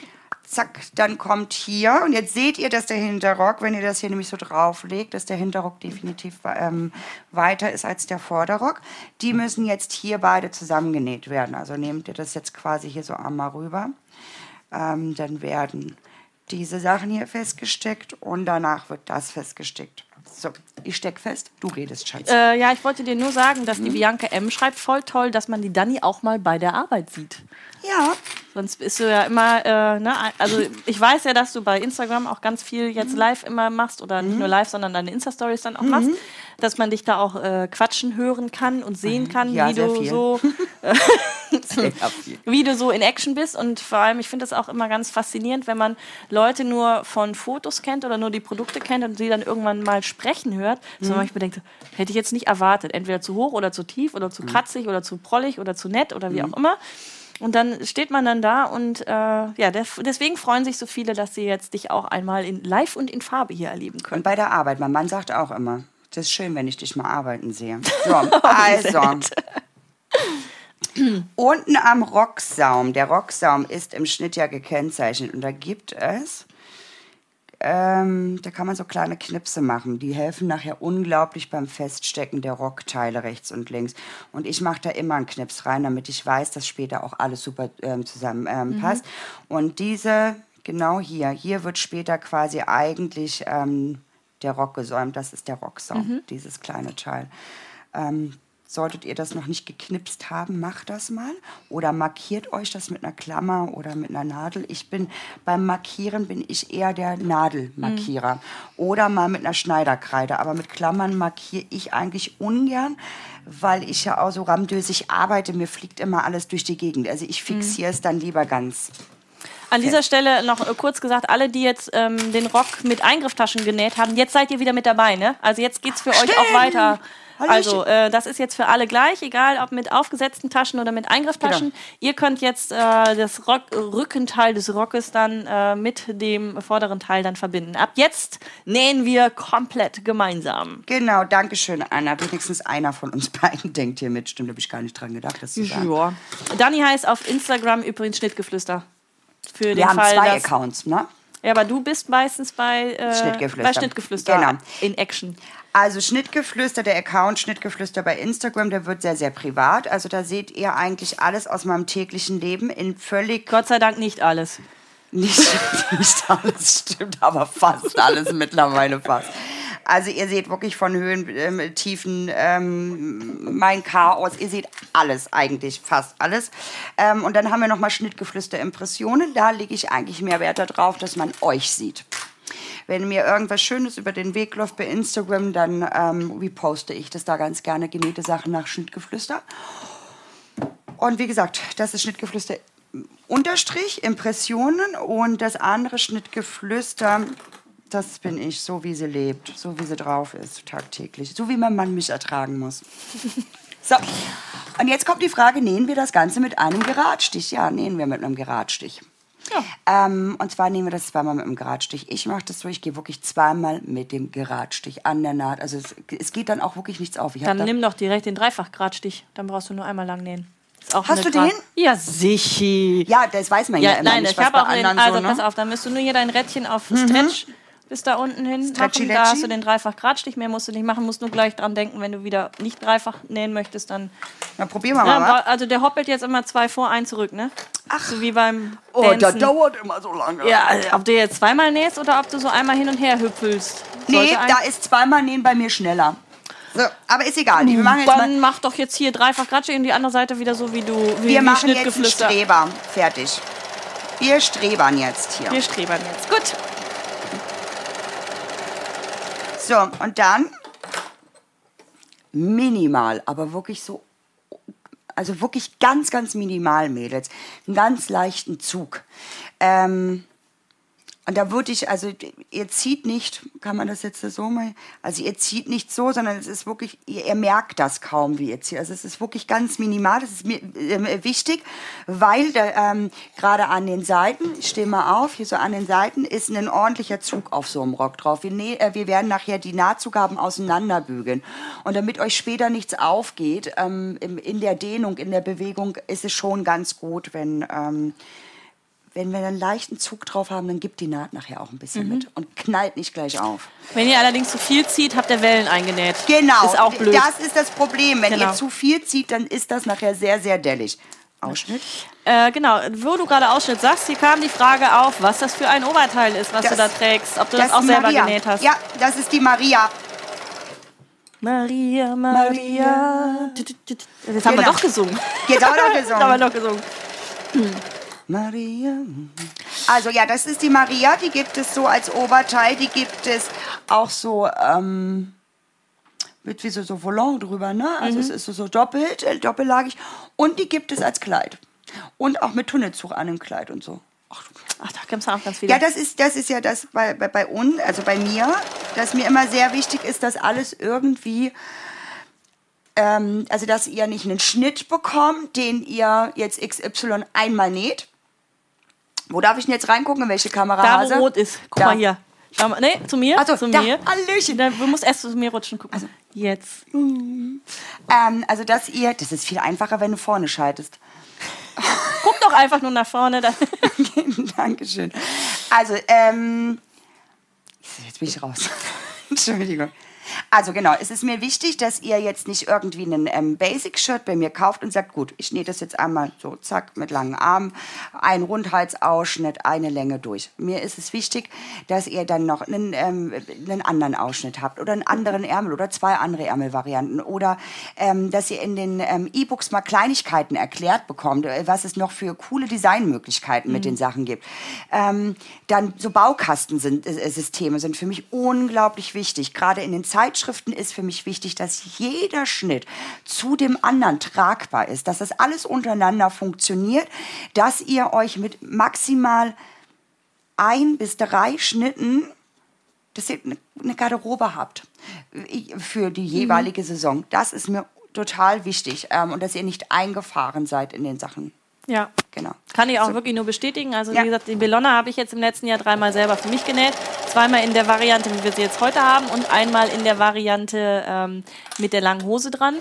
Speaker 2: Zack, dann kommt hier und jetzt seht ihr, dass der Hinterrock, wenn ihr das hier nämlich so drauflegt, dass der Hinterrock definitiv ähm, weiter ist als der Vorderrock. Die müssen jetzt hier beide zusammengenäht werden. Also nehmt ihr das jetzt quasi hier so einmal rüber. Ähm, dann werden diese Sachen hier festgesteckt und danach wird das festgesteckt. So, ich steck fest, du redest, Schatz.
Speaker 1: Äh, ja, ich wollte dir nur sagen, dass die
Speaker 2: Mhm.
Speaker 1: Bianca M. schreibt voll toll, dass man die Dani auch mal bei der Arbeit sieht.
Speaker 2: ja,
Speaker 1: Sonst bist du ja immer, äh, ne, also ich weiß ja, dass du bei Instagram auch ganz viel
Speaker 2: Mhm.
Speaker 1: jetzt live immer machst oder nicht nur live, sondern deine Insta-Stories dann auch machst, dass man dich da auch äh, quatschen hören kann und sehen kann,
Speaker 2: Mhm. Ja,
Speaker 1: wie
Speaker 2: sehr
Speaker 1: du
Speaker 2: viel.
Speaker 1: so <laughs>
Speaker 2: viel. <laughs>
Speaker 1: wie du so in Action bist und vor allem, ich finde das auch immer ganz faszinierend, wenn man Leute nur von Fotos kennt oder nur die Produkte kennt und sie dann irgendwann mal sprechen hört,
Speaker 2: Mhm.
Speaker 1: so ich mir denke, hätte ich jetzt nicht erwartet, entweder zu hoch oder zu tief oder
Speaker 2: Mhm.
Speaker 1: zu kratzig oder zu prollig oder zu nett oder wie auch immer. Und dann steht man dann da und äh, ja, des- deswegen freuen sich so viele, dass sie jetzt dich auch einmal in live und in Farbe hier erleben können.
Speaker 2: Und bei der Arbeit, mein Mann sagt auch immer, das ist schön, wenn ich dich mal arbeiten sehe. <laughs> So, also. Unten am Rocksaum, der Rocksaum ist im Schnitt ja gekennzeichnet und da gibt es, ähm, da kann man so kleine Knipse machen. Die helfen nachher unglaublich beim Feststecken der Rockteile rechts und links. Und ich mache da immer einen Knips rein, damit ich weiß, dass später auch alles super ähm, zusammen ähm, passt. Und diese, genau hier, hier wird später quasi eigentlich ähm, der Rock gesäumt. Das ist der Rocksaum, dieses kleine Teil. Solltet ihr das noch nicht geknipst haben, macht das mal. Oder markiert euch das mit einer Klammer oder mit einer Nadel. Ich bin beim Markieren bin ich eher der Nadelmarkierer. Oder mal mit einer Schneiderkreide. Aber mit Klammern markiere ich eigentlich ungern, weil ich ja auch so ramdösig arbeite. Mir fliegt immer alles durch die Gegend. Also ich fixiere es dann lieber ganz.
Speaker 1: An dieser Stelle noch äh, kurz gesagt, alle, die jetzt ähm, den Rock mit Eingrifftaschen genäht haben, jetzt seid ihr wieder mit dabei, ne? Also jetzt geht's für euch auch
Speaker 2: Stimmt.
Speaker 1: weiter. Also äh, das ist jetzt für alle gleich, egal ob mit aufgesetzten Taschen oder mit Eingrifftaschen.
Speaker 2: Genau.
Speaker 1: Ihr könnt jetzt äh, das Rock Rückenteil des Rockes dann äh, mit dem vorderen Teil dann verbinden. Ab jetzt nähen wir komplett gemeinsam.
Speaker 2: Genau, danke schön, Anna. Wenigstens einer von uns <laughs> beiden denkt hier mit. Stimmt, habe ich gar nicht dran gedacht, das zu sagen.
Speaker 1: Ja. Dani heißt auf Instagram übrigens Schnittgeflüster. Für den
Speaker 2: Wir haben
Speaker 1: Fall,
Speaker 2: zwei Accounts, ne?
Speaker 1: Ja, aber du bist meistens bei, äh,
Speaker 2: Schnittgeflüster.
Speaker 1: bei Schnittgeflüster
Speaker 2: Genau.
Speaker 1: in Action.
Speaker 2: Also Schnittgeflüster, der Account Schnittgeflüster bei Instagram, der wird sehr, sehr privat. Also da seht ihr eigentlich alles aus meinem täglichen Leben in völlig
Speaker 1: Gott sei Dank nicht alles.
Speaker 2: nicht, <laughs> nicht alles stimmt, aber fast alles mittlerweile fast. Also ihr seht wirklich von Höhen, ähm, Tiefen, ähm, mein Chaos, ihr seht alles eigentlich, fast alles. Ähm, und dann haben wir nochmal Schnittgeflüster Impressionen. Da lege ich eigentlich mehr Wert darauf, dass man euch sieht. Wenn mir irgendwas Schönes über den Weg läuft bei Instagram, dann ähm, reposte ich das da ganz gerne, genähte Sachen nach Schnittgeflüster. Und wie gesagt, das ist Schnittgeflüster Unterstrich, Impressionen und das andere Schnittgeflüster, das bin ich, so wie sie lebt, so wie sie drauf ist, tagtäglich, so wie mein Mann mich ertragen muss. <laughs> So, und jetzt kommt die Frage, nähen wir das Ganze mit einem Geradstich? Ja, nähen wir mit einem Geradstich. Ähm, und zwar nehmen wir das zweimal mit dem Geradstich. Ich mache das so, ich gehe wirklich zweimal mit dem Geradstich an der Naht. Also es, es geht dann auch wirklich nichts auf. Ich
Speaker 1: Dann
Speaker 2: da-
Speaker 1: nimm doch direkt den Dreifachgradstich. Dann brauchst du nur einmal lang nähen.
Speaker 2: Hast du
Speaker 1: Grad-
Speaker 2: den?
Speaker 1: Ja, sicher.
Speaker 2: ja, das weiß man ja,
Speaker 1: Ja,
Speaker 2: immer
Speaker 1: nein,
Speaker 2: nicht,
Speaker 1: ich
Speaker 2: was
Speaker 1: habe
Speaker 2: bei
Speaker 1: auch den,
Speaker 2: anderen
Speaker 1: also
Speaker 2: so, ne?
Speaker 1: pass auf, dann müsst du nur hier dein Rädchen auf Stretch bis da unten hin machen. Da hast du den dreifach Gradstich, mehr musst du nicht machen, musst nur gleich dran denken, wenn du wieder nicht dreifach nähen möchtest, dann.
Speaker 2: Na, probieren wir
Speaker 1: Ja,
Speaker 2: mal. wa?
Speaker 1: also der hoppelt jetzt immer zwei vor, ein zurück, ne? Ach. So wie beim
Speaker 2: Oh, das
Speaker 1: Dancen.
Speaker 2: dauert immer so lange.
Speaker 1: Ja, also, ob du jetzt zweimal nähst oder ob du so einmal hin und her hüpfelst.
Speaker 2: Nee, da ist zweimal nähen bei mir schneller. So, aber ist egal. Wir machen jetzt
Speaker 1: Dann mach doch jetzt hier dreifach Gradstich und die andere Seite wieder so, wie du wie,
Speaker 2: wir machen jetzt einen. Streber. Fertig. Wir strebern jetzt hier.
Speaker 1: Wir strebern jetzt. Gut.
Speaker 2: So, und dann minimal, aber wirklich so, also wirklich ganz, ganz minimal, Mädels. Einen ganz leichten Zug. Ähm, und da würde ich, also ihr zieht nicht, kann man das jetzt so mal, also ihr zieht nicht so, sondern es ist wirklich, ihr, ihr merkt das kaum, wie ihr zieht. Also es ist wirklich ganz minimal, das ist mir ähm, wichtig, weil ähm, gerade an den Seiten, ich stehe mal auf, hier so an den Seiten ist ein ordentlicher Zug auf so einem Rock drauf. Wir, äh, wir werden nachher die Nahtzugaben auseinanderbügeln. Und damit euch später nichts aufgeht, ähm, in der Dehnung, in der Bewegung, ist es schon ganz gut, wenn... Ähm, wenn wir einen leichten Zug drauf haben, dann gibt die Naht nachher auch ein bisschen
Speaker 1: Mhm.
Speaker 2: mit und knallt nicht gleich auf.
Speaker 1: Wenn ihr allerdings zu viel zieht, habt ihr Wellen eingenäht.
Speaker 2: Genau,
Speaker 1: Ist auch blöd.
Speaker 2: das ist das Problem. Wenn
Speaker 1: Genau.
Speaker 2: ihr zu viel zieht, dann ist das nachher sehr, sehr dellig. Ausschnitt.
Speaker 1: Äh, genau, wo du gerade Ausschnitt sagst, hier kam die Frage auf, was das für ein Oberteil ist, was
Speaker 2: Das-
Speaker 1: du da trägst. Ob du das,
Speaker 2: ist
Speaker 1: auch selber
Speaker 2: Maria.
Speaker 1: genäht hast.
Speaker 2: Ja, das ist die Maria.
Speaker 1: Maria, Maria. Das haben wir
Speaker 2: Genau.
Speaker 1: doch gesungen.
Speaker 2: Jetzt haben wir doch <laughs>
Speaker 1: Das haben wir
Speaker 2: gesungen.
Speaker 1: doch gesungen.
Speaker 2: Maria. Also ja, das ist die Maria, die gibt es so als Oberteil, die gibt es auch so ähm, mit wie so, so Volant drüber, ne? Also
Speaker 1: Mhm.
Speaker 2: es ist so, so doppelt, äh, doppellagig und die gibt es als Kleid. Und auch mit Tunnelzug an dem Kleid und so. Ach, du-
Speaker 1: Ach, da gibt es auch ganz viele.
Speaker 2: Ja, das ist, das ist ja das bei, bei, bei uns, also bei mir, dass mir immer sehr wichtig ist, dass alles irgendwie, ähm, also dass ihr nicht einen Schnitt bekommt, den ihr jetzt XY einmal näht. Wo darf ich denn jetzt reingucken, in welche Kamera?
Speaker 1: da,
Speaker 2: Hase?
Speaker 1: wo rot ist. Guck
Speaker 2: Da.
Speaker 1: mal hier. Schau mal. Nee, zu mir.
Speaker 2: Ach so,
Speaker 1: zu
Speaker 2: da.
Speaker 1: mir.
Speaker 2: Hallöchen.
Speaker 1: Da, du musst erst zu mir rutschen. Guck mal. Jetzt.
Speaker 2: Ähm, also dass ihr, das ist viel einfacher, wenn du vorne schaltest. <laughs>
Speaker 1: Guck doch einfach nur nach vorne. Dann <laughs>
Speaker 2: Dankeschön. Also, ähm, jetzt bin ich raus. <laughs> Entschuldigung. Also genau, es ist mir wichtig, dass ihr jetzt nicht irgendwie einen ähm, Basic-Shirt bei mir kauft und sagt, gut, ich nähe das jetzt einmal so, zack, mit langen Armen, ein Rundhalsausschnitt, eine Länge durch. Mir ist es wichtig, dass ihr dann noch einen, ähm, einen anderen Ausschnitt habt oder einen anderen Ärmel oder zwei andere Ärmelvarianten oder ähm, dass ihr in den ähm, E-Books mal Kleinigkeiten erklärt bekommt, äh, was es noch für coole Designmöglichkeiten mit den Sachen gibt. Ähm, dann so Baukastensysteme sind für mich unglaublich wichtig. Gerade in den Zeitschriften ist für mich wichtig, dass jeder Schnitt zu dem anderen tragbar ist, dass das alles untereinander funktioniert, dass ihr euch mit maximal ein bis drei Schnitten dass ihr eine- Garderobe habt ich- für die jeweilige Saison. Das ist mir total wichtig ähm, und dass ihr nicht eingefahren seid in den Sachen.
Speaker 1: Ja.
Speaker 2: Genau.
Speaker 1: Kann ich auch
Speaker 2: So.
Speaker 1: wirklich nur bestätigen. Also
Speaker 2: Ja.
Speaker 1: wie gesagt, die Bellona habe ich jetzt im letzten Jahr dreimal selber für mich genäht. Zweimal in der Variante, wie wir sie jetzt heute haben und einmal in der Variante ähm, mit der langen Hose dran.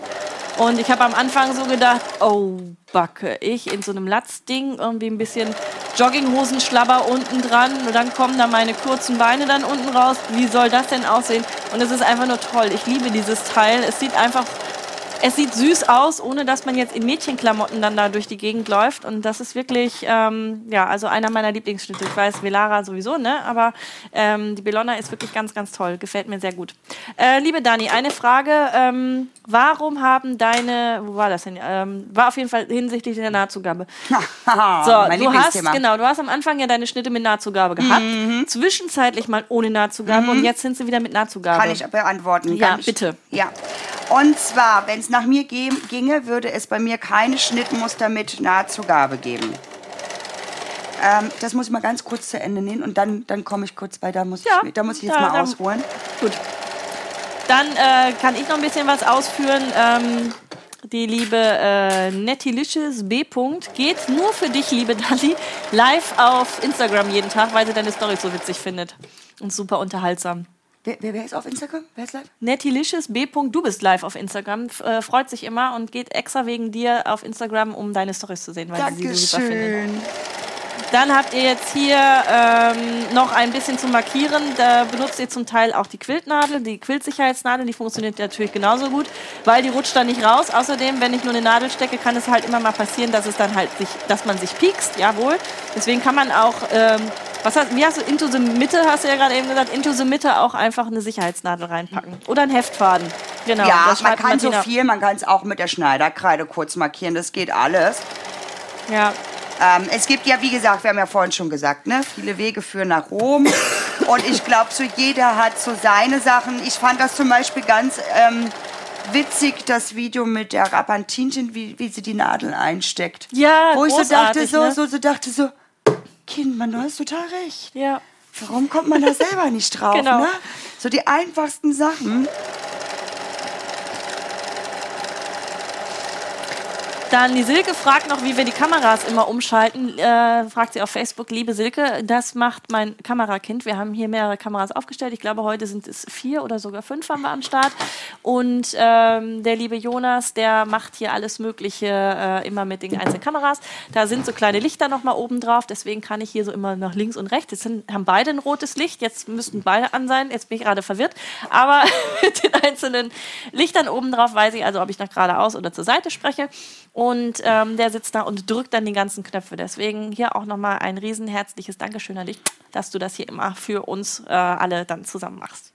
Speaker 1: Und ich habe am Anfang so gedacht, oh Backe, ich in so einem Latzding, irgendwie ein bisschen Jogginghosenschlabber unten dran und dann kommen da meine kurzen Beine dann unten raus. Wie soll das denn aussehen? Und es ist einfach nur toll. Ich liebe dieses Teil. Es sieht einfach es sieht süß aus, ohne dass man jetzt in Mädchenklamotten dann da durch die Gegend läuft. Und das ist wirklich, ähm, ja, also einer meiner Lieblingsschnitte. Ich weiß, Velara sowieso, ne? Aber ähm, die Bellona ist wirklich ganz, ganz toll. Gefällt mir sehr gut. Äh, liebe Dani, eine Frage. Ähm, warum haben deine, wo war das denn? Ähm, war auf jeden Fall hinsichtlich der Nahtzugabe. <laughs> So, du hast, genau, du hast am Anfang ja deine Schnitte mit Nahtzugabe gehabt. Zwischenzeitlich mal ohne Nahtzugabe und jetzt sind sie wieder mit Nahtzugabe.
Speaker 2: Kann ich beantworten.
Speaker 1: Ja, bitte.
Speaker 2: Ja. Und zwar, wenn es nach mir ginge, würde es bei mir keine Schnittmuster mit Nahtzugabe geben. Ähm, das muss ich mal ganz kurz zu Ende nähen und dann, dann komme ich kurz bei, da muss
Speaker 1: Ja,
Speaker 2: ich, da muss ich jetzt
Speaker 1: da-
Speaker 2: mal ausholen.
Speaker 1: Gut. Dann äh, kann ich noch ein bisschen was ausführen. Ähm, die liebe äh, Nettilicious B. -Punkt geht nur für dich, liebe Dani, live auf Instagram jeden Tag, weil sie deine Story so witzig findet. Und super unterhaltsam.
Speaker 2: Wer, wer, wer ist auf Instagram? Wer ist live?
Speaker 1: Nettilicious B. du bist live auf Instagram, äh, freut sich immer und geht extra wegen dir auf Instagram, um deine Stories zu sehen, weil sie sie so super findet.
Speaker 2: Dankeschön.
Speaker 1: Dann habt ihr jetzt hier ähm, noch ein bisschen zum Markieren. Da benutzt ihr zum Teil auch die Quiltnadel, die Quiltsicherheitsnadel. Die funktioniert natürlich genauso gut, weil die rutscht dann nicht raus. Außerdem, wenn ich nur eine Nadel stecke, kann es halt immer mal passieren, dass es dann halt sich, dass man sich piekst. Jawohl. Deswegen kann man auch ähm, was hast, wie hast du into the Mitte, hast du ja gerade eben gesagt, into the Mitte auch einfach eine Sicherheitsnadel reinpacken. Oder einen Heftfaden.
Speaker 2: Genau. Ja, man kann Martina. so viel, man kann es auch mit der Schneiderkreide kurz markieren, das geht alles.
Speaker 1: Ja.
Speaker 2: Ähm, es gibt ja, wie gesagt, wir haben ja vorhin schon gesagt, ne, viele Wege führen nach Rom. Und ich glaube, so jeder hat so seine Sachen. Ich fand das zum Beispiel ganz ähm, witzig, das Video mit der Rapantinchen, wie, wie sie die Nadel einsteckt.
Speaker 1: Ja,
Speaker 2: Wo
Speaker 1: ich
Speaker 2: so dachte, so,
Speaker 1: ne?
Speaker 2: so, so dachte so, Kind, man, du hast total recht.
Speaker 1: Ja.
Speaker 2: Warum kommt man da selber nicht drauf? <laughs>
Speaker 1: genau.
Speaker 2: Ne? So die einfachsten Sachen.
Speaker 1: Dann die Silke fragt noch, wie wir die Kameras immer umschalten. Äh, fragt sie auf Facebook, liebe Silke, das macht mein Kamerakind. Wir haben hier mehrere Kameras aufgestellt. Ich glaube, heute sind es vier oder sogar fünf haben wir am Start. Und ähm, der liebe Jonas, der macht hier alles Mögliche äh, immer mit den einzelnen Kameras. Da sind so kleine Lichter noch mal oben drauf. Deswegen kann ich hier so immer nach links und rechts. Jetzt sind, haben beide ein rotes Licht. Jetzt müssten beide an sein. Jetzt bin ich gerade verwirrt. Aber <laughs> mit den einzelnen Lichtern oben drauf weiß ich also, ob ich nach geradeaus oder zur Seite spreche. Ähm, der sitzt da und drückt dann die ganzen Knöpfe. Deswegen hier auch nochmal ein riesen herzliches Dankeschön an dich, dass du das hier immer für uns äh, alle dann zusammen machst.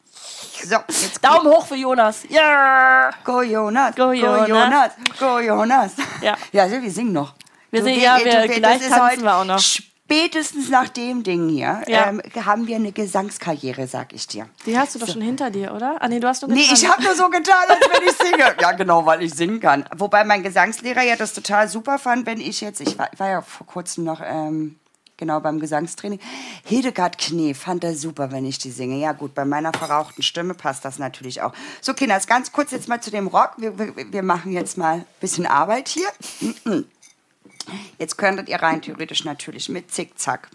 Speaker 2: So, <laughs>
Speaker 1: Daumen hoch für Jonas.
Speaker 2: Ja! Yeah. Go Jonas.
Speaker 1: Go Jonas.
Speaker 2: Go Jonas. Go Jonas.
Speaker 1: Ja.
Speaker 2: Ja, wir singen noch.
Speaker 1: Wir singen, ja, wir, gleich tanzen wir auch noch
Speaker 2: spätestens nach dem Ding hier ja. ähm, haben wir eine Gesangskarriere, sag ich dir.
Speaker 1: Die hast du doch so. schon hinter dir, oder? Ah, nee, du hast nur
Speaker 2: getan. Nee, ich habe nur so getan, als wenn ich singe. ja, genau, weil ich singen kann. Wobei mein Gesangslehrer ja das total super fand, wenn ich jetzt, ich war, war ja vor kurzem noch ähm, genau beim Gesangstraining. Hildegard Knee fand er super, wenn ich die singe. Ja gut, bei meiner verrauchten Stimme passt das natürlich auch. So, Kinders, ganz kurz jetzt mal zu dem Rock. Wir, wir, wir machen jetzt mal ein bisschen Arbeit hier. Jetzt könntet ihr rein theoretisch natürlich mit Zickzack,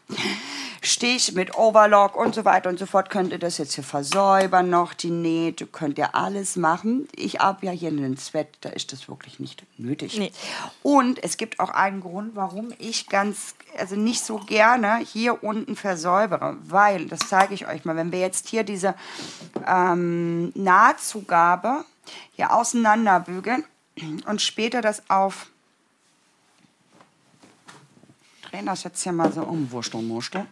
Speaker 2: Stich, mit Overlock und so weiter und so fort, könnt ihr das jetzt hier versäubern noch, die Nähte, könnt ihr alles machen. Ich habe ja hier einen Sweat, da ist das wirklich nicht nötig.
Speaker 1: Nee.
Speaker 2: Und es gibt auch einen Grund, warum ich ganz, also nicht so gerne hier unten versäubere, weil, das zeige ich euch mal, wenn wir jetzt hier diese ähm, Nahtzugabe hier auseinanderbügeln und später das auf drehen das jetzt hier mal so um, Wurstel, Murstel.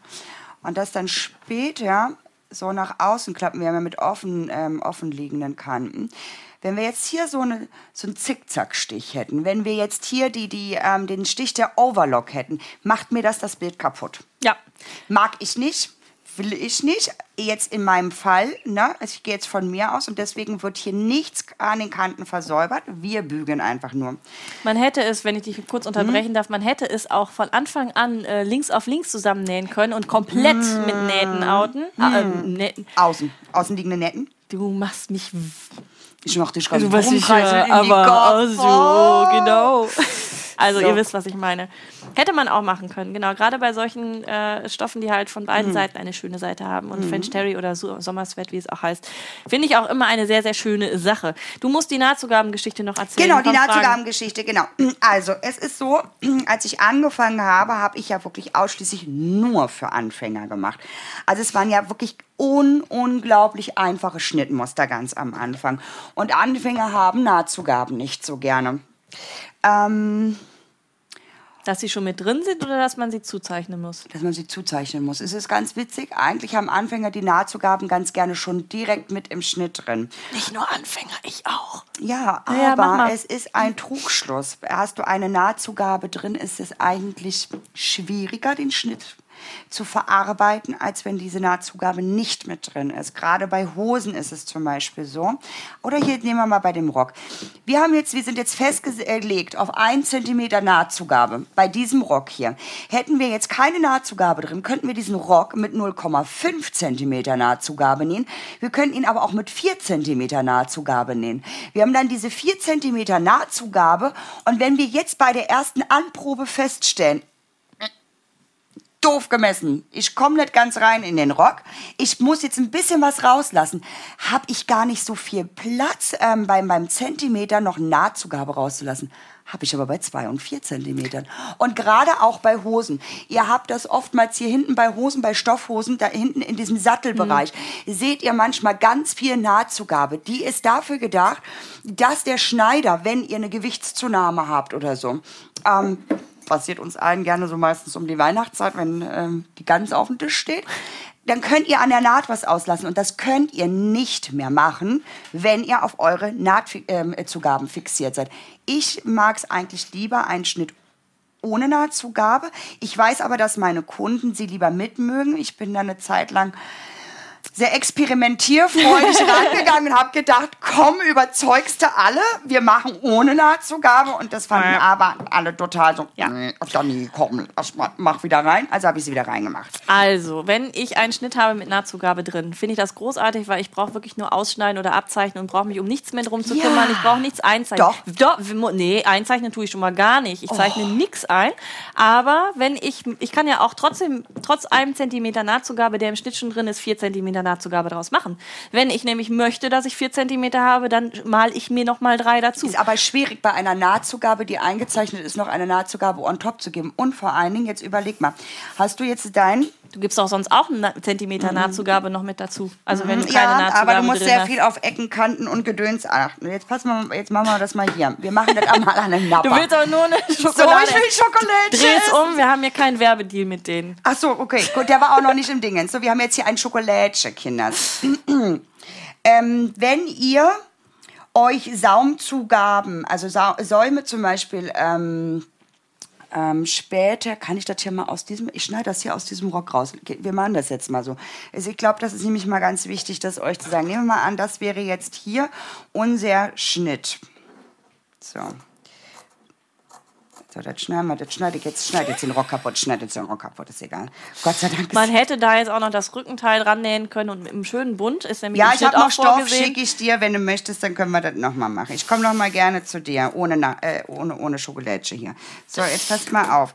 Speaker 2: Und das dann später so nach außen klappen, wir haben ja mit offen, ähm, offen liegenden Kanten. Wenn wir jetzt hier so, eine, so einen Zickzackstich hätten, wenn wir jetzt hier die, die, ähm, den Stich der Overlock hätten, macht mir das das Bild kaputt.
Speaker 1: Ja.
Speaker 2: Mag ich nicht will ich nicht. Jetzt in meinem Fall, ne? Also ich gehe jetzt von mir aus und deswegen wird hier nichts an den Kanten versäubert. Wir bügeln einfach nur.
Speaker 1: Man hätte es, wenn ich dich kurz unterbrechen mhm. darf, man hätte es auch von Anfang an äh, links auf links zusammennähen können und komplett mhm. mit Nähten outen.
Speaker 2: Mhm. Äh, Nähten. Außen. Außenliegende Nähten.
Speaker 1: Du machst mich.
Speaker 2: Ich mach dich gerade
Speaker 1: also, was ich, ja, aber so, oh. genau. <laughs> Also so. ihr wisst, was ich meine. Hätte man auch machen können, genau. Gerade bei solchen äh, Stoffen, die halt von beiden mhm. Seiten eine schöne Seite haben. Und mhm. French Terry oder so Sommersweat, wie es auch heißt, finde ich auch immer eine sehr, sehr schöne Sache. Du musst die Nahtzugabengeschichte noch erzählen.
Speaker 2: Genau, die Nahtzugabengeschichte, genau. Also es ist so, als ich angefangen habe, habe ich ja wirklich ausschließlich nur für Anfänger gemacht. Also es waren ja wirklich un unglaublich einfache Schnittmuster ganz am Anfang. Und Anfänger haben Nahtzugaben nicht so gerne. Ähm,
Speaker 1: dass sie schon mit drin sind oder dass man sie zuzeichnen muss?
Speaker 2: Dass man sie zuzeichnen muss. Es ist ganz witzig. Eigentlich haben Anfänger die Nahtzugaben ganz gerne schon direkt mit im Schnitt drin.
Speaker 1: Nicht nur Anfänger, ich auch.
Speaker 2: Ja, ja aber es ist ein Trugschluss. Hast du eine Nahtzugabe drin, ist es eigentlich schwieriger, den Schnitt zu verarbeiten, als wenn diese Nahtzugabe nicht mit drin ist. Gerade bei Hosen ist es zum Beispiel so. Oder hier nehmen wir mal bei dem Rock. Wir haben jetzt, wir sind jetzt festgelegt auf 1 cm Nahtzugabe bei diesem Rock hier. Hätten wir jetzt keine Nahtzugabe drin, könnten wir diesen Rock mit 0,5 cm Nahtzugabe nähen. Wir könnten ihn aber auch mit 4 cm Nahtzugabe nähen. Wir haben dann diese 4 cm Nahtzugabe und wenn wir jetzt bei der ersten Anprobe feststellen, doof gemessen. Ich komme nicht ganz rein in den Rock. Ich muss jetzt ein bisschen was rauslassen. Habe ich gar nicht so viel Platz ähm, beim, beim Zentimeter noch Nahtzugabe rauszulassen. habe ich aber bei zwei und vier Zentimetern. Und gerade auch bei Hosen. Ihr habt das oftmals hier hinten bei Hosen, bei Stoffhosen, da hinten in diesem Sattelbereich, mhm. seht ihr manchmal ganz viel Nahtzugabe. Die ist dafür gedacht, dass der Schneider, wenn ihr eine Gewichtszunahme habt oder so, ähm, passiert uns allen gerne so meistens um die Weihnachtszeit, wenn ähm, die Gans auf dem Tisch steht, dann könnt ihr an der Naht was auslassen. Und das könnt ihr nicht mehr machen, wenn ihr auf eure Nahtzugaben ähm, fixiert seid. Ich mag es eigentlich lieber, einen Schnitt ohne Nahtzugabe. Ich weiß aber, dass meine Kunden sie lieber mitmögen. Ich bin da eine Zeit lang sehr experimentierfreudig <laughs> rangegangen und habe gedacht, komm, überzeugst du alle, wir machen ohne Nahtzugabe. Und das fanden ja. aber alle total so, ja. nee, nie komm, mach wieder rein. Also habe ich sie wieder reingemacht.
Speaker 1: Also, wenn ich einen Schnitt habe mit Nahtzugabe drin, finde ich das großartig, weil ich brauche wirklich nur ausschneiden oder abzeichnen und brauche mich um nichts mehr drum zu ja. kümmern. Ich brauche nichts einzeichnen. Doch. Doch. Nee, einzeichnen tue ich schon mal gar nicht. Ich zeichne oh. nichts ein. Aber wenn ich, ich kann ja auch trotzdem, trotz einem Zentimeter Nahtzugabe, der im Schnitt schon drin ist, vier Zentimeter Nahtzugabe daraus machen. Wenn ich nämlich möchte, dass ich vier Zentimeter habe, dann mal ich mir noch mal drei dazu.
Speaker 2: Ist aber schwierig bei einer Nahtzugabe, die eingezeichnet ist, noch eine Nahtzugabe on top zu geben. Und vor allen Dingen, jetzt überleg mal, hast du jetzt dein
Speaker 1: Du gibst auch sonst auch einen Zentimeter mhm. Nahtzugabe noch mit dazu. Also wenn du
Speaker 2: keine ja, Nahtzugabe aber du musst sehr hast. viel auf Ecken, Kanten und Gedöns achten. Jetzt pass mal, jetzt machen wir das mal hier. Wir machen das einmal an einem Napper.
Speaker 1: Du willst aber nur eine
Speaker 2: Schokolade. So, ich will Schokolade.
Speaker 1: Dreh es um, wir haben hier keinen Werbedeal mit denen.
Speaker 2: Ach so, okay, gut, der war auch noch nicht im Dingens. So, wir haben jetzt hier ein Schokolädchen, Kinder. <clears throat> ähm, wenn ihr euch Saumzugaben, also Sa Säume zum Beispiel, ähm, ähm, später kann ich das hier mal aus diesem, ich schneide das hier aus diesem Rock raus. Wir machen das jetzt mal so. Also ich glaube, das ist nämlich mal ganz wichtig, das euch zu sagen. Nehmen wir mal an, das wäre jetzt hier unser Schnitt. So. So, das schneiden wir, das schneide ich jetzt, schneide jetzt den Rock kaputt, schneide jetzt den Rock kaputt, ist egal. Gott sei Dank.
Speaker 1: Man hätte da jetzt auch noch das Rückenteil dran nähen können und mit einem schönen Bund ist nämlich
Speaker 2: Ja, ich habe noch Stoff, schicke ich dir, wenn du möchtest, dann können wir das nochmal machen. Ich komme nochmal gerne zu dir, ohne, äh, ohne, ohne Schokolade hier. So, jetzt passt mal auf.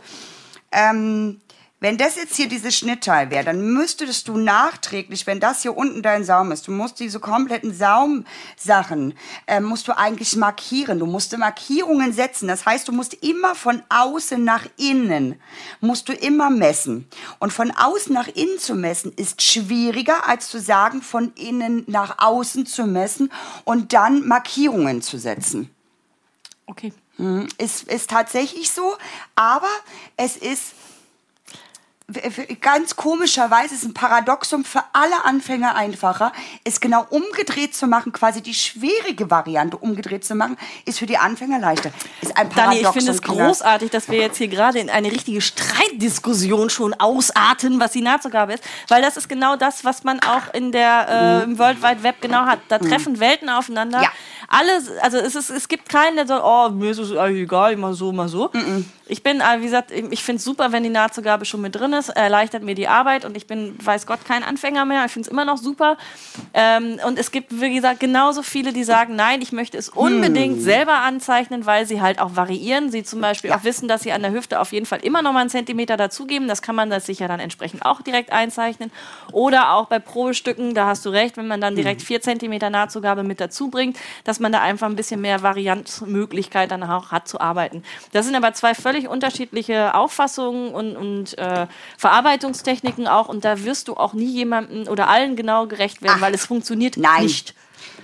Speaker 2: Ähm, wenn das jetzt hier dieses Schnittteil wäre, dann müsstest du nachträglich, wenn das hier unten dein Saum ist, du musst diese kompletten Saumsachen, äh, musst du eigentlich markieren. Du musst Markierungen setzen. Das heißt, du musst immer von außen nach innen, musst du immer messen. Und von außen nach innen zu messen ist schwieriger, als zu sagen, von innen nach außen zu messen und dann Markierungen zu setzen.
Speaker 1: Okay.
Speaker 2: Hm, ist, ist tatsächlich so, aber es ist ganz komischerweise ist ein Paradoxum für alle Anfänger einfacher, es genau umgedreht zu machen, quasi die schwierige Variante umgedreht zu machen, ist für die Anfänger leichter. Ist
Speaker 1: ein Paradoxum. Dani, ich finde es großartig, dass wir jetzt hier gerade in eine richtige Streitdiskussion schon ausarten, was die Nahtzugabe ist, weil das ist genau das, was man auch in der äh, im World Wide Web genau hat. Da mhm. treffen Welten aufeinander. Ja. Alles, also es, ist, es gibt keinen, der sagt, oh, mir ist es egal, immer so, immer so. Mhm. Ich bin, äh, wie gesagt, ich finde es super, wenn die Nahtzugabe schon mit drin ist, erleichtert mir die Arbeit und ich bin, weiß Gott, kein Anfänger mehr. Ich finde es immer noch super. Ähm, und es gibt, wie gesagt, genauso viele, die sagen, nein, ich möchte es unbedingt hm. selber anzeichnen, weil sie halt auch variieren. Sie zum Beispiel ja. auch wissen, dass sie an der Hüfte auf jeden Fall immer noch mal einen Zentimeter dazugeben. Das kann man das sicher dann entsprechend auch direkt einzeichnen. Oder auch bei Probestücken, da hast du recht, wenn man dann direkt hm. vier Zentimeter Nahtzugabe mit dazu bringt, dass man da einfach ein bisschen mehr Variantmöglichkeit dann auch hat zu arbeiten. Das sind aber zwei völlig völlig unterschiedliche Auffassungen und, und äh, Verarbeitungstechniken auch. Und da wirst du auch nie jemandem oder allen genau gerecht werden, Ach, weil es funktioniert nein. nicht.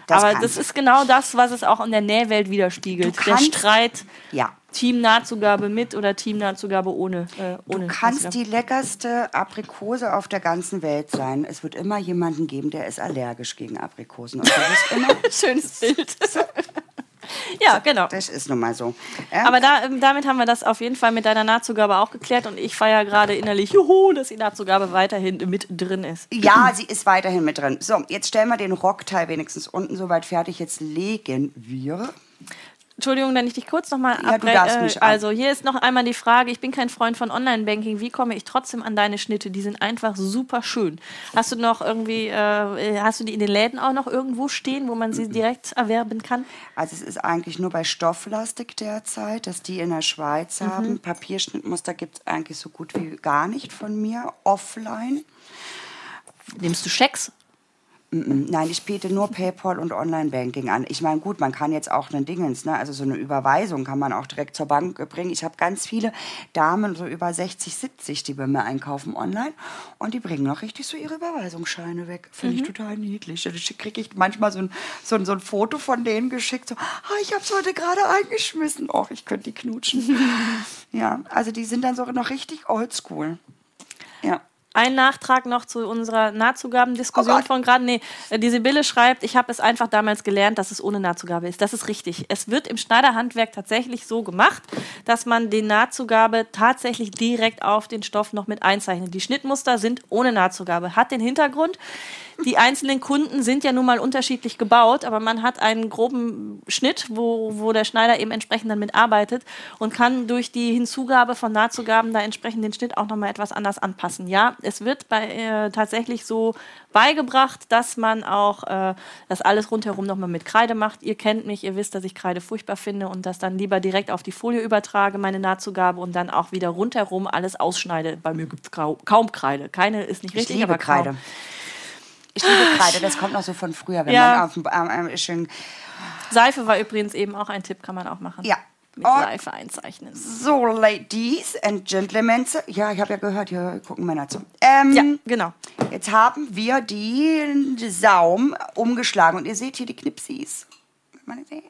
Speaker 1: Das Aber das ist genau das, was es auch in der Nähwelt widerspiegelt. der Streit. Ja. Team-Nahtzugabe mit oder Team-Nahtzugabe ohne, äh, ohne.
Speaker 2: Du kannst Nahtzugabe. die leckerste Aprikose auf der ganzen Welt sein. Es wird immer jemanden geben, der ist allergisch gegen Aprikosen. <laughs>
Speaker 1: Schönes Bild. <laughs> Ja, genau.
Speaker 2: Das ist nun mal so.
Speaker 1: Ja? Aber da, ähm, damit haben wir das auf jeden Fall mit deiner Nahtzugabe auch geklärt und ich feiere gerade innerlich, juhu, dass die Nahtzugabe weiterhin mit drin ist.
Speaker 2: Ja, sie ist weiterhin mit drin. So, jetzt stellen wir den Rockteil wenigstens unten soweit fertig. Jetzt legen wir
Speaker 1: Entschuldigung, wenn ich dich kurz nochmal ja, abbreche. Äh, also hier ist noch einmal die Frage, ich bin kein Freund von Online-Banking, wie komme ich trotzdem an deine Schnitte? Die sind einfach super schön. Hast du noch irgendwie, äh, hast du die in den Läden auch noch irgendwo stehen, wo man sie direkt erwerben kann?
Speaker 2: Also es ist eigentlich nur bei Stofflastik derzeit, dass die in der Schweiz mhm. haben. Papierschnittmuster gibt es eigentlich so gut wie gar nicht von mir, offline.
Speaker 1: Nimmst du Schecks?
Speaker 2: Nein, ich biete nur PayPal und Online-Banking an. Ich meine, gut, man kann jetzt auch einen Dingens, ne? also so eine Überweisung kann man auch direkt zur Bank bringen. Ich habe ganz viele Damen, so über 60, 70, die bei mir einkaufen online und die bringen auch richtig so ihre Überweisungsscheine weg. Finde ich total niedlich. Da kriege ich manchmal so ein, so, ein, so ein Foto von denen geschickt, so, ah, ich habe es heute gerade eingeschmissen. Och, ich könnte die knutschen. <laughs> ja, also die sind dann so noch richtig oldschool. Ja.
Speaker 1: Ein Nachtrag noch zu unserer Nahzugabendiskussion
Speaker 2: Oh
Speaker 1: von gerade. Nee, äh, die Sibylle schreibt, ich habe es einfach damals gelernt, dass es ohne Nahtzugabe ist. Das ist richtig. Es wird im Schneiderhandwerk tatsächlich so gemacht, dass man die Nahtzugabe tatsächlich direkt auf den Stoff noch mit einzeichnet. Die Schnittmuster sind ohne Nahtzugabe. Hat den Hintergrund, die einzelnen Kunden sind ja nun mal unterschiedlich gebaut, aber man hat einen groben Schnitt, wo, wo der Schneider eben entsprechend dann mitarbeitet und kann durch die Hinzugabe von Nahtzugaben da entsprechend den Schnitt auch nochmal etwas anders anpassen. Ja, es wird bei, äh, tatsächlich so beigebracht, dass man auch äh, das alles rundherum nochmal mit Kreide macht. Ihr kennt mich, ihr wisst, dass ich Kreide furchtbar finde und das dann lieber direkt auf die Folie übertrage, meine Nahtzugabe und dann auch wieder rundherum alles ausschneide. Bei mir gibt es kaum Kreide. Keine ist nicht
Speaker 2: Ich
Speaker 1: richtig,
Speaker 2: liebe
Speaker 1: aber kaum.
Speaker 2: Kreide. Ich liebe Kreide, das kommt noch so von früher, wenn
Speaker 1: Ja.
Speaker 2: man auf dem ähm, schön.
Speaker 1: Seife war übrigens eben auch ein Tipp, kann man auch machen.
Speaker 2: Ja.
Speaker 1: Mit
Speaker 2: Und
Speaker 1: Seife einzeichnen.
Speaker 2: so, Ladies and Gentlemen. Ja, ich habe ja gehört, hier gucken Männer zu. Ähm,
Speaker 1: Ja, genau.
Speaker 2: Jetzt haben wir den Saum umgeschlagen und ihr seht hier die Knipsis. Kann man das sehen?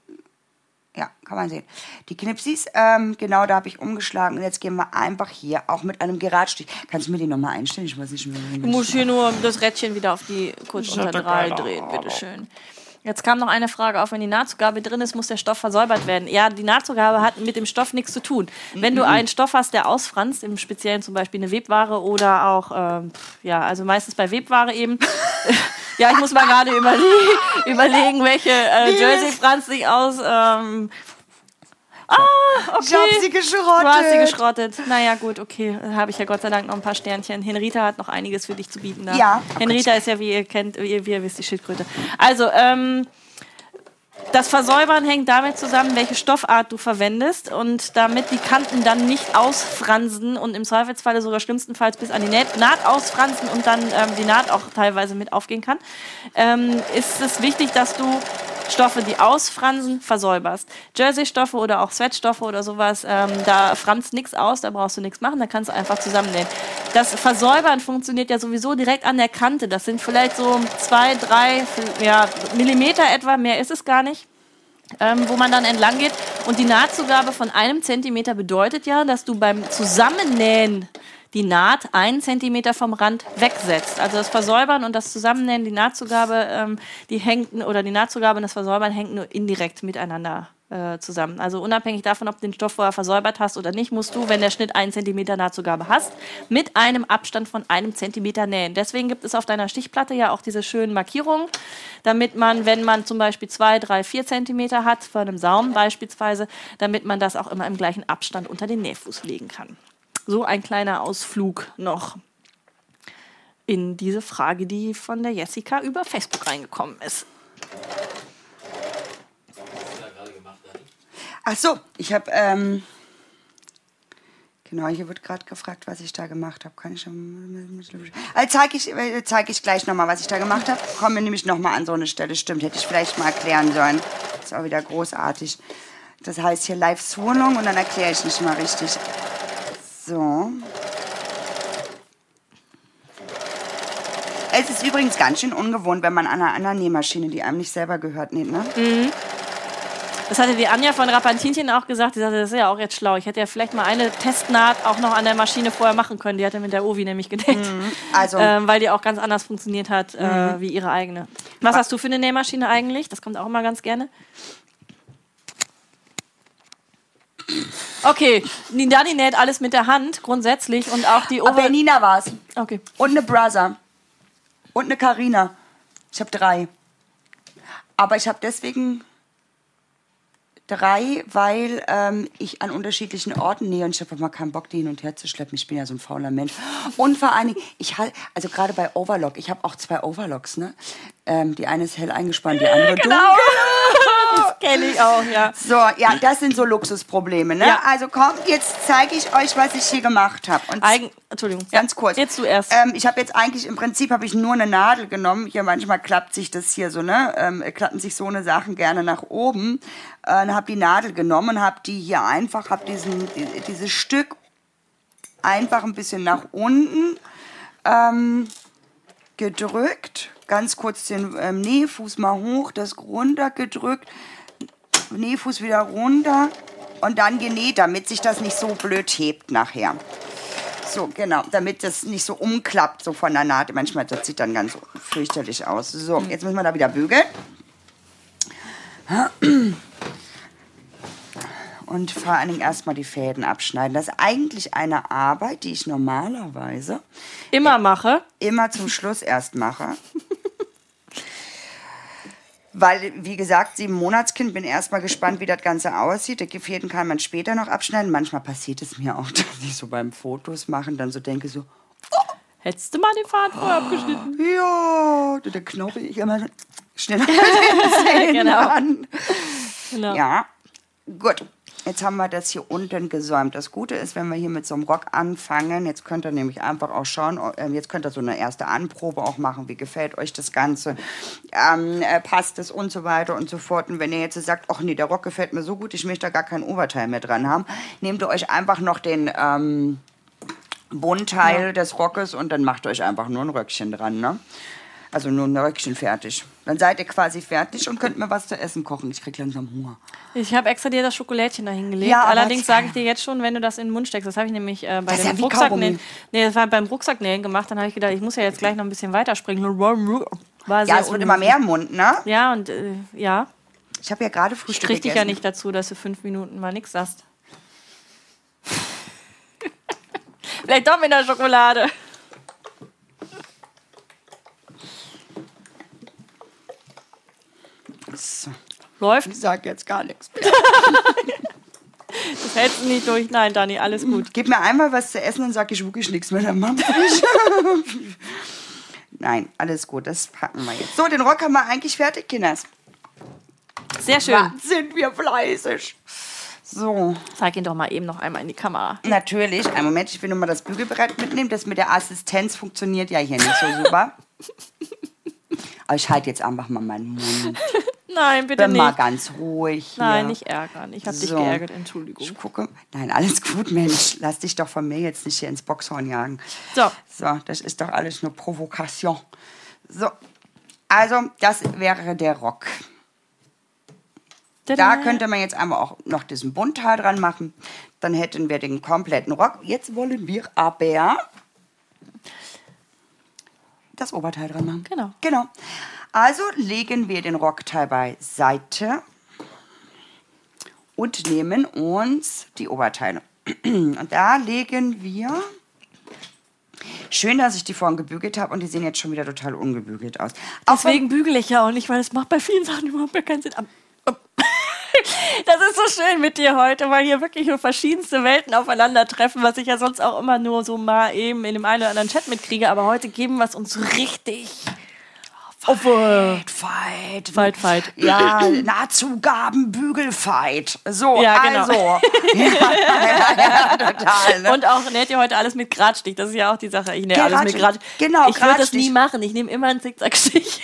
Speaker 2: Ja, kann man sehen. Die Knipsis, ähm, genau da habe ich umgeschlagen und jetzt gehen wir einfach hier auch mit einem Geradstich. Kannst du mir die nochmal einstellen? Ich weiß nicht mehr.
Speaker 1: Du musst hier nur das Rädchen wieder auf die kurz unter drei drehen, bitteschön. Jetzt kam noch eine Frage auf, wenn die Nahtzugabe drin ist, muss der Stoff versäubert werden. Ja, die Nahtzugabe hat mit dem Stoff nichts zu tun. Wenn du einen Stoff hast, der ausfranst, im Speziellen zum Beispiel eine Webware oder auch, ähm, ja, also meistens bei Webware eben. <laughs> ja, ich muss mal gerade überlegen, <laughs> überlegen, welche äh, Jersey franzt sich aus. Ähm, ah, okay.
Speaker 2: Ich hab sie geschrottet.
Speaker 1: Du hast sie geschrottet. Naja, gut, okay. Habe ich ja Gott sei Dank noch ein paar Sternchen. Henrita hat noch einiges für dich zu bieten. Da.
Speaker 2: Ja.
Speaker 1: Henrita ist ja, wie ihr kennt, wie, wie ihr wisst, die Schildkröte. Also, ähm, das Versäubern hängt damit zusammen, welche Stoffart du verwendest und damit die Kanten dann nicht ausfransen und im Zweifelsfalle sogar schlimmstenfalls bis an die Naht, ausfransen und dann ähm, die Naht auch teilweise mit aufgehen kann, ähm, ist es wichtig, dass du Stoffe, die ausfransen, versäuberst. Jersey-Stoffe oder auch Sweatstoffe oder sowas, ähm, da franzt nichts aus, da brauchst du nichts machen, da kannst du einfach zusammennähen. Das Versäubern funktioniert ja sowieso direkt an der Kante. Das sind vielleicht so zwei, drei ja, Millimeter etwa, mehr ist es gar nicht ähm, wo man dann entlang geht. Und die Nahtzugabe von einem Zentimeter bedeutet ja, dass du beim Zusammennähen die Naht einen Zentimeter vom Rand wegsetzt. Also das Versäubern und das Zusammennähen, die Nahtzugabe, ähm, die hängt oder die Nahtzugabe und das Versäubern hängt nur indirekt miteinander äh, zusammen. Also unabhängig davon, ob du den Stoff vorher versäubert hast oder nicht, musst du, wenn der Schnitt einen Zentimeter Nahtzugabe hast, mit einem Abstand von einem Zentimeter nähen. Deswegen gibt es auf deiner Stichplatte ja auch diese schönen Markierungen, damit man, wenn man zum Beispiel zwei, drei, vier Zentimeter hat, von einem Saum beispielsweise, damit man das auch immer im gleichen Abstand unter den Nähfuß legen kann. So ein kleiner Ausflug noch in diese Frage, die von der Jessica über Facebook reingekommen ist.
Speaker 2: Ach so, ich habe, ähm, genau, hier wird gerade gefragt, was ich da gemacht habe. Kann ich schon, also zeige ich, äh, zeig ich gleich nochmal, was ich da gemacht habe. Kommen wir nämlich nochmal an so eine Stelle. Stimmt, hätte ich vielleicht mal erklären sollen. Ist auch wieder großartig. Das heißt hier Live-Wohnung und dann erkläre ich nicht mal richtig. So. Es ist übrigens ganz schön ungewohnt, wenn man an einer anderen Nähmaschine, die einem nicht selber gehört, näht, ne?
Speaker 1: Das hatte die Anja von Rapantinchen auch gesagt. Die sagte, das ist ja auch jetzt schlau. Ich hätte ja vielleicht mal eine Testnaht auch noch an der Maschine vorher machen können. Die hatte mit der Ovi nämlich gedeckt.
Speaker 2: Also,
Speaker 1: Ähm, weil die auch ganz anders funktioniert hat äh, wie ihre eigene. Was hast du für eine Nähmaschine eigentlich? Das kommt auch immer ganz gerne. Okay, die Dani näht alles mit der Hand grundsätzlich und auch die
Speaker 2: aber
Speaker 1: Ovi.
Speaker 2: Nina war's.
Speaker 1: Okay.
Speaker 2: Und eine Brother. Und eine Karina. Ich habe drei. Aber ich habe deswegen drei, weil ähm, ich an unterschiedlichen Orten nähe und ich habe mal keinen Bock, die hin und her zu schleppen. Ich bin ja so ein fauler Mensch. Und vor allen Dingen, ich halt, also gerade bei Overlock, ich habe auch zwei Overlocks, ne? Ähm, die eine ist hell eingespannt, die andere <laughs>
Speaker 1: Genau.
Speaker 2: dunkel. <laughs>
Speaker 1: Das kenne ich auch, ja.
Speaker 2: So, ja, das sind so Luxusprobleme, ne?
Speaker 1: Ja.
Speaker 2: Also kommt, jetzt zeige ich euch, was ich hier gemacht habe.
Speaker 1: Eigen, Entschuldigung.
Speaker 2: Ganz kurz.
Speaker 1: Jetzt du erst.
Speaker 2: Ähm, ich habe jetzt eigentlich, im Prinzip habe ich nur eine Nadel genommen. Hier manchmal klappt sich das hier so, ne? Ähm, klappen sich so eine Sachen gerne nach oben. Äh, habe die Nadel genommen und habe die hier einfach, habe diesen, die, dieses Stück einfach ein bisschen nach unten ähm, gedrückt. Ganz kurz den ähm, Nähfuß mal hoch, das runtergedrückt. Nähfuß wieder runter und dann genäht, damit sich das nicht so blöd hebt nachher. So, genau, damit das nicht so umklappt, so von der Naht. Manchmal, das sieht dann ganz fürchterlich aus. So, jetzt müssen wir da wieder bügeln. Und vor allen Dingen erstmal die Fäden abschneiden. Das ist eigentlich eine Arbeit, die ich normalerweise
Speaker 1: Immer mache.
Speaker 2: immer zum Schluss erst mache. <laughs> Weil, wie gesagt, sieben Monatskind, bin erstmal gespannt, wie das Ganze aussieht. Die Fäden kann man später noch abschneiden. Manchmal passiert es mir auch, <laughs> dass ich so beim Fotos machen dann so denke, so,
Speaker 1: Hättest du mal den Faden vorher abgeschnitten? <gasps>
Speaker 2: ja, da knoche ich immer schneller mit den Zähnen
Speaker 1: Genau.
Speaker 2: an.
Speaker 1: Genau.
Speaker 2: Ja, gut. Jetzt haben wir das hier unten gesäumt. Das Gute ist, wenn wir hier mit so einem Rock anfangen, jetzt könnt ihr nämlich einfach auch schauen, äh, jetzt könnt ihr so eine erste Anprobe auch machen, wie gefällt euch das Ganze, ähm, äh, passt es und so weiter und so fort. Und wenn ihr jetzt sagt, ach nee, der Rock gefällt mir so gut, ich möchte da gar kein Oberteil mehr dran haben, nehmt ihr euch einfach noch den ähm, Bundteil des Rockes und dann macht euch einfach nur ein Röckchen dran, ne? Also nur ein Röckchen fertig. Dann seid ihr quasi fertig und könnt mir was zu essen kochen. Ich krieg langsam Hunger.
Speaker 1: Ich habe extra dir das Schokolädchen da hingelegt.
Speaker 2: Ja,
Speaker 1: Allerdings sage ich dir jetzt schon, wenn du das in den Mund steckst, das habe ich nämlich äh, bei
Speaker 2: Das ja
Speaker 1: dem
Speaker 2: wie
Speaker 1: Rucksacknähen. Nee, das war beim Rucksacknähen gemacht. Dann habe ich gedacht, ich muss ja jetzt gleich noch ein bisschen weiterspringen. War
Speaker 2: Ja, es wird immer mehr im Mund, ne?
Speaker 1: Ja, und äh, ja,
Speaker 2: Ich habe ja gerade
Speaker 1: ich
Speaker 2: Frühstück
Speaker 1: krieg dich ja nicht dazu, dass du fünf Minuten mal nichts sagst. <laughs> Vielleicht doch mit der Schokolade.
Speaker 2: So,
Speaker 1: Läuft?
Speaker 2: ich sag jetzt gar nichts mehr. <laughs>
Speaker 1: Das hältst du nicht durch. Nein, Dani, alles gut.
Speaker 2: Gib mir einmal was zu essen, dann sag ich wirklich nichts mehr. Dann mampf ich. <laughs> Nein, alles gut, das packen wir jetzt. So, den Rock haben wir eigentlich fertig, Kinders.
Speaker 1: Sehr schön.
Speaker 2: Ja, sind wir fleißig. So,
Speaker 1: Zeig ihn doch mal eben noch einmal in die Kamera.
Speaker 2: natürlich. Einen Moment, ich will nur mal das Bügelbrett mitnehmen. Das mit der Assistenz funktioniert ja hier nicht so super. <laughs> Aber ich halte jetzt einfach mal meinen Mund. <laughs>
Speaker 1: Nein, bitte
Speaker 2: Bin mal
Speaker 1: nicht.
Speaker 2: ganz ruhig. Hier.
Speaker 1: Nein, nicht ärgern. Ich habe dich
Speaker 2: So.
Speaker 1: geärgert, Entschuldigung.
Speaker 2: Ich gucke. Nein, alles gut, Mensch. Lass dich doch von mir jetzt nicht hier ins Boxhorn jagen.
Speaker 1: So.
Speaker 2: So, das ist doch alles nur Provokation. So. Also, das wäre der Rock. Da könnte man jetzt einmal auch noch diesen Buntteil dran machen. Dann hätten wir den kompletten Rock. Jetzt wollen wir aber das Oberteil dran machen.
Speaker 1: Genau.
Speaker 2: Genau. Also legen wir den Rockteil beiseite und nehmen uns die Oberteile. <clears throat> Und da legen wir. Schön, dass ich die vorhin gebügelt habe und die sehen jetzt schon wieder total ungebügelt aus.
Speaker 1: Deswegen bügele ich ja auch nicht, weil es macht bei vielen Sachen überhaupt keinen Sinn. Am- Das ist so schön mit dir heute, weil hier wirklich nur verschiedenste Welten aufeinandertreffen, was ich ja sonst auch immer nur so mal eben in dem einen oder anderen Chat mitkriege. Aber heute geben wir es uns so richtig. Äh,
Speaker 2: Fight,
Speaker 1: Fight, fight.
Speaker 2: Ja, <clears throat> Nahtzugaben, Bügelfight. So,
Speaker 1: Ja, genau.
Speaker 2: also. <laughs> ja, ja, ja, total. Ne?
Speaker 1: Und auch näht ihr heute alles mit Gradstich. Das ist ja auch die Sache. Ich nähe alles mit
Speaker 2: Gradstich. Genau,
Speaker 1: Ich würde das nie machen. Ich nehme immer einen Zickzackstich.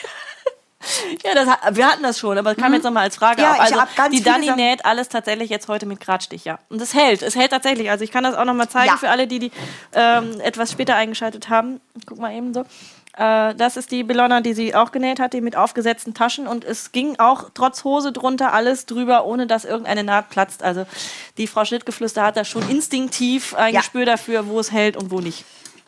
Speaker 1: Ja, das, wir hatten das schon, aber das kam jetzt nochmal als Frage
Speaker 2: Mhm. Ja,
Speaker 1: auf.
Speaker 2: ich
Speaker 1: Also die Dani
Speaker 2: Sachen-
Speaker 1: näht alles tatsächlich jetzt heute mit Gradstich, ja. Und es hält. Es hält tatsächlich. Also ich kann das auch nochmal zeigen
Speaker 2: Ja.
Speaker 1: für alle, die, die ähm, etwas später eingeschaltet haben. Guck mal eben so. Äh, das ist die Bellona, die sie auch genäht hat, die mit aufgesetzten Taschen. Und es ging auch trotz Hose drunter alles drüber, ohne dass irgendeine Naht platzt. Also die Frau Schnittgeflüster hat da schon instinktiv ein
Speaker 2: Ja.
Speaker 1: Gespür dafür, wo es hält und wo nicht.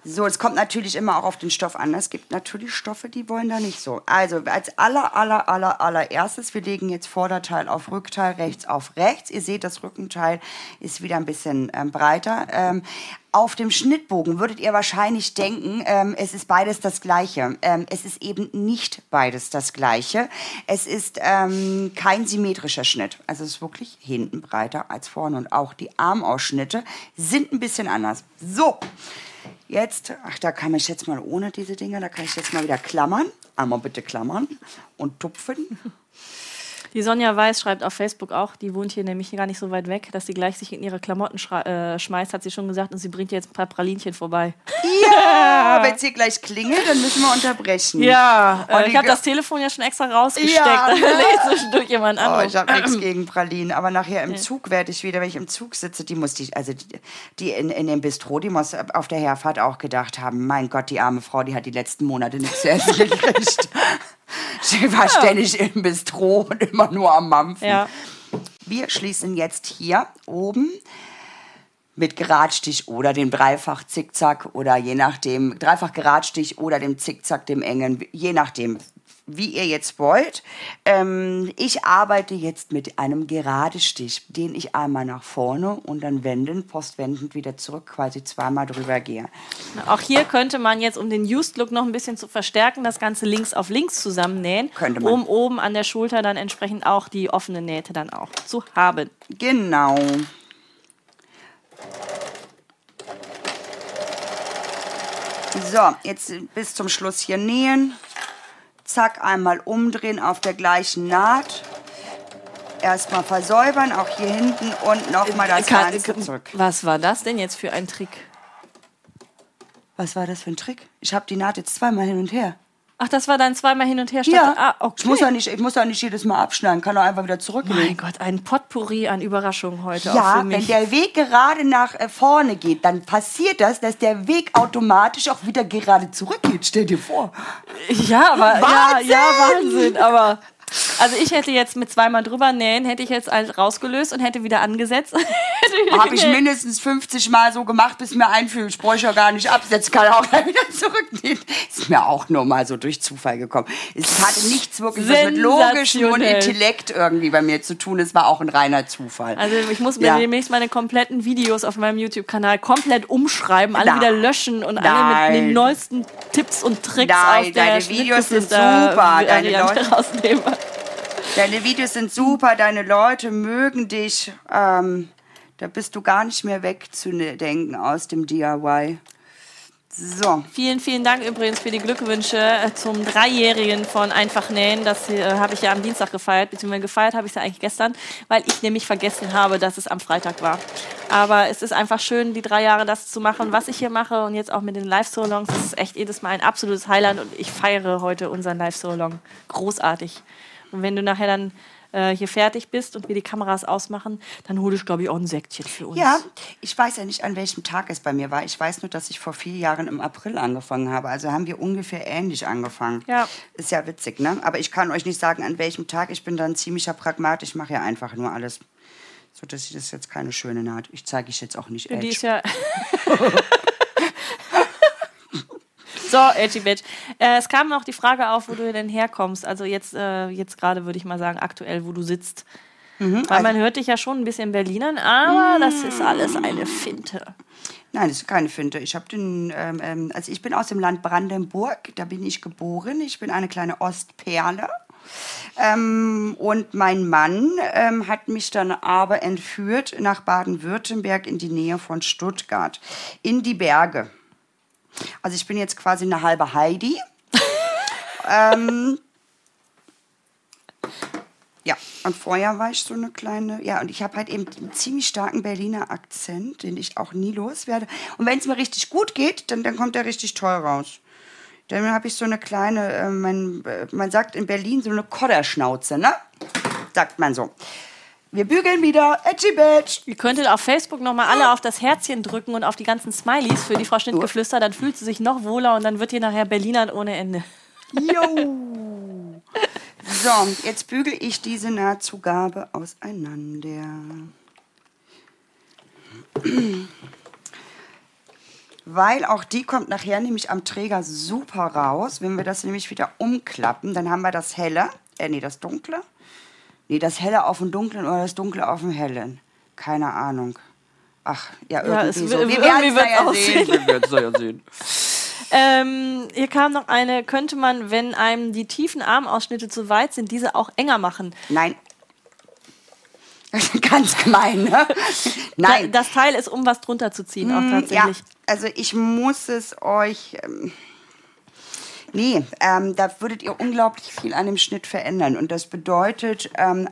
Speaker 2: So, es kommt natürlich immer auch auf den Stoff an. Es gibt natürlich Stoffe, die wollen da nicht so. Also als aller, aller, aller, allererstes, wir legen jetzt Vorderteil auf Rückteil, rechts auf rechts. Ihr seht, das Rückenteil ist wieder ein bisschen ähm, breiter. Ähm, auf dem Schnittbogen würdet ihr wahrscheinlich denken, ähm, es ist beides das Gleiche. Ähm, es ist eben nicht beides das Gleiche. Es ist ähm, kein symmetrischer Schnitt. Also es ist wirklich hinten breiter als vorne. Und auch die Armausschnitte sind ein bisschen anders. So, Jetzt, ach, da kann ich jetzt mal ohne diese Dinger, da kann ich jetzt mal wieder klammern. Einmal bitte klammern und tupfen.
Speaker 1: Die Sonja Weiß schreibt auf Facebook auch, die wohnt hier nämlich gar nicht so weit weg, dass sie gleich sich in ihre Klamotten äh, schmeißt, hat sie schon gesagt, und sie bringt jetzt ein paar Pralinchen vorbei.
Speaker 2: Ja, <laughs> wenn es hier gleich klingelt, dann müssen wir unterbrechen.
Speaker 1: Ja, äh, ich habe das Telefon ja schon extra rausgesteckt, ja. <laughs> lädt zwischendurch jemand an.
Speaker 2: Oh, ich habe nichts <clears throat> gegen Pralinen, aber nachher im Zug werde ich wieder, wenn ich im Zug sitze, die muss die, also die, die in, in dem Bistro, die muss auf der Herfahrt auch gedacht haben, mein Gott, die arme Frau, die hat die letzten Monate nichts zu essen gekriegt. <laughs> <laughs> Sie war ja. ständig im Bistro und immer nur am Mampfen. Ja. Wir schließen jetzt hier oben mit Geradstich oder dem Dreifach-Zickzack oder je nachdem, Dreifach-Geradstich oder dem Zickzack, dem engen, je nachdem, wie ihr jetzt wollt. Ähm, ich arbeite jetzt mit einem Geradestich, den ich einmal nach vorne und dann wenden, postwendend wieder zurück, quasi zweimal drüber gehe.
Speaker 1: Auch hier könnte man jetzt, um den Used Look noch ein bisschen zu verstärken, das Ganze links auf links zusammennähen,
Speaker 2: könnte man.
Speaker 1: um oben an der Schulter dann entsprechend auch die offene Nähte dann auch zu haben.
Speaker 2: Genau. So, jetzt bis zum Schluss hier nähen zack, einmal umdrehen auf der gleichen Naht. Erstmal versäubern, auch hier hinten und nochmal das Kann, Ganze zurück.
Speaker 1: Was war das denn jetzt für ein Trick?
Speaker 2: Was war das für ein Trick? Ich habe die Naht jetzt zweimal hin und her.
Speaker 1: Ach, das war dann zweimal hin und her
Speaker 2: statt. Ja, ah, okay. ich, muss ja nicht, ich muss ja nicht jedes Mal abschneiden, kann doch einfach wieder zurücklegen.
Speaker 1: Mein Gott, ein Potpourri an Überraschungen heute.
Speaker 2: Ja, wenn der Weg gerade nach äh, vorne geht, dann passiert das, dass der Weg automatisch auch wieder gerade zurückgeht. Stell dir vor.
Speaker 1: Ja, aber Wahnsinn! ja, ja, Wahnsinn. Aber also ich hätte jetzt mit zweimal drüber nähen, hätte ich jetzt halt rausgelöst und hätte wieder angesetzt. <laughs>
Speaker 2: Habe ich mindestens 50 Mal so gemacht, bis mir einfiel, ich bräuchte ja gar nicht absetzen, kann auch wieder zurücknehmen. Mir auch nur mal so durch Zufall gekommen. Es hatte nichts wirklich was mit logischem und Intellekt irgendwie bei mir zu tun. Es war auch ein reiner Zufall.
Speaker 1: Also ich muss mir ja. demnächst meine kompletten Videos auf meinem YouTube-Kanal komplett umschreiben, alle Nein. wieder löschen und Nein. alle mit den neuesten Tipps und Tricks
Speaker 2: Nein, auf der deine Videos sind super. Deine Leute rausnehmen. Deine Videos sind super, deine Leute mögen dich. Ähm, da bist du gar nicht mehr wegzudenken aus dem DIY. So.
Speaker 1: Vielen, vielen Dank übrigens für die Glückwünsche äh, zum Dreijährigen von Einfach Nähen. Das äh, habe ich ja am Dienstag gefeiert, beziehungsweise gefeiert habe ich es ja eigentlich gestern, weil ich nämlich vergessen habe, dass es am Freitag war. Aber es ist einfach schön, die drei Jahre das zu machen, was ich hier mache und jetzt auch mit den Live-Solongs. Das ist echt jedes Mal ein absolutes Highlight und ich feiere heute unseren Live-Solong. Großartig. Und wenn du nachher dann äh, hier fertig bist und wir die Kameras ausmachen, dann hole ich, glaube ich, auch ein Säckchen für uns.
Speaker 2: Ja, ich weiß ja nicht, an welchem Tag es bei mir war. Ich weiß nur, dass ich vor vier Jahren im April angefangen habe. Also haben wir ungefähr ähnlich angefangen.
Speaker 1: Ja.
Speaker 2: Ist ja witzig, ne? Aber ich kann euch nicht sagen, an welchem Tag. Ich bin dann ziemlicher Pragmat. Ich mache ja einfach nur alles. So, dass ich das jetzt keine schöne Naht. Ich zeige ich jetzt auch nicht.
Speaker 1: Die ist ja. <laughs> <laughs> <laughs> So, Edgy Bitch. Äh, es kam noch die Frage auf, wo du denn herkommst. Also jetzt, äh, jetzt gerade würde ich mal sagen, aktuell, wo du sitzt. Mhm, Weil man also hört dich ja schon ein bisschen Berlinern, aber das ist alles eine Finte.
Speaker 2: Nein, das ist keine Finte. Ich habe den, ähm, ähm, also ich bin aus dem Land Brandenburg, da bin ich geboren. Ich bin eine kleine Ostperle. Ähm, und mein Mann ähm, hat mich dann aber entführt nach Baden-Württemberg in die Nähe von Stuttgart, in die Berge. Also ich bin jetzt quasi eine halbe Heidi. <laughs> ähm, ja, und vorher war ich so eine kleine, ja, und ich habe halt eben einen ziemlich starken Berliner Akzent, den ich auch nie loswerde. Und wenn es mir richtig gut geht, dann, dann kommt er richtig toll raus. Dann habe ich so eine kleine, äh, man, äh, man sagt in Berlin so eine Kodderschnauze, ne? Sagt man so. Wir bügeln wieder. Edgy Badge.
Speaker 1: Ihr könntet auf Facebook nochmal alle auf das Herzchen drücken und auf die ganzen Smileys für die Frau Schnittgeflüster. Dann fühlt sie sich noch wohler und dann wird hier nachher Berlinern ohne Ende.
Speaker 2: Jo. <laughs> So, jetzt bügel ich diese Nahtzugabe auseinander. Weil auch die kommt nachher nämlich am Träger super raus. Wenn wir das nämlich wieder umklappen, dann haben wir das helle, äh nee, das dunkle Nee, das Helle auf dem Dunklen oder das Dunkle auf dem Hellen. Keine Ahnung. Ach, ja, irgendwie ja, es, so. Wir werden es ja sehen. Wir werden es ja
Speaker 1: sehen. Ähm, hier kam noch eine, könnte man, wenn einem die tiefen Armausschnitte zu weit sind, diese auch enger machen?
Speaker 2: Nein. <laughs> Ganz gemein, ne? Nein.
Speaker 1: das Teil ist, um was drunter zu ziehen, auch hm, tatsächlich. Ja,
Speaker 2: also ich muss es euch. Ähm Nee, ähm, da würdet ihr unglaublich viel an dem Schnitt verändern. Und das bedeutet, ähm,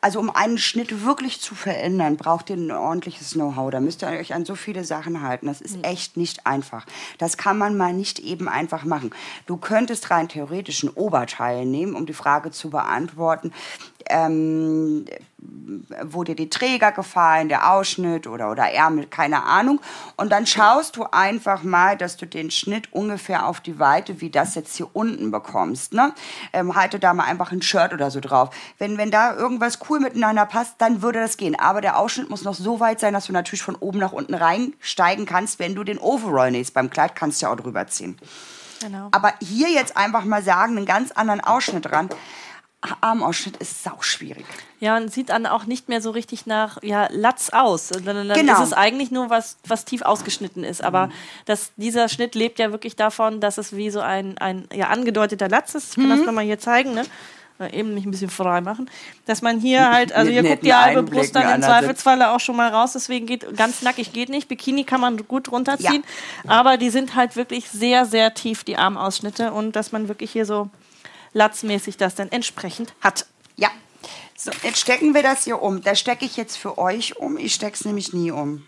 Speaker 2: also um einen Schnitt wirklich zu verändern, braucht ihr ein ordentliches Know-how. Da müsst ihr euch an so viele Sachen halten. Das ist echt nicht einfach. Das kann man mal nicht eben einfach machen. Du könntest rein theoretisch ein Oberteil nehmen, um die Frage zu beantworten, ähm, wo dir die Träger gefallen, der Ausschnitt oder, oder Ärmel, keine Ahnung. Und dann schaust du einfach mal, dass du den Schnitt ungefähr auf die Weite, wie das jetzt hier unten bekommst. Ne? Ähm, halte da mal einfach ein Shirt oder so drauf. Wenn, wenn da irgendwas cool miteinander passt, dann würde das gehen. Aber der Ausschnitt muss noch so weit sein, dass du natürlich von oben nach unten reinsteigen kannst. Wenn du den Overall nähst, beim Kleid kannst du ja auch drüber ziehen. Genau. Aber hier jetzt einfach mal sagen, einen ganz anderen Ausschnitt dran. Armausschnitt ist sau schwierig.
Speaker 1: Ja, und sieht dann auch nicht mehr so richtig nach ja, Latz aus. Dann, dann genau. ist es eigentlich nur was, was tief ausgeschnitten ist. Aber mhm. das, dieser Schnitt lebt ja wirklich davon, dass es wie so ein, ein ja, angedeuteter Latz ist. Ich kann mhm. das nochmal hier zeigen. Ne? eben mich ein bisschen frei machen, dass man hier halt, also hier guckt die halbe Brust dann im Zweifelsfalle auch schon mal raus, deswegen geht ganz nackig geht nicht. Bikini kann man gut runterziehen, ja. aber die sind halt wirklich sehr, sehr tief, die Armausschnitte und dass man wirklich hier so latzmäßig das dann entsprechend hat.
Speaker 2: Ja. So, jetzt stecken wir das hier um. Das stecke ich jetzt für euch um. Ich stecke es nämlich nie um.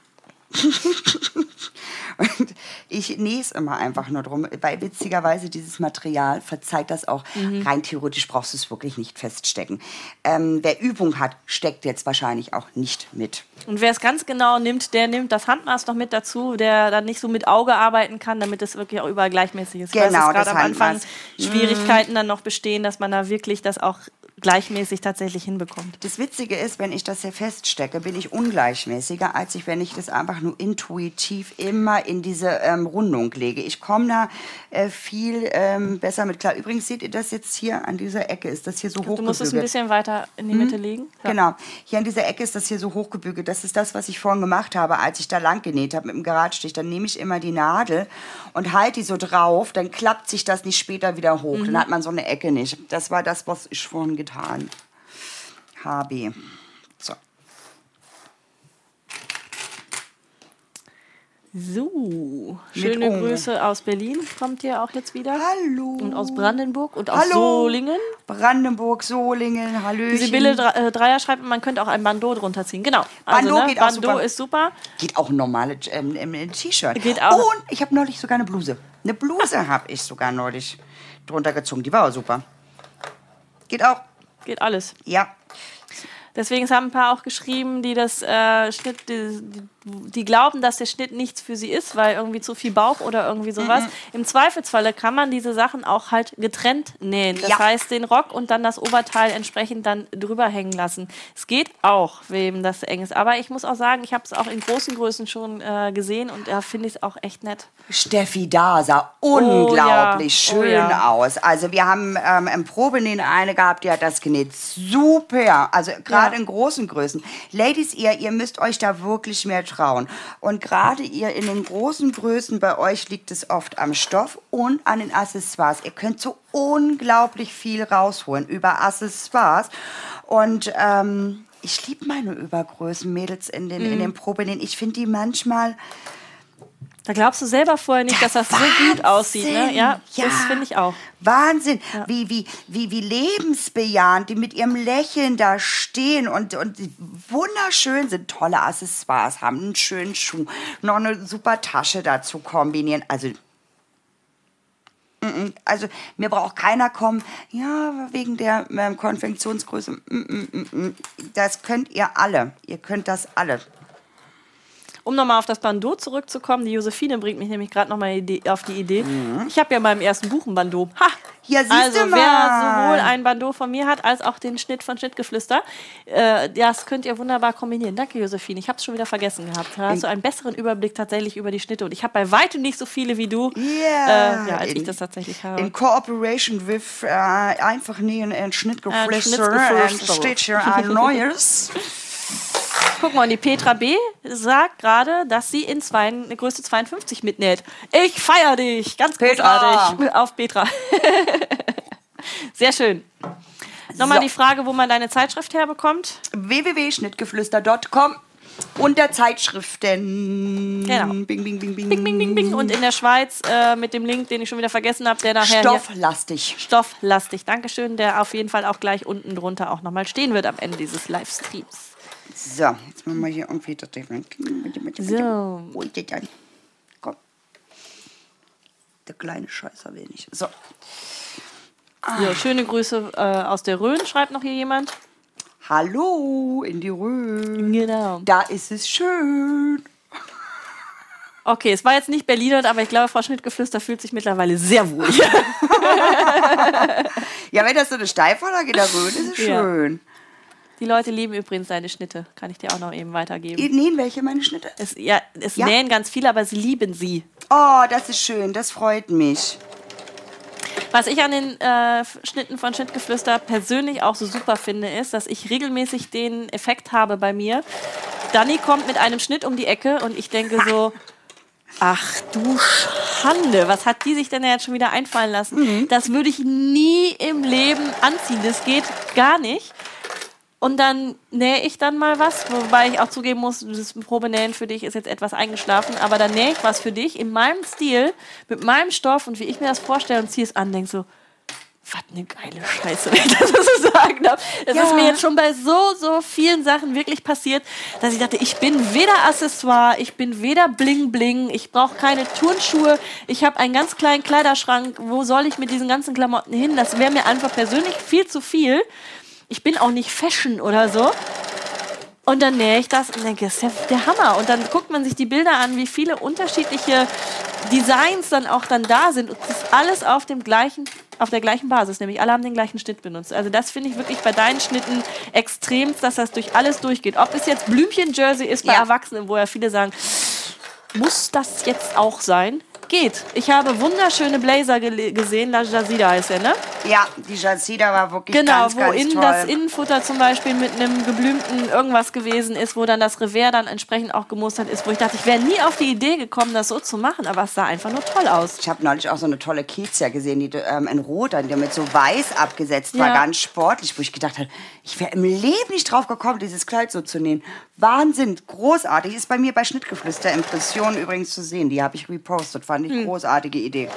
Speaker 2: <laughs> und ich nähe es immer einfach nur drum, weil witzigerweise dieses Material verzeiht das auch. Mhm. Rein theoretisch brauchst du es wirklich nicht feststecken. Ähm, wer Übung hat, steckt jetzt wahrscheinlich auch nicht mit.
Speaker 1: Und wer es ganz genau nimmt, der nimmt das Handmaß noch mit dazu, der dann nicht so mit Auge arbeiten kann, damit es wirklich auch überall gleichmäßig ist.
Speaker 2: Genau,
Speaker 1: gerade am Anfang Schwierigkeiten dann noch bestehen, dass man da wirklich das auch gleichmäßig tatsächlich hinbekommt.
Speaker 2: Das Witzige ist, wenn ich das hier feststecke, bin ich ungleichmäßiger, als ich, wenn ich das einfach nur intuitiv immer in diese ähm, Rundung lege. Ich komme da äh, viel ähm, besser mit klar. Übrigens seht ihr das jetzt hier an dieser Ecke, ist das hier so hochgebügelt. Du
Speaker 1: musst es ein bisschen weiter in die Mitte hm? legen.
Speaker 2: Ja. Genau, hier an dieser Ecke ist das hier so hochgebügelt. Das ist das, was ich vorhin gemacht habe, als ich da lang genäht habe mit dem Geradstich. Dann nehme ich immer die Nadel und halte die so drauf, dann klappt sich das nicht später wieder hoch. Mhm. Dann hat man so eine Ecke nicht. Das war das, was ich vorhin getan getan habe. So.
Speaker 1: So, schöne Grüße aus Berlin kommt ihr auch jetzt wieder.
Speaker 2: Hallo.
Speaker 1: Und aus Brandenburg und aus Hallo. Solingen.
Speaker 2: Brandenburg, Solingen, Hallöchen.
Speaker 1: Sibylle äh, Dreier schreibt, man könnte auch ein Bandeau drunter ziehen. Genau.
Speaker 2: Also, Bandeau, ne, geht
Speaker 1: Bandeau
Speaker 2: auch super.
Speaker 1: ist super.
Speaker 2: Geht auch ein normales ähm, ähm, T-Shirt.
Speaker 1: Geht auch.
Speaker 2: Und ich habe neulich sogar eine Bluse. Eine Bluse habe ich sogar neulich drunter gezogen. Die war auch super. Geht auch.
Speaker 1: Geht alles.
Speaker 2: Ja.
Speaker 1: Deswegen haben ein paar auch geschrieben, die das äh, Schnitt, die, die, glauben, dass der Schnitt nichts für sie ist, weil irgendwie zu viel Bauch oder irgendwie sowas. Mhm. Im Zweifelsfalle kann man diese Sachen auch halt getrennt nähen. Das ja. heißt, den Rock und dann das Oberteil entsprechend dann drüber hängen lassen. Es geht auch, wem das eng ist. Aber ich muss auch sagen, ich habe es auch in großen Größen schon äh, gesehen und da finde ich es auch echt nett.
Speaker 2: Steffi da sah unglaublich oh, ja. schön oh, ja. aus. Also wir haben ähm, im Probenähen eine gehabt, die hat das genäht. Super. Also gerade in großen Größen. Ladies, ihr, ihr müsst euch da wirklich mehr trauen. Und gerade ihr in den großen Größen, bei euch liegt es oft am Stoff und an den Accessoires. Ihr könnt so unglaublich viel rausholen über Accessoires. Und ähm, ich liebe meine Übergrößen, Mädels in den, mm. in den Probenähen. Ich finde die manchmal
Speaker 1: da glaubst du selber vorher nicht, dass das Wahnsinn. so gut aussieht. Ne? Ja, ja. das finde ich auch.
Speaker 2: Wahnsinn, ja. wie, wie, wie, wie lebensbejahend die mit ihrem Lächeln da stehen und, und wunderschön sind. Tolle Accessoires, haben einen schönen Schuh, noch eine super Tasche dazu kombinieren. Also also mir braucht keiner kommen, ja, wegen der ähm, Konfektionsgröße. Das könnt ihr alle. Ihr könnt das alle.
Speaker 1: Um nochmal auf das Bandeau zurückzukommen, die Josephine bringt mich nämlich gerade nochmal auf die Idee. Mhm. Ich habe ja in meinem ersten Buch ein Bandeau. Ha!
Speaker 2: Ja, siehst
Speaker 1: also,
Speaker 2: du mal.
Speaker 1: wer sowohl ein Bandeau von mir hat, als auch den Schnitt von Schnittgeflüster, äh, das könnt ihr wunderbar kombinieren. Danke, Josephine. Ich habe es schon wieder vergessen gehabt. Da hast du einen besseren Überblick tatsächlich über die Schnitte. Und ich habe bei weitem nicht so viele wie du,
Speaker 2: yeah.
Speaker 1: äh, ja, als in, ich das tatsächlich habe.
Speaker 2: In Cooperation with äh, einfach nähen und Schnittgeflüster. Und steht hier ein neues. <laughs>
Speaker 1: Guck mal, und die Petra B. sagt gerade, dass sie in zwei, eine Größe 52 mitnäht. Ich feiere dich. Ganz Petra. großartig. Auf Petra. <laughs> Sehr schön. Nochmal so. die Frage, wo man deine Zeitschrift herbekommt.
Speaker 2: www.schnittgeflüster.com unter Zeitschriften.
Speaker 1: Genau.
Speaker 2: Bing, bing, bing, bing.
Speaker 1: Bing, bing, bing, bing. Und in der Schweiz äh, mit dem Link, den ich schon wieder vergessen habe, der nachher
Speaker 2: Stofflastig.
Speaker 1: stofflastig. Dankeschön, der auf jeden Fall auch gleich unten drunter auch nochmal stehen wird am Ende dieses Livestreams.
Speaker 2: So, jetzt machen wir hier irgendwie das Ding.
Speaker 1: So.
Speaker 2: Wo ist das denn? Komm. Der kleine Scheißer will nicht. So.
Speaker 1: Ja, schöne Grüße äh, aus der Rhön, schreibt noch hier jemand.
Speaker 2: Hallo in die Rhön.
Speaker 1: Genau.
Speaker 2: Da ist es schön.
Speaker 1: Okay, es war jetzt nicht Berliner, aber ich glaube, Frau Schnittgeflüster fühlt sich mittlerweile sehr wohl. <laughs>
Speaker 2: Ja, wenn das so eine Steilvorlage in der Rhön ist, ist es
Speaker 1: Ja. Die Leute lieben übrigens deine Schnitte, kann ich dir auch noch eben weitergeben.
Speaker 2: Ihr nähen welche meine Schnitte?
Speaker 1: Es, ja, es
Speaker 2: Ja?
Speaker 1: nähen ganz viele, aber sie lieben sie.
Speaker 2: Oh, das ist schön. Das freut mich.
Speaker 1: Was ich an den äh, Schnitten von Schnittgeflüster persönlich auch so super finde, ist, dass ich regelmäßig den Effekt habe bei mir. Dani kommt mit einem Schnitt um die Ecke und ich denke so, <laughs> ach du Schande, was hat die sich denn jetzt schon wieder einfallen lassen? Das würde ich nie im Leben anziehen. Das geht gar nicht. Und dann nähe ich dann mal was, wobei ich auch zugeben muss, das Probenähen für dich ist jetzt etwas eingeschlafen, aber dann nähe ich was für dich in meinem Stil, mit meinem Stoff und wie ich mir das vorstelle und ziehe es an, denke so, was eine geile Scheiße, <laughs> wenn ich das so sagen darf. Das
Speaker 2: Ja.
Speaker 1: ist mir jetzt schon bei so, so vielen Sachen wirklich passiert, dass ich dachte, ich bin weder Accessoire, ich bin weder Bling Bling, ich brauche keine Turnschuhe, ich habe einen ganz kleinen Kleiderschrank, wo soll ich mit diesen ganzen Klamotten hin? Das wäre mir einfach persönlich viel zu viel. Ich bin auch nicht Fashion oder so. Und dann nähe ich das und denke, das ist ja der Hammer. Und dann guckt man sich die Bilder an, wie viele unterschiedliche Designs dann auch dann da sind. Und das ist alles auf dem gleichen, auf der gleichen Basis, nämlich alle haben den gleichen Schnitt benutzt. Also das finde ich wirklich bei deinen Schnitten extrem, dass das durch alles durchgeht. Ob es jetzt Blümchen-Jersey ist bei
Speaker 2: Ja.
Speaker 1: Erwachsenen, wo ja viele sagen, muss das jetzt auch sein? Geht. Ich habe wunderschöne Blazer gele- gesehen, La Jazida heißt er, ne?
Speaker 2: Ja, die Jazida war wirklich
Speaker 1: Genau,
Speaker 2: ganz,
Speaker 1: wo
Speaker 2: ganz toll.
Speaker 1: das Innenfutter zum Beispiel mit einem geblümten irgendwas gewesen ist, wo dann das Revers dann entsprechend auch gemustert ist, wo ich dachte, ich wäre nie auf die Idee gekommen, das so zu machen, aber es sah einfach nur toll aus.
Speaker 2: Ich habe neulich auch so eine tolle Kezia gesehen, die ähm, in Rot, die mit so weiß abgesetzt war,
Speaker 1: Ja.
Speaker 2: ganz sportlich, wo ich gedacht habe, ich wäre im Leben nicht drauf gekommen, dieses Kleid so zu nähen. Wahnsinn, großartig. Ist bei mir bei Schnittgeflüster Impressionen übrigens zu sehen. Die habe ich repostet, fand
Speaker 1: Hm.
Speaker 2: ich großartige Idee.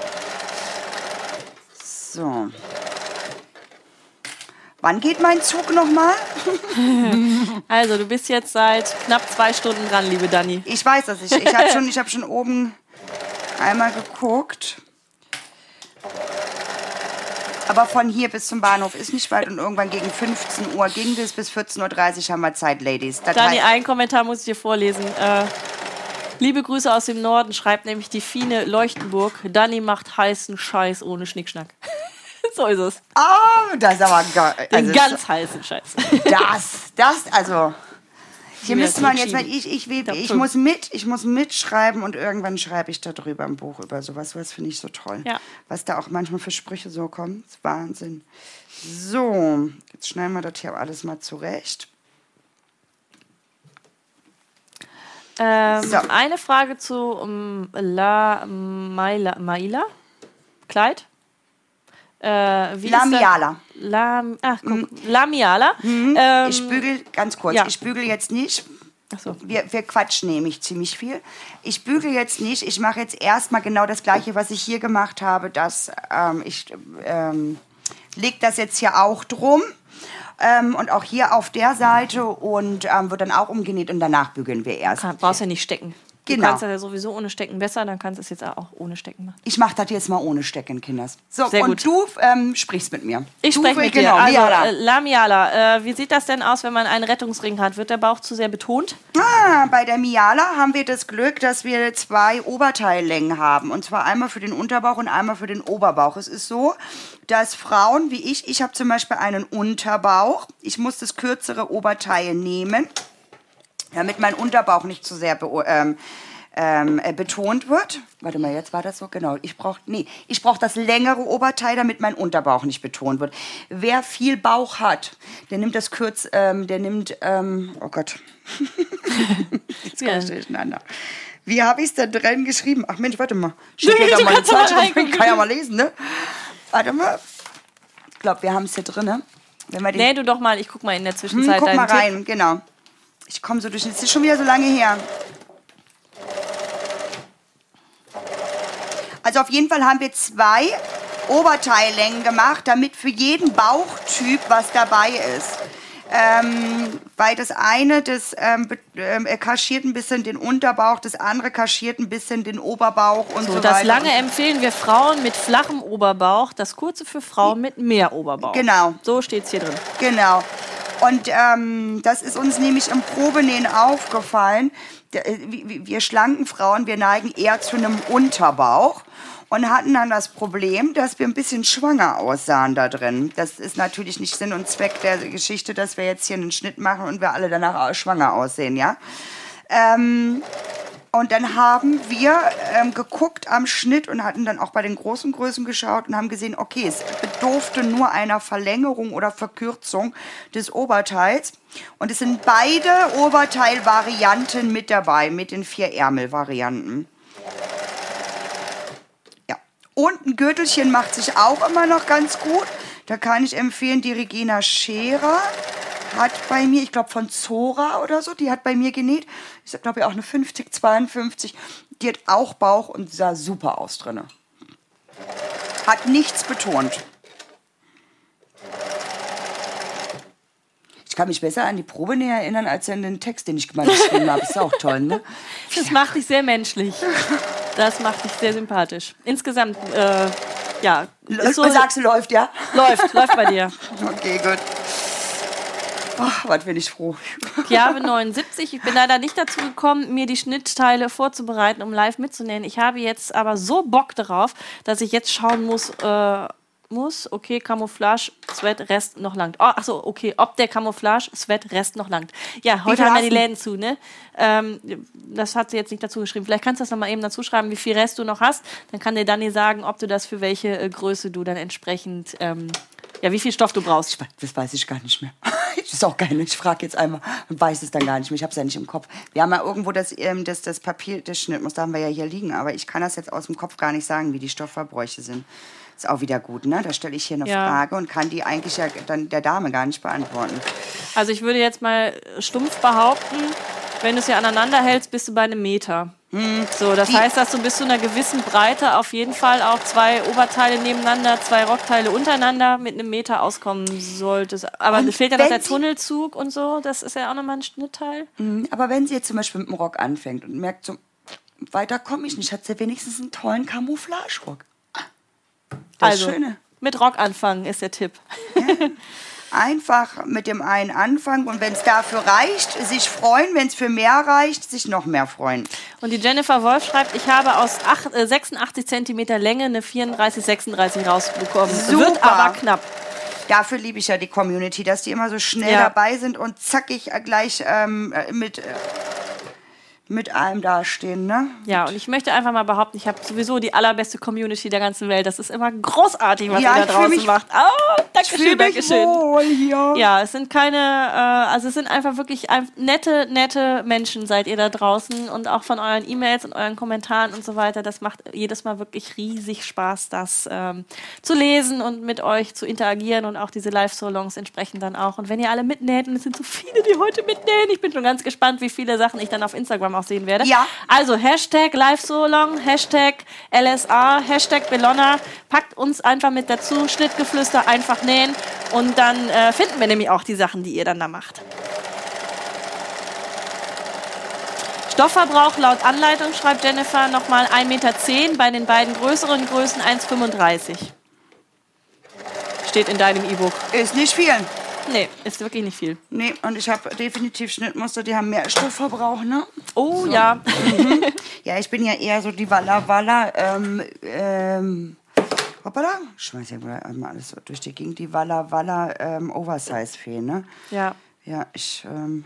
Speaker 2: So. Wann geht mein Zug nochmal? <laughs>
Speaker 1: Also, du bist jetzt seit knapp zwei Stunden dran, liebe Dani.
Speaker 2: Ich weiß das. Ich, ich habe schon, ich hab schon <laughs> oben einmal geguckt. Aber von hier bis zum Bahnhof ist nicht weit und irgendwann gegen 15 Uhr ging das. Bis 14.30 Uhr haben wir Zeit, Ladies. Das
Speaker 1: Dani,
Speaker 2: heißt-
Speaker 1: einen Kommentar muss ich dir vorlesen. Äh, liebe Grüße aus dem Norden, schreibt nämlich die Fine Leuchtenburg. Dani macht heißen Scheiß ohne Schnickschnack. <laughs> so ist es.
Speaker 2: Oh, das ist aber.
Speaker 1: Den
Speaker 2: Also,
Speaker 1: ganz heißen Scheiß. <laughs>
Speaker 2: das, das, also. Hier müsste man jetzt mal, ich, ich, ich
Speaker 1: Fünf.
Speaker 2: muss mit, ich muss mitschreiben und irgendwann schreibe ich darüber ein Buch über sowas. Das finde ich so toll.
Speaker 1: Ja.
Speaker 2: Was da auch manchmal für Sprüche so kommen. Das ist Wahnsinn. So, jetzt schneiden wir das hier alles mal zurecht.
Speaker 1: Ähm,
Speaker 2: So.
Speaker 1: Eine Frage zu um, La Maila, Maila? Kleid? Äh?
Speaker 2: Lamiala.
Speaker 1: La, ach, guck. Lamiala. Ähm,
Speaker 2: Ich bügel, ganz kurz,
Speaker 1: ja.
Speaker 2: ich bügel jetzt nicht.
Speaker 1: so.
Speaker 2: Wir, wir quatschen nämlich ziemlich viel. Ich bügel jetzt nicht. Ich mache jetzt erstmal genau das Gleiche, was ich hier gemacht habe. Das, ähm, ich ähm, leg das jetzt hier auch drum. Ähm, und auch hier auf der Seite und ähm, wird dann auch umgenäht und danach bügeln wir erst.
Speaker 1: Kann, brauchst ja nicht stecken. Du
Speaker 2: Genau.
Speaker 1: kannst das ja sowieso ohne Stecken besser, dann kannst du es jetzt auch ohne Stecken machen.
Speaker 2: Ich mache das jetzt mal ohne Stecken, Kinders. So,
Speaker 1: Sehr
Speaker 2: und
Speaker 1: gut.
Speaker 2: du ähm, sprichst mit mir.
Speaker 1: Ich
Speaker 2: du,
Speaker 1: spreche mit
Speaker 2: genau,
Speaker 1: dir. Also,
Speaker 2: Miala.
Speaker 1: äh, Lamiala, äh, wie sieht das denn aus, wenn man einen Rettungsring hat? Wird der Bauch zu sehr betont?
Speaker 2: Ah, bei der Miala haben wir das Glück, dass wir zwei Oberteillängen haben. Und zwar einmal für den Unterbauch und einmal für den Oberbauch. Es ist so, dass Frauen wie ich, ich habe zum Beispiel einen Unterbauch. Ich muss das kürzere Oberteil nehmen, damit mein Unterbauch nicht zu sehr ähm, ähm, äh, betont wird. Warte mal, jetzt war das so? Genau. Ich brauche nee, ich brauche das längere Oberteil, damit mein Unterbauch nicht betont wird. Wer viel Bauch hat, der nimmt das kürz, ähm, der nimmt, ähm, oh Gott, <laughs> Jetzt komme ich
Speaker 1: Ja.
Speaker 2: durcheinander. Wie habe ich es da drin geschrieben? Ach Mensch, warte mal. Hier
Speaker 1: Du
Speaker 2: da mal
Speaker 1: mal
Speaker 2: Zeitschrift, kann ja mal lesen, ne? Warte mal. Ich glaube, wir haben es hier drin, ne? Wenn wir den
Speaker 1: Nee, du doch mal, ich guck mal in der
Speaker 2: hm,
Speaker 1: Zwischenzeit
Speaker 2: guck mal
Speaker 1: deinen Tipp.
Speaker 2: rein, genau. Ich komme so durch. Es ist schon wieder so lange her. Also auf jeden Fall haben wir zwei Oberteillängen gemacht, damit für jeden Bauchtyp was dabei ist. Ähm, weil das eine, das ähm, ähm, kaschiert ein bisschen den Unterbauch, das andere kaschiert ein bisschen den Oberbauch und so, so
Speaker 1: Das lange empfehlen wir Frauen mit flachem Oberbauch, das kurze für Frauen mit mehr Oberbauch.
Speaker 2: Genau.
Speaker 1: So steht es hier drin.
Speaker 2: Genau. Und ähm, das ist uns nämlich im Probenähen aufgefallen. Äh, wir schlanken Frauen, wir neigen eher zu einem Unterbauch und hatten dann das Problem, dass wir ein bisschen schwanger aussahen da drin. Das ist natürlich nicht Sinn und Zweck der Geschichte, dass wir jetzt hier einen Schnitt machen und wir alle danach schwanger aussehen, ja. Ähm, und dann haben wir ähm, geguckt am Schnitt und hatten dann auch bei den großen Größen geschaut und haben gesehen, okay, es bedurfte nur einer Verlängerung oder Verkürzung des Oberteils. Und es sind beide Oberteilvarianten mit dabei, mit den vier Ärmelvarianten. Und ein Gürtelchen macht sich auch immer noch ganz gut. Da kann ich empfehlen, die Regina Scherer hat bei mir, ich glaube von Zora oder so, die hat bei mir genäht. Ich glaube ja auch eine 50, 52. Die hat auch Bauch und sah super aus drinne. Hat nichts betont. Ich kann mich besser an die Probe näher erinnern, als an den Text, den ich mal geschrieben habe. Ist auch toll, ne?
Speaker 1: Das macht dich sehr menschlich. <laughs> Das macht dich sehr sympathisch. Insgesamt, äh, ja.
Speaker 2: Läuft, so, sagst du, läuft, ja?
Speaker 1: Läuft, läuft bei dir. <laughs>
Speaker 2: Okay, gut. Ach, was bin ich froh.
Speaker 1: Chiave 79. <laughs> Ich bin leider nicht dazu gekommen, mir die Schnittteile vorzubereiten, um live mitzunehmen. Ich habe jetzt aber so Bock darauf, dass ich jetzt schauen muss, äh, muss, okay, Camouflage, Sweat, Rest noch langt. Oh, achso, okay, ob der Camouflage, Sweat, Rest noch langt. Ja, heute haben wir die Läden zu, ne? Ähm, das hat sie jetzt nicht dazu geschrieben. Vielleicht kannst du das nochmal eben dazu schreiben, wie viel Rest du noch hast. Dann kann dir Dani sagen, ob du das für welche äh, Größe du dann entsprechend, ähm, ja, wie viel Stoff du brauchst.
Speaker 2: Das weiß ich gar nicht mehr. <laughs> Das ist auch geil. Ich frage jetzt einmal und weiß es dann gar nicht mehr. Ich habe es ja nicht im Kopf. Wir haben ja irgendwo das, ähm, das, das Papier, das Schnittmuster haben wir ja hier liegen, aber ich kann das jetzt aus dem Kopf gar nicht sagen, wie die Stoffverbräuche sind. Ist auch wieder gut, ne? Da stelle ich hier eine ja. Frage und kann die eigentlich ja dann der Dame gar nicht beantworten.
Speaker 1: Also ich würde jetzt mal stumpf behaupten, wenn du es ja aneinander hältst, bist du bei einem Meter. Hm. So, das die heißt, dass du bis zu einer gewissen Breite auf jeden Fall auch zwei Oberteile nebeneinander, zwei Rockteile untereinander mit einem Meter auskommen solltest. Aber und fehlt ja noch der Tunnelzug und so, das ist ja auch nochmal ein Schnittteil.
Speaker 2: Hm, aber wenn sie jetzt zum Beispiel mit dem Rock anfängt und merkt, so, weiter komme ich nicht, hat sie wenigstens einen tollen Camouflage-Rock.
Speaker 1: Also, Schöne. Mit Rock anfangen ist der Tipp.
Speaker 2: Ja. Einfach mit dem einen anfangen und wenn es dafür reicht, sich freuen. Wenn es für mehr reicht, sich noch mehr freuen.
Speaker 1: Und die Jennifer Wolf schreibt, ich habe aus 8, äh, 86 cm Länge eine 34, 36 rausbekommen. Super. Wird aber knapp.
Speaker 2: Dafür liebe ich ja die Community, dass die immer so schnell ja. dabei sind und zackig gleich ähm, äh, mit äh, mit allem dastehen, ne?
Speaker 1: Ja, und ich möchte einfach mal behaupten, ich habe sowieso die allerbeste Community der ganzen Welt. Das ist immer großartig, was ja, ihr da draußen macht. Oh, Dankeschön, Dankeschön. Wohl hier. Ja, es sind keine, äh, also es sind einfach wirklich ein, nette, nette Menschen seid ihr da draußen und auch von euren E-Mails und euren Kommentaren und so weiter. Das macht jedes Mal wirklich riesig Spaß, das ähm, zu lesen und mit euch zu interagieren und auch diese Live-Solongs entsprechend dann auch. Und wenn ihr alle mitnäht, und es sind so viele, die heute mitnähen, ich bin schon ganz gespannt, wie viele Sachen ich dann auf Instagram Instagram auch sehen werde.
Speaker 2: Ja.
Speaker 1: Also Hashtag live so long, Hashtag LSA, Hashtag Bellona. Packt uns einfach mit dazu, Schnittgeflüster, einfach nähen. Und dann äh, finden wir nämlich auch die Sachen, die ihr dann da macht. Stoffverbrauch laut Anleitung, schreibt Jennifer, nochmal 1,10 Meter, bei den beiden größeren Größen 1,35 Steht in deinem E-Book.
Speaker 2: Ist nicht viel.
Speaker 1: Nee, ist wirklich nicht viel.
Speaker 2: Nee, und ich habe definitiv Schnittmuster, die haben mehr Stoffverbrauch, ne?
Speaker 1: Oh so. ja.
Speaker 2: Mhm. ja, ich bin ja eher so die Walla Walla, ähm, ähm, hoppala, schmeiß ja mal alles durch die Gegend, die Walla Walla ähm, Oversize-Fee, ne?
Speaker 1: Ja.
Speaker 2: Ja, ich, ähm,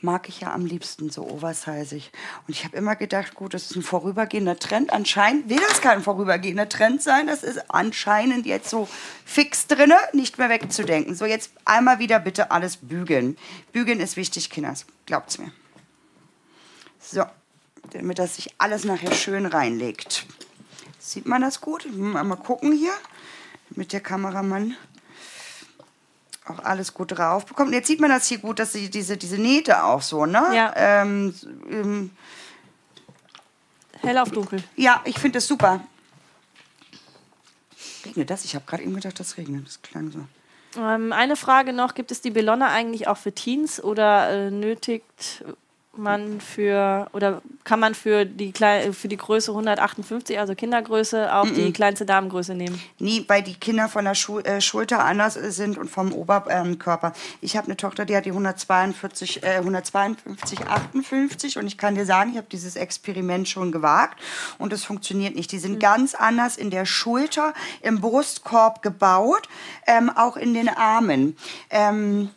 Speaker 2: mag ich ja am liebsten so oversizig. Und ich habe immer gedacht, gut, das ist ein vorübergehender Trend. Anscheinend will das kein vorübergehender Trend sein. Das ist anscheinend jetzt so fix drinne, nicht mehr wegzudenken. So, jetzt einmal wieder bitte alles bügeln. Bügeln ist wichtig, Kinders. Glaubt's mir. So, damit das sich alles nachher schön reinlegt. Sieht man das gut? Mal gucken hier mit der Kameramann. Auch alles gut drauf bekommt. Und jetzt sieht man das hier gut, dass sie diese, diese Nähte auch so, ne?
Speaker 1: Ja.
Speaker 2: Ähm, ähm,
Speaker 1: Hell auf dunkel.
Speaker 2: ja, ich finde das super. Regnet das? Ich habe gerade eben gedacht, das regnet. Das klang so.
Speaker 1: Ähm, eine Frage noch: Gibt es die Belonna eigentlich auch für Teens oder äh, nötigt man für oder kann man für die Klei für die Größe 158, also Kindergröße, auch die kleinste Damengröße nehmen?
Speaker 2: Nie, weil die Kinder von der Schu äh, Schulter anders sind und vom Oberkörper. ich habe eine Tochter, die hat die 142, äh, 152, 58 und ich kann dir sagen, ich habe dieses Experiment schon gewagt und es funktioniert nicht. Die sind ganz anders in der Schulter, im Brustkorb gebaut, ähm, auch in den Armen. Ähm,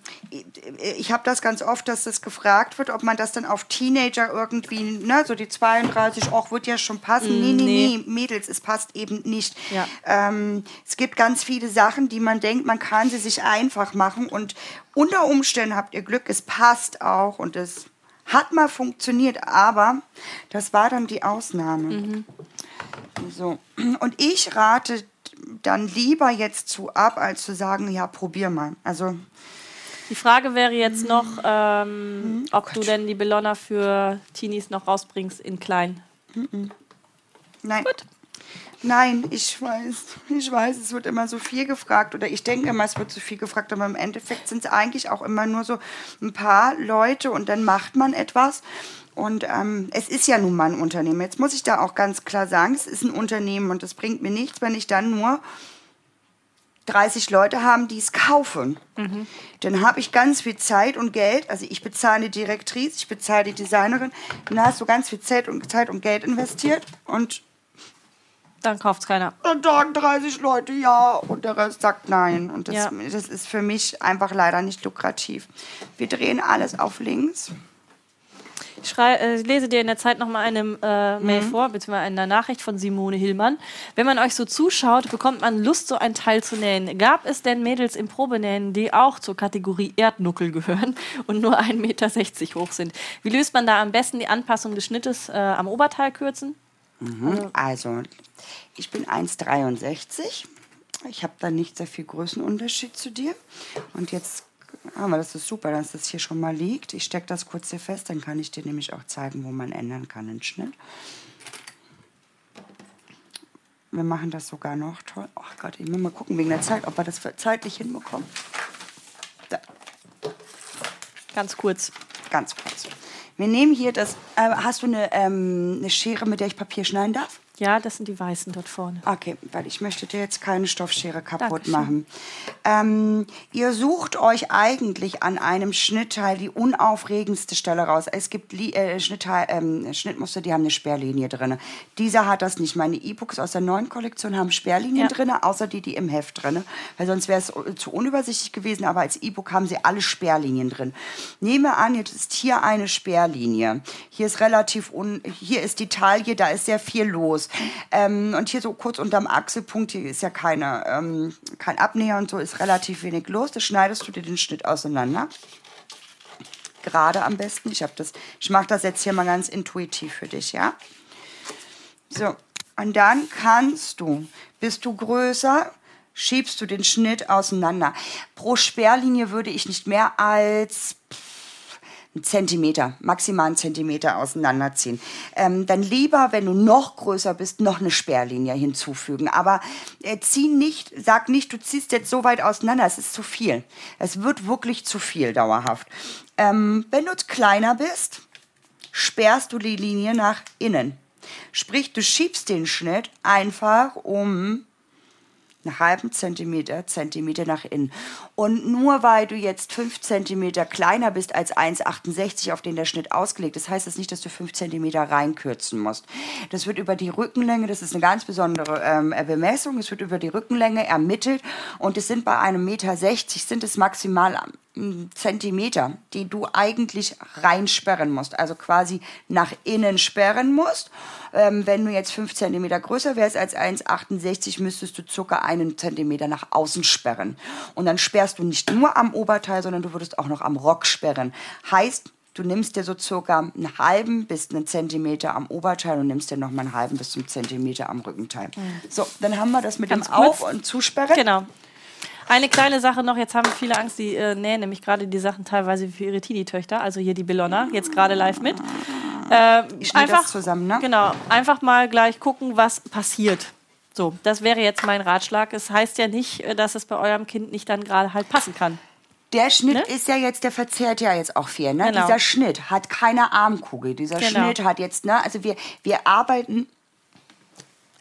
Speaker 2: ich habe das ganz oft, dass das gefragt wird, ob man das dann auf Teenager irgendwie, ne, so die 32, auch wird ja schon passen. nee, nee,
Speaker 1: nee.
Speaker 2: nee, Mädels, es passt eben nicht.
Speaker 1: Ja.
Speaker 2: Ähm, es gibt ganz viele Sachen, die man denkt, man kann sie sich einfach machen und unter Umständen habt ihr Glück, es passt auch und es hat mal funktioniert, aber das war dann die Ausnahme. So. Und ich rate dann lieber jetzt zu ab, als zu sagen, ja, probier mal. Also
Speaker 1: Die Frage wäre jetzt noch, ähm, ob du denn die Belonna für Teenies noch rausbringst in klein.
Speaker 2: Nein. Nein, ich weiß, ich weiß, es wird immer so viel gefragt oder ich denke immer, es wird so viel gefragt, aber im Endeffekt sind es eigentlich auch immer nur so ein paar Leute und dann macht man etwas. Und ähm, es ist ja nun mal ein Unternehmen. Jetzt muss ich da auch ganz klar sagen, es ist ein Unternehmen und es bringt mir nichts, wenn ich dann nur 30 Leute haben, die es kaufen. Dann habe ich ganz viel Zeit und Geld. Also ich bezahle die Direktrice, ich bezahle die Designerin. Dann hast du ganz viel Zeit und, Zeit und Geld investiert und
Speaker 1: Dann kauft es keiner.
Speaker 2: dann sagen 30 Leute ja und der Rest sagt nein. Und das,
Speaker 1: Ja.
Speaker 2: das ist für mich einfach leider nicht lukrativ. Wir drehen alles auf links.
Speaker 1: Ich schrei, äh, lese dir in der Zeit nochmal eine äh, Mail
Speaker 2: Mhm.
Speaker 1: vor, beziehungsweise eine Nachricht von Simone Hillmann. Wenn man euch so zuschaut, bekommt man Lust, so ein Teil zu nähen. Gab es denn Mädels im Probenähen, die auch zur Kategorie Erdnuckel gehören <laughs> und nur 1,60 Meter hoch sind? Wie löst man da am besten die Anpassung des Schnittes äh, am Oberteil kürzen?
Speaker 2: Also, ich bin 1,63. Ich habe da nicht sehr viel Größenunterschied zu dir. Und jetzt haben wir, das ist super, dass das hier schon mal liegt. Ich stecke das kurz hier fest, dann kann ich dir nämlich auch zeigen, wo man ändern kann den Schnitt. Wir machen das sogar noch toll. Ach Gott, ich muss mal gucken wegen der Zeit, ob wir das zeitlich hinbekommen. Da.
Speaker 1: Ganz kurz.
Speaker 2: Ganz kurz. Wir nehmen hier das. Äh, hast du eine, ähm, eine Schere, mit der ich Papier schneiden darf?
Speaker 1: Ja, das sind die Weißen dort vorne.
Speaker 2: Okay, weil ich möchte dir jetzt keine Stoffschere kaputt
Speaker 1: Dankeschön.
Speaker 2: machen. Ähm, ihr sucht euch eigentlich an einem Schnittteil die unaufregendste Stelle raus. Es gibt Li äh, Schnittteil, ähm, Schnittmuster, die haben eine Sperrlinie drin. Dieser hat das nicht. Meine E-Books aus der neuen Kollektion haben Sperrlinien
Speaker 1: Ja.
Speaker 2: drin, außer die, die im Heft drin. Weil sonst wäre es zu unübersichtlich gewesen, aber als E-Book haben sie alle Sperrlinien drin. Nehme an, jetzt ist hier eine Sperrlinie. Hier ist relativ un hier ist die Taille, da ist sehr viel los. Ähm, und hier so kurz unterm Achselpunkt, hier ist ja keine, ähm, kein Abnäher und so, ist relativ wenig los. Da schneidest du dir den Schnitt auseinander. Gerade am besten. Ich ich mache das jetzt hier mal ganz intuitiv für dich, ja? So, und dann kannst du, bist du größer, schiebst du den Schnitt auseinander. Pro Sperrlinie würde ich nicht mehr als einen Zentimeter, maximal einen Zentimeter auseinanderziehen. Ähm, dann lieber, wenn du noch größer bist, noch eine Sperrlinie hinzufügen. Aber äh, zieh nicht, sag nicht, du ziehst jetzt so weit auseinander, es ist zu viel. Es wird wirklich zu viel dauerhaft. Ähm, wenn du kleiner bist, sperrst du die Linie nach innen. Sprich, du schiebst den Schnitt einfach um einen halben Zentimeter, Zentimeter nach innen. Und nur weil du jetzt fünf Zentimeter kleiner bist als 1,68, auf den der Schnitt ausgelegt ist, heißt das nicht, dass du fünf Zentimeter reinkürzen musst. Das wird über die Rückenlänge, das ist eine ganz besondere ähm, Bemessung, es wird über die Rückenlänge ermittelt und es sind bei einem Meter 60 sind es maximal ähm, Zentimeter, die du eigentlich reinsperren musst, also quasi nach innen sperren musst. Ähm, wenn du jetzt 5 cm größer wärst als 1,68, müsstest du circa einen Zentimeter nach außen sperren. Und dann sperrst du nicht nur am Oberteil, sondern du würdest auch noch am Rock sperren. Heißt, du nimmst dir so circa einen halben bis einen Zentimeter am Oberteil und nimmst dir noch mal einen halben bis zum Zentimeter am Rückenteil. So, dann haben wir das mit
Speaker 1: Ganz
Speaker 2: dem Auf-
Speaker 1: kurz.
Speaker 2: und Zusperren.
Speaker 1: Genau. Eine kleine Sache noch, jetzt haben viele Angst, die äh, nähen nämlich gerade die Sachen teilweise für ihre Teenie-Töchter, also hier die Bellona, jetzt gerade live mit. Äh,
Speaker 2: Ich das zusammen, ne?
Speaker 1: Genau, einfach mal gleich gucken, was passiert. So, das wäre jetzt mein Ratschlag. Es heißt ja nicht, äh, dass es bei eurem Kind nicht dann gerade halt passen kann.
Speaker 2: Der Schnitt
Speaker 1: Ne?
Speaker 2: ist ja jetzt, der verzehrt ja jetzt auch viel. Ne?
Speaker 1: Genau.
Speaker 2: Dieser Schnitt hat keine Armkugel. Dieser
Speaker 1: Genau.
Speaker 2: Schnitt hat jetzt, ne, also wir, wir arbeiten.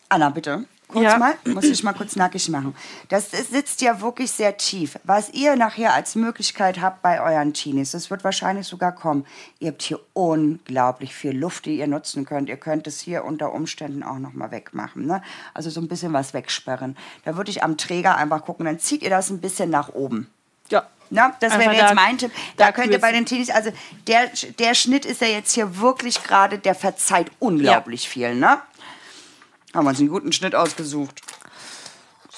Speaker 2: Anna, bitte. Kurz
Speaker 1: Ja.
Speaker 2: mal, muss ich mal kurz nackig machen. Das, das sitzt ja wirklich sehr tief. Was ihr nachher als Möglichkeit habt bei euren Teenies, das wird wahrscheinlich sogar kommen. Ihr habt hier unglaublich viel Luft, die ihr nutzen könnt. Ihr könnt es hier unter Umständen auch noch mal wegmachen. Ne? Also so ein bisschen was wegsperren. Da würde ich am Träger einfach gucken. Dann zieht ihr das ein bisschen nach oben.
Speaker 1: Ja.
Speaker 2: Na, das
Speaker 1: Einfach
Speaker 2: wäre jetzt
Speaker 1: da-
Speaker 2: mein Tipp. Da,
Speaker 1: da
Speaker 2: könnt ihr bei den Teenies, also der, der Schnitt ist ja jetzt hier wirklich gerade, der verzeiht unglaublich viel, ne? Haben wir uns einen guten Schnitt ausgesucht.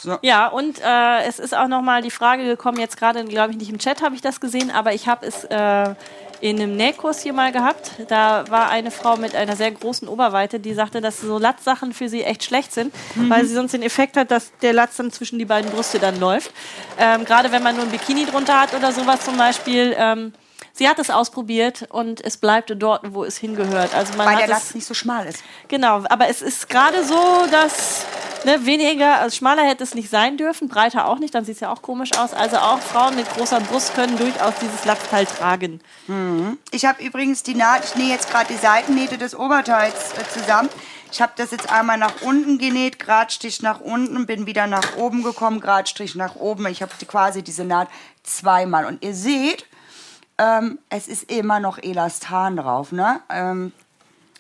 Speaker 2: So.
Speaker 1: Ja, und äh, es ist auch noch mal die Frage gekommen, jetzt gerade, glaube ich, nicht im Chat habe ich das gesehen, aber ich habe es äh, in einem Nähkurs hier mal gehabt. Da war eine Frau mit einer sehr großen Oberweite, die sagte, dass so Latzsachen für sie echt schlecht sind, weil sie sonst den Effekt hat, dass der Latz dann zwischen die beiden Brüste dann läuft. Ähm, gerade wenn man nur ein Bikini drunter hat oder sowas zum Beispiel. Ähm, sie hat es ausprobiert und es bleibt dort, wo es hingehört. Also man
Speaker 2: Weil
Speaker 1: hat
Speaker 2: der
Speaker 1: es
Speaker 2: Latz nicht so schmal ist.
Speaker 1: Genau, aber es ist gerade so, dass ne, weniger, also schmaler hätte es nicht sein dürfen, breiter auch nicht, dann sieht es ja auch komisch aus. Also auch Frauen mit großer Brust können durchaus dieses Latzteil tragen.
Speaker 2: Ich habe übrigens die Naht, ich nähe jetzt gerade die Seitennähte des Oberteils äh, zusammen. Ich habe das jetzt einmal nach unten genäht, Gradstich nach unten, bin wieder nach oben gekommen, Gradstrich nach oben. Ich habe die, quasi diese Naht zweimal. Und ihr seht, ähm, es ist immer noch Elastan drauf, ne? Ähm,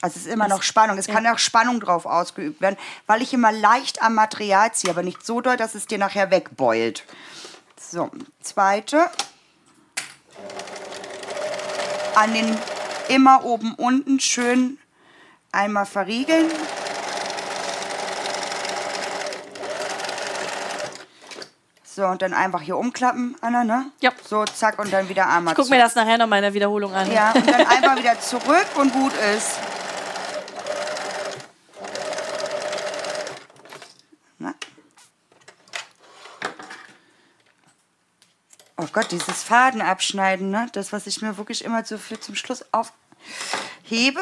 Speaker 2: also es ist immer noch Spannung. Es kann auch Spannung drauf ausgeübt werden, weil ich immer leicht am Material ziehe, aber nicht so doll, dass es dir nachher wegbeult. So, zweite. An den immer oben unten schön einmal verriegeln. So, und dann einfach hier umklappen, Anna, ne?
Speaker 1: Ja.
Speaker 2: So, zack, und dann wieder einmal
Speaker 1: Guck mir das nachher noch mal in der Wiederholung an.
Speaker 2: ja, und dann einfach wieder zurück und gut ist. Na? Oh Gott, dieses Fadenabschneiden, ne? Das, was ich mir wirklich immer so für zum Schluss aufhebe,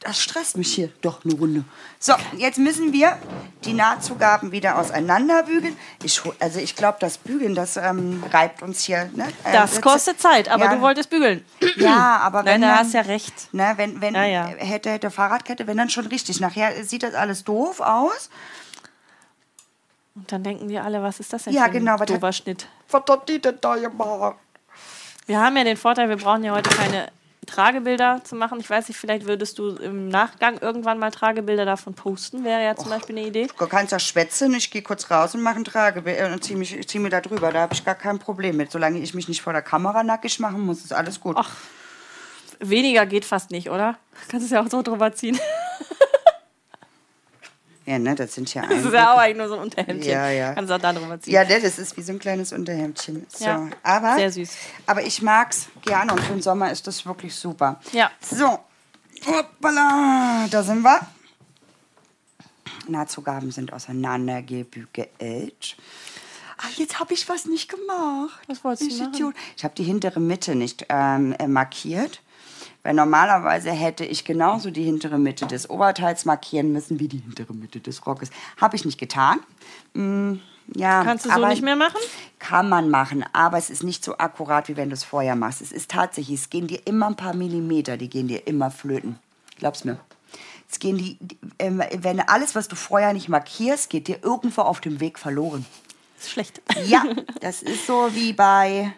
Speaker 2: das stresst mich hier. Doch, eine Runde. So, jetzt müssen wir die Nahtzugaben wieder auseinanderbügeln. Ich, also ich glaube, das Bügeln, das ähm, reibt uns hier. Ne? Äh,
Speaker 1: Das kostet Zeit, aber
Speaker 2: Ja.
Speaker 1: du wolltest bügeln.
Speaker 2: Ja, aber wenn
Speaker 1: Nein, da
Speaker 2: dann,
Speaker 1: hast ja recht.
Speaker 2: Ne, wenn wenn
Speaker 1: Ja, ja.
Speaker 2: hätte hätte Fahrradkette, wenn dann schon richtig. Nachher sieht das alles doof aus.
Speaker 1: Und dann denken wir alle, was ist das denn
Speaker 2: Ja,
Speaker 1: für ein
Speaker 2: genau, was hat-
Speaker 1: Schnitt?
Speaker 2: Was hat die denn da gemacht?
Speaker 1: Wir haben ja den Vorteil, wir brauchen ja heute keine Tragebilder zu machen. Ich weiß nicht, vielleicht würdest du im Nachgang irgendwann mal Tragebilder davon posten. Wäre ja zum Beispiel eine Idee.
Speaker 2: Du kannst ja schwätzen, ich gehe kurz raus und mache einen Tragebild äh, und ziehe mich zieh mir da drüber. Da habe ich gar kein Problem mit. Solange ich mich nicht vor der Kamera nackig machen muss, ist alles gut.
Speaker 1: Ach, Weniger geht fast nicht, oder? Kannst es ja auch so drüber ziehen. <laughs>
Speaker 2: Ja, ne, das sind ja <laughs>
Speaker 1: Das ist ja auch eigentlich nur so ein Unterhemdchen.
Speaker 2: Ja, ja.
Speaker 1: Kannst auch da drüber ziehen.
Speaker 2: Ja, das ist wie so ein kleines Unterhemdchen. So,
Speaker 1: Ja,
Speaker 2: aber,
Speaker 1: sehr süß.
Speaker 2: Aber ich mag's gerne und für den Sommer ist das wirklich super.
Speaker 1: Ja.
Speaker 2: So, hoppala, da sind wir. Nahtzugaben sind auseinandergebügelt. Ah, jetzt habe ich was nicht gemacht.
Speaker 1: Was wolltest du
Speaker 2: Ich
Speaker 1: machen?
Speaker 2: Ich habe die hintere Mitte nicht ähm, äh, markiert. Weil normalerweise hätte ich genauso die hintere Mitte des Oberteils markieren müssen wie die hintere Mitte des Rockes. Habe ich nicht getan. Mm, ja,
Speaker 1: Kannst du so
Speaker 2: aber
Speaker 1: nicht mehr machen?
Speaker 2: Kann man machen, aber es ist nicht so akkurat, wie wenn du es vorher machst. Es ist tatsächlich, es gehen dir immer ein paar Millimeter, die gehen dir immer flöten. Glaub's mir. Es gehen die, ähm, wenn alles, was du vorher nicht markierst, geht dir irgendwo auf dem Weg verloren.
Speaker 1: Das ist schlecht.
Speaker 2: Ja, <laughs> das ist so wie bei.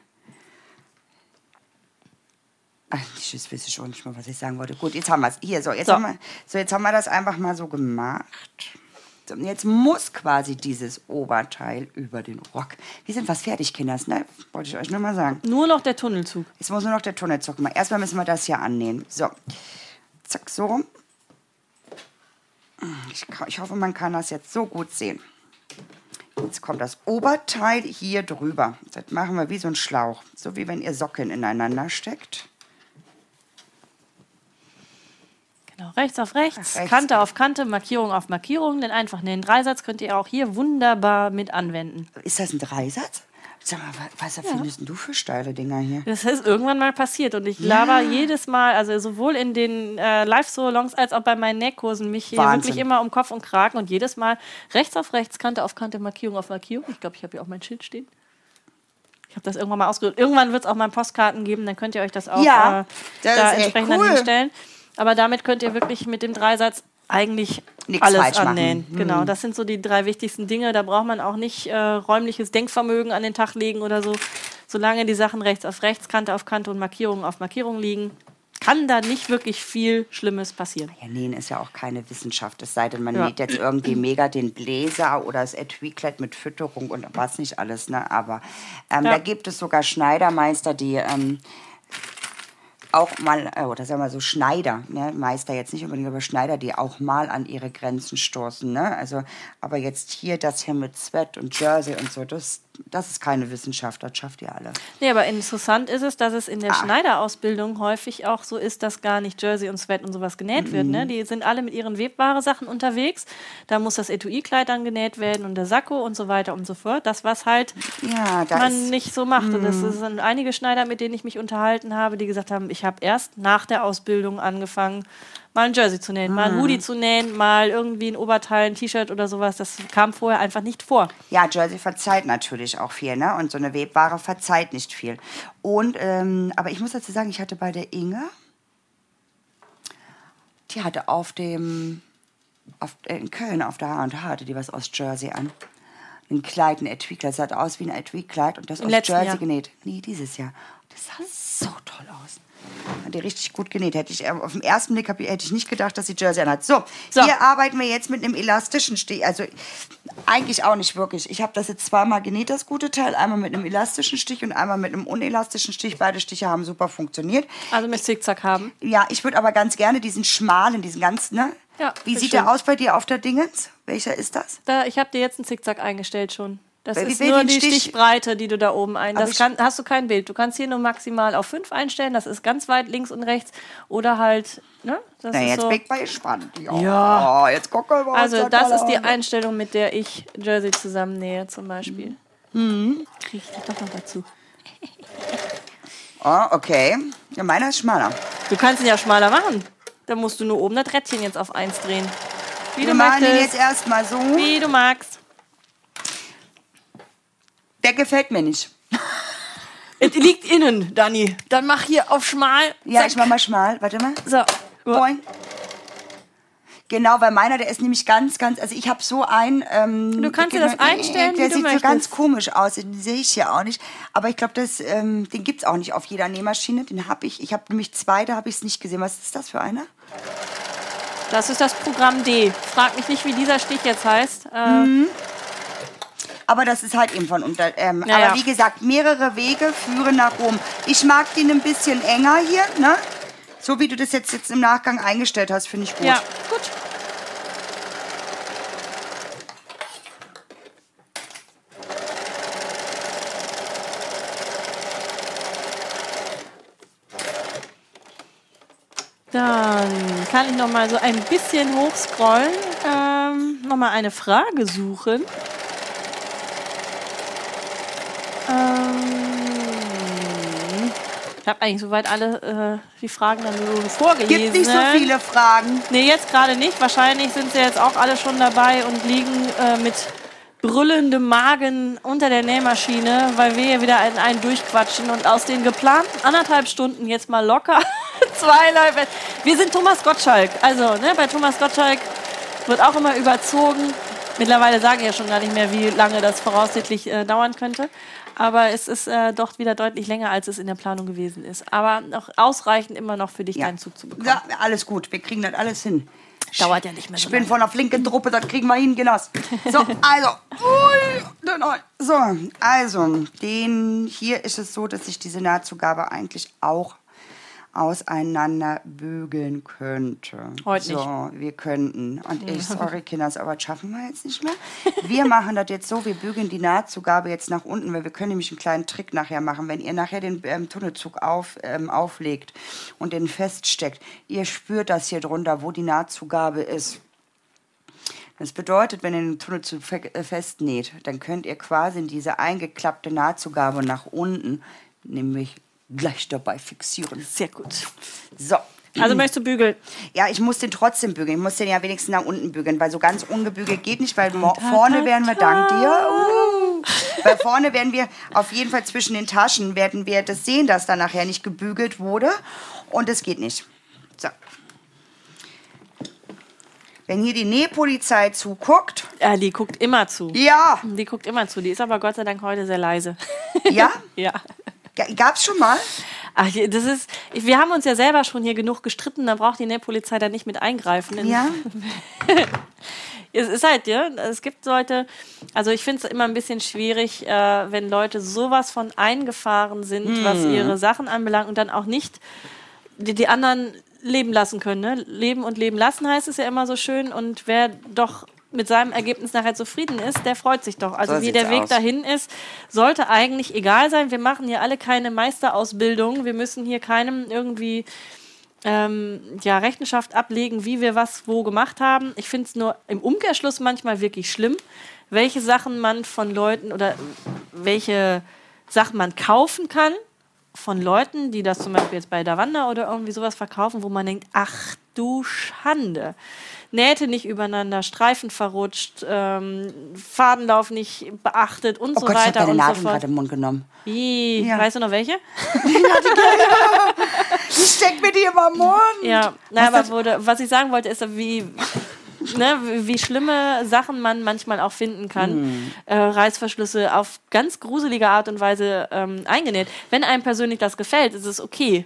Speaker 2: Ach, ich weiß ich schon nicht mehr, was ich sagen wollte. Gut, jetzt haben wir es. Hier, so jetzt,
Speaker 1: So.
Speaker 2: Haben wir, so, jetzt haben wir das einfach mal so gemacht. So, und jetzt muss quasi dieses Oberteil über den Rock. Wir sind fast fertig, Kinders, ne? Wollte ich euch nur mal sagen.
Speaker 1: Nur noch der Tunnelzug.
Speaker 2: Jetzt muss nur noch der Tunnelzug machen. Erstmal müssen wir das hier annähen. So. Zack, so rum. Ich, ich hoffe, man kann das jetzt so gut sehen. Jetzt kommt das Oberteil hier drüber. Das machen wir wie so ein Schlauch. So wie wenn ihr Socken ineinander steckt.
Speaker 1: Genau, rechts auf rechts,
Speaker 2: Rechts.
Speaker 1: Kante auf Kante, Markierung auf Markierung. Den einfachen den Dreisatz könnt ihr auch hier wunderbar mit anwenden.
Speaker 2: Ist das ein Dreisatz? Sag mal, wa- was erfindest denn du für steile Dinger hier?
Speaker 1: Das ist irgendwann mal passiert und ich laber jedes Mal, also sowohl in den äh, Live-Salons als auch bei meinen Nähkursen, mich hier wirklich immer um Kopf und Kragen und jedes Mal rechts auf rechts, Kante auf Kante, Markierung auf Markierung. Ich glaube, ich habe hier auch mein Schild stehen. Ich habe das irgendwann mal ausgedrückt. Irgendwann wird es auch mal Postkarten geben, dann könnt ihr euch das auch
Speaker 2: Ja,
Speaker 1: äh,
Speaker 2: das
Speaker 1: da entsprechend
Speaker 2: cool.
Speaker 1: hinstellen. Aber damit könnt ihr wirklich mit dem Dreisatz eigentlich
Speaker 2: Nix
Speaker 1: alles
Speaker 2: machen.
Speaker 1: annähen.
Speaker 2: Mhm.
Speaker 1: Genau, das sind so die drei wichtigsten Dinge. Da braucht man auch nicht äh, räumliches Denkvermögen an den Tag legen oder so. Solange die Sachen rechts auf rechts, Kante auf Kante und Markierungen auf Markierung liegen, kann da nicht wirklich viel Schlimmes passieren.
Speaker 2: Ja, Nähen ist ja auch keine Wissenschaft, es sei denn, man
Speaker 1: Ja.
Speaker 2: näht jetzt irgendwie mega den Bläser oder das Etui-Kleid mit Fütterung und was nicht alles, ne? Aber ähm,
Speaker 1: Ja.
Speaker 2: da gibt es sogar Schneidermeister, die ähm, auch mal, äh, oder sagen wir so Schneider, ne? Meister jetzt nicht unbedingt, aber Schneider, die auch mal an ihre Grenzen stoßen, ne? Also, aber jetzt hier das hier mit Sweat und Jersey und so, das, das ist keine Wissenschaft, das schafft ihr alle.
Speaker 1: Nee, aber interessant ist es, dass es in
Speaker 2: Ah.
Speaker 1: der Schneiderausbildung häufig auch so ist, dass gar nicht Jersey und Sweat und sowas genäht wird.
Speaker 2: Mhm.
Speaker 1: Ne? Die sind alle mit ihren webware Sachen unterwegs. Da muss das Etui-Kleid dann genäht werden und der Sakko und so weiter und so fort. Das, was halt
Speaker 2: Ja, da
Speaker 1: man
Speaker 2: ist, Mhm.
Speaker 1: nicht so macht. Und das sind einige Schneider, mit denen ich mich unterhalten habe, die gesagt haben, ich habe erst nach der Ausbildung angefangen, mal ein Jersey zu nähen, mal ein
Speaker 2: Mhm.
Speaker 1: Hoodie zu nähen, mal irgendwie ein Oberteil, ein T-Shirt oder sowas. Das kam vorher einfach nicht vor.
Speaker 2: Ja, Jersey verzeiht natürlich auch viel, ne? Und so eine Webware verzeiht nicht viel. Und, ähm, aber ich muss dazu sagen, ich hatte bei der Inge, die hatte auf dem, auf, äh, in Köln auf der H&H hatte die was aus Jersey an. Ein Kleid, ein Etui-Kleid, sah aus wie ein Etui-Kleid und das
Speaker 1: Im
Speaker 2: aus Jersey
Speaker 1: Jahr.
Speaker 2: genäht. Nee, dieses Jahr. Das sah so toll aus. Hat die richtig gut genäht. Hätte ich, äh, auf den ersten Blick ich- hätte ich nicht gedacht, dass sie Jersey anhat. So,
Speaker 1: So.
Speaker 2: hier arbeiten wir jetzt mit einem elastischen Stich. Also eigentlich auch nicht wirklich. Ich habe das jetzt zweimal genäht, das gute Teil. Einmal mit einem elastischen Stich und einmal mit einem unelastischen Stich. Beide Stiche haben super funktioniert.
Speaker 1: Also mit Zickzack haben.
Speaker 2: Ja, ich würde aber ganz gerne diesen schmalen, diesen ganz, ne?
Speaker 1: Ja,
Speaker 2: Wie sieht
Speaker 1: schön.
Speaker 2: der aus bei dir auf der Dingens? Welcher ist das?
Speaker 1: Da, ich habe dir jetzt einen Zickzack eingestellt schon. Das
Speaker 2: Weil
Speaker 1: ist nur die
Speaker 2: Stich-
Speaker 1: Stichbreite, die du da oben ein. Das kann, hast du kein Bild. Du kannst hier nur maximal auf 5 einstellen. Das ist ganz weit links und rechts. Oder halt, ne? Das
Speaker 2: Na,
Speaker 1: ist
Speaker 2: jetzt
Speaker 1: so.
Speaker 2: bin ich mal gespannt. Ja.
Speaker 1: Ja.
Speaker 2: Oh, jetzt gucken wir mal.
Speaker 1: Also das
Speaker 2: da
Speaker 1: ist die. Einstellung, mit der ich Jersey zusammennähe zum Beispiel.
Speaker 2: Mhm.
Speaker 1: Kriege ich die doch noch dazu.
Speaker 2: Oh, <laughs> okay. Ja, meiner ist schmaler.
Speaker 1: Du kannst ihn ja schmaler machen. Da musst du nur oben das Rädchen jetzt auf 1 drehen. Wie
Speaker 2: Wir
Speaker 1: du
Speaker 2: machen
Speaker 1: möchtest.
Speaker 2: jetzt erstmal so.
Speaker 1: Wie du magst.
Speaker 2: Der gefällt mir nicht.
Speaker 1: Es liegt innen, Dani. Dann mach hier auf schmal.
Speaker 2: Ja,
Speaker 1: Zack.
Speaker 2: ich mach mal schmal. Warte mal.
Speaker 1: So.
Speaker 2: Boing. Genau, weil meiner, der ist nämlich ganz, ganz, also ich habe so ein... Ähm,
Speaker 1: Du kannst dir das einstellen,
Speaker 2: Der
Speaker 1: wie du
Speaker 2: sieht so
Speaker 1: möchtest.
Speaker 2: ganz komisch aus, den sehe ich hier auch nicht. Aber ich glaube, das, ähm, den gibt es auch nicht auf jeder Nähmaschine. Den habe ich, ich habe nämlich zwei, da habe ich es nicht gesehen. Was ist das für einer?
Speaker 1: Das ist das Programm D. Frag mich nicht, wie dieser Stich jetzt heißt. Äh,
Speaker 2: Mhm. Aber das ist halt eben von unter. Ähm,
Speaker 1: Ja,
Speaker 2: aber wie gesagt, mehrere Wege führen nach Rom. Ich mag den ein bisschen enger hier, ne? So wie du das jetzt, jetzt im Nachgang eingestellt hast, finde ich gut.
Speaker 1: Ja, gut. Dann kann ich noch mal so ein bisschen hochscrollen, ähm, noch mal eine Frage suchen. Ich habe eigentlich soweit alle äh, die Fragen dann nur vorgelesen.
Speaker 2: Gibt nicht so viele Fragen.
Speaker 1: Nee, jetzt gerade nicht. Wahrscheinlich sind sie jetzt auch alle schon dabei und liegen äh, mit brüllendem Magen unter der Nähmaschine, weil wir hier wieder einen, einen durchquatschen und aus den geplanten anderthalb Stunden jetzt mal locker <laughs> zwei Leute. Wir sind Thomas Gottschalk. Also, ne, bei Thomas Gottschalk wird auch immer überzogen. Mittlerweile sagen ja schon gar nicht mehr, wie lange das voraussichtlich äh, dauern könnte. Aber es ist äh, doch wieder deutlich länger, als es in der Planung gewesen ist. Aber noch ausreichend immer noch für dich,
Speaker 2: Ja.
Speaker 1: deinen Zug zu bekommen.
Speaker 2: Ja, alles gut. Wir kriegen das alles hin.
Speaker 1: Dauert ja nicht mehr so
Speaker 2: Ich bin
Speaker 1: lange.
Speaker 2: von der flinken Truppe, das kriegen wir hin, Genoss. So, <laughs> also. Ui. So, also, den hier ist es so, dass ich diese Nahtzugabe eigentlich auch auseinander bügeln könnte.
Speaker 1: Heute
Speaker 2: so, wir könnten. Und ich, sorry Kinders, aber das schaffen wir jetzt nicht mehr. Wir machen das jetzt so, wir bügeln die Nahtzugabe jetzt nach unten, weil wir können nämlich einen kleinen Trick nachher machen. Wenn ihr nachher den ähm, Tunnelzug auf, ähm, auflegt und den feststeckt, ihr spürt das hier drunter, wo die Nahtzugabe ist Das bedeutet, wenn ihr den Tunnel zu äh, festnäht, dann könnt ihr quasi in diese eingeklappte Nahtzugabe nach unten nämlich gleich dabei fixieren.
Speaker 1: Sehr gut.
Speaker 2: So.
Speaker 1: Also möchtest du bügeln?
Speaker 2: Ja, ich muss den trotzdem bügeln. Ich muss den ja wenigstens nach unten bügeln, weil so ganz ungebügelt geht nicht, weil mo- vorne werden wir, dank dir, uh, weil vorne werden wir auf jeden Fall zwischen den Taschen, werden wir das sehen, dass da nachher nicht gebügelt wurde. Und es geht nicht. So. Wenn hier die Nähpolizei zuguckt,
Speaker 1: Ja, die guckt immer zu.
Speaker 2: ja,
Speaker 1: Die guckt immer zu. Die ist aber Gott sei Dank heute sehr leise.
Speaker 2: ja, <laughs>
Speaker 1: ja.
Speaker 2: Ga- gab's schon mal?
Speaker 1: Ach, das ist, wir haben uns ja selber schon hier genug gestritten, da braucht die Nähpolizei da nicht mit eingreifen. In-
Speaker 2: Ja. <laughs>
Speaker 1: Es ist halt, ja, es gibt Leute, also ich finde es immer ein bisschen schwierig, äh, wenn Leute sowas von eingefahren sind, was
Speaker 2: Hm.
Speaker 1: ihre Sachen anbelangt und dann auch nicht die, die anderen leben lassen können. Ne? Leben und leben lassen heißt es ja immer so schön und wer doch mit seinem Ergebnis nachher zufrieden ist, der freut sich doch. Also
Speaker 2: So
Speaker 1: wie der Weg
Speaker 2: aus.
Speaker 1: dahin ist, sollte eigentlich egal sein. Wir machen hier alle keine Meisterausbildung. Wir müssen hier keinem irgendwie ähm, ja, Rechenschaft ablegen, wie wir was wo gemacht haben. Ich finde es nur im Umkehrschluss manchmal wirklich schlimm, welche Sachen man von Leuten oder welche Sachen man kaufen kann von Leuten, die das zum Beispiel jetzt bei Davanda oder irgendwie sowas verkaufen, wo man denkt, ach du Schande. Nähte nicht übereinander, Streifen verrutscht, ähm, Fadenlauf nicht beachtet und
Speaker 2: Oh
Speaker 1: so
Speaker 2: Gott, ich habe
Speaker 1: weiter
Speaker 2: deine
Speaker 1: und so
Speaker 2: Nadel
Speaker 1: fort.
Speaker 2: gerade im Mund genommen.
Speaker 1: Wie?
Speaker 2: Ja.
Speaker 1: Weißt du noch welche? <laughs>
Speaker 2: Die steckt mir die immer im Mund.
Speaker 1: Ja, na,
Speaker 2: Was
Speaker 1: aber wurde, was ich sagen wollte, ist, wie, ne, wie schlimme Sachen man manchmal auch finden kann.
Speaker 2: Hm.
Speaker 1: Äh, Reißverschlüsse auf ganz gruselige Art und Weise ähm, eingenäht. Wenn einem persönlich das gefällt, ist es okay.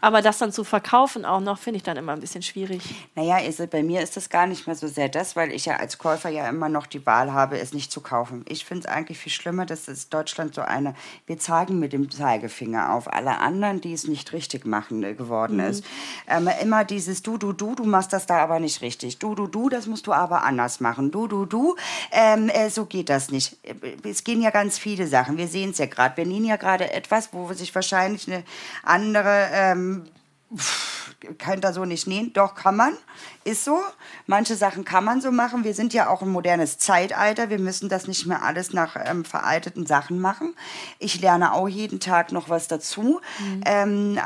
Speaker 1: Aber das dann zu verkaufen auch noch, finde ich dann immer ein bisschen schwierig.
Speaker 2: Naja, ist, bei mir ist das gar nicht mehr so sehr das, weil ich ja als Käufer ja immer noch die Wahl habe, es nicht zu kaufen. Ich finde es eigentlich viel schlimmer, dass es Deutschland so eine, wir zeigen mit dem Zeigefinger auf alle anderen, die es nicht richtig machen äh, geworden ist. Ähm, immer dieses Du, du, du, du machst das da aber nicht richtig. Du, du, du, das musst du aber anders machen. Du, du, du, ähm, äh, so geht das nicht. Äh, Es gehen ja ganz viele Sachen. Wir sehen es ja gerade. Wir nähen ja gerade etwas, wo sich wahrscheinlich eine andere ähm, könnt ihr so nicht nähen. Doch, kann man. Ist so. Manche Sachen kann man so machen. Wir sind ja auch ein modernes Zeitalter. Wir müssen das nicht mehr alles nach ähm, veralteten Sachen machen. Ich lerne auch jeden Tag noch was dazu. Ähm,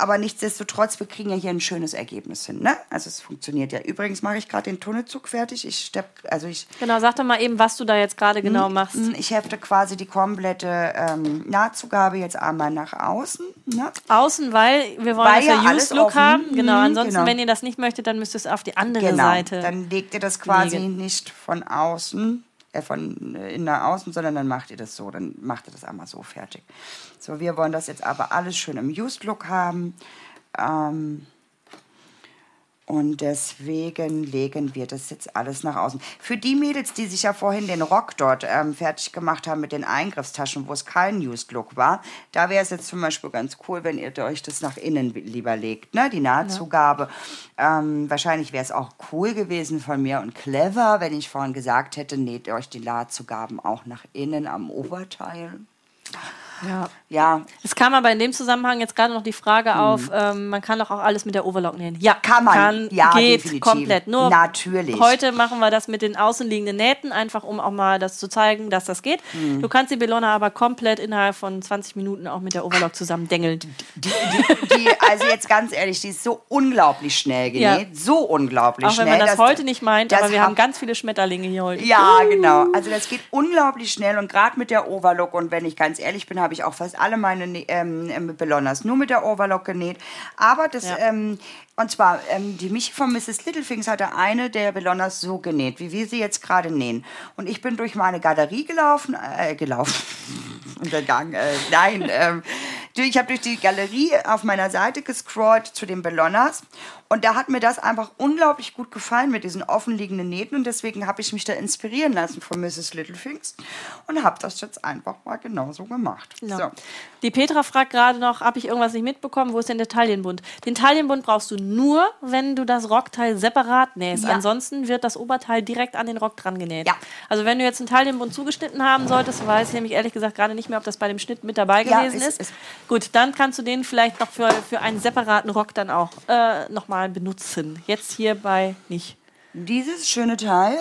Speaker 2: aber nichtsdestotrotz, wir kriegen ja hier ein schönes Ergebnis hin. Ne? Also es funktioniert ja. Übrigens mache ich gerade den Tunnelzug fertig. Ich stepp, also ich
Speaker 1: Genau, sag doch mal eben, was du da jetzt gerade genau machst.
Speaker 2: ich hefte quasi die komplette ähm, Nahtzugabe jetzt einmal nach außen. Ne?
Speaker 1: Außen, weil wir wollen,
Speaker 2: Weil ja alles
Speaker 1: Used Look
Speaker 2: offen.
Speaker 1: haben. Genau, ansonsten,
Speaker 2: genau.
Speaker 1: wenn ihr das nicht möchtet, dann müsst ihr es auf die andere
Speaker 2: Genau.
Speaker 1: Seite.
Speaker 2: Dann legt ihr das quasi
Speaker 1: legen.
Speaker 2: nicht von außen, von äh, innen nach außen, sondern dann macht ihr das so. Dann macht ihr das einmal so fertig. So, wir wollen das jetzt aber alles schön im Used Look haben. Ähm, und deswegen legen wir das jetzt alles nach außen. Für die Mädels, die sich ja vorhin den Rock dort ähm, fertig gemacht haben mit den Eingriffstaschen, wo es kein Used Look war, da wäre es jetzt zum Beispiel ganz cool, wenn ihr euch das nach innen lieber legt, ne? die Nahtzugabe. Ähm, wahrscheinlich wäre es auch cool gewesen von mir und clever, wenn ich vorhin gesagt hätte, näht euch die Nahtzugaben auch nach innen am Oberteil.
Speaker 1: Ja.
Speaker 2: Ja,
Speaker 1: Es kam aber in dem Zusammenhang jetzt gerade noch die Frage auf, ähm, man kann doch auch alles mit der Overlock nähen. Ja,
Speaker 2: Mhm. Kann man. Ja,
Speaker 1: geht
Speaker 2: definitiv.
Speaker 1: komplett. Nur
Speaker 2: Natürlich.
Speaker 1: heute machen wir das mit den außenliegenden Nähten, einfach um auch mal das zu zeigen, dass das geht.
Speaker 2: Mhm.
Speaker 1: Du kannst die Bellona aber komplett innerhalb von 20 Minuten auch mit der Overlock zusammen dengeln.
Speaker 2: die, also jetzt ganz ehrlich, die ist so unglaublich schnell genäht. So unglaublich
Speaker 1: Auch wenn
Speaker 2: schnell.
Speaker 1: man das heute nicht meint, aber wir
Speaker 2: hab-
Speaker 1: haben ganz viele Schmetterlinge hier heute.
Speaker 2: Ja, genau. Also das geht unglaublich schnell und gerade mit der Overlock und wenn ich ganz ehrlich bin, habe ich auch fast alle meine Ne- ähm, ähm, Bellonas nur mit der Overlock genäht. Aber das,
Speaker 1: Ja.
Speaker 2: ähm, und zwar, ähm, die Michi von Mrs. Littlefingers hatte eine der Bellonas so genäht, wie wir sie jetzt gerade nähen. Und ich bin durch meine Galerie gelaufen, äh, gelaufen, <laughs> untergangen, äh, nein, du, ich habe durch die Galerie auf meiner Seite gescrollt zu den Bellonas und da hat mir das einfach unglaublich gut gefallen mit diesen offenliegenden Nähten und deswegen habe ich mich da inspirieren lassen von Mrs. Littlefingers und habe das jetzt einfach mal genauso gemacht.
Speaker 1: Genau.
Speaker 2: So.
Speaker 1: Die Petra fragt gerade noch, habe ich irgendwas nicht mitbekommen? Wo ist denn der Taillenbund? Den Taillenbund brauchst du nur, wenn du das Rockteil separat nähst.
Speaker 2: Ja.
Speaker 1: Ansonsten wird das Oberteil direkt an den Rock dran genäht.
Speaker 2: Ja.
Speaker 1: Also wenn du jetzt einen Taillenbund zugeschnitten haben solltest, weiß ich nämlich ehrlich gesagt gerade nicht mehr, ob das bei dem Schnitt mit dabei
Speaker 2: Ja,
Speaker 1: gewesen
Speaker 2: ist-
Speaker 1: ist.
Speaker 2: ist-
Speaker 1: Gut, dann kannst du den vielleicht noch für, für einen separaten Rock dann auch äh, nochmal benutzen. Jetzt hierbei nicht.
Speaker 2: Dieses schöne Teil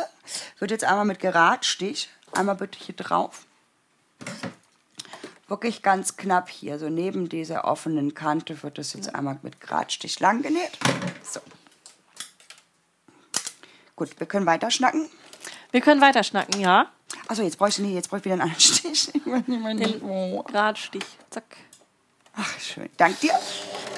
Speaker 2: wird jetzt einmal mit Geradstich, einmal bitte hier drauf. Wirklich ganz knapp hier, so neben dieser offenen Kante wird das jetzt einmal mit Geradstich lang genäht. So. Gut, wir können weiter schnacken.
Speaker 1: Wir können weiter schnacken, ja.
Speaker 2: Achso, jetzt brauche ich, nee, jetzt brauche ich wieder einen anderen Stich. Ich wo.
Speaker 1: Gradstich, zack.
Speaker 2: Ach, schön. Dank dir.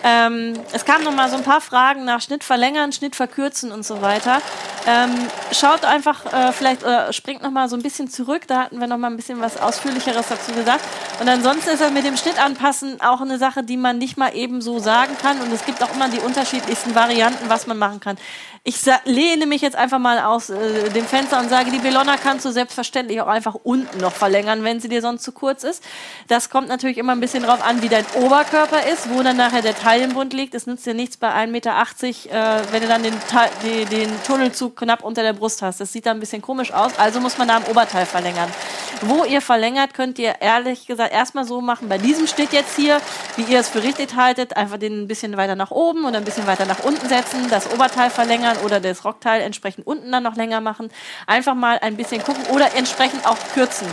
Speaker 1: Ähm, es kamen noch mal so ein paar Fragen nach Schnitt verlängern, Schnitt verkürzen und so weiter. Ähm, schaut einfach äh, vielleicht oder springt noch mal so ein bisschen zurück. Da hatten wir noch mal ein bisschen was ausführlicheres dazu gesagt. Und ansonsten ist das mit dem Schnitt anpassen auch eine Sache, die man nicht mal eben so sagen kann. Und es gibt auch immer die unterschiedlichsten Varianten, was man machen kann. Ich lehne mich jetzt einfach mal aus äh, dem Fenster und sage, die Bellona kannst du selbstverständlich auch einfach unten noch verlängern, wenn sie dir sonst zu kurz ist. Das kommt natürlich immer ein bisschen drauf an, wie dein Oberkörper ist, wo dann nachher der Taillenbund liegt. Es nützt dir nichts bei 1,80 Meter, äh, wenn du dann den, die, den Tunnelzug knapp unter der Brust hast. Das sieht dann ein bisschen komisch aus, also muss man da am Oberteil verlängern. Wo ihr verlängert, könnt ihr ehrlich gesagt erstmal so machen, bei diesem Schnitt jetzt hier, wie ihr es für richtig haltet, einfach den ein bisschen weiter nach oben und ein bisschen weiter nach unten setzen, das Oberteil verlängern oder das Rockteil entsprechend unten dann noch länger machen. Einfach mal ein bisschen gucken oder entsprechend auch kürzen.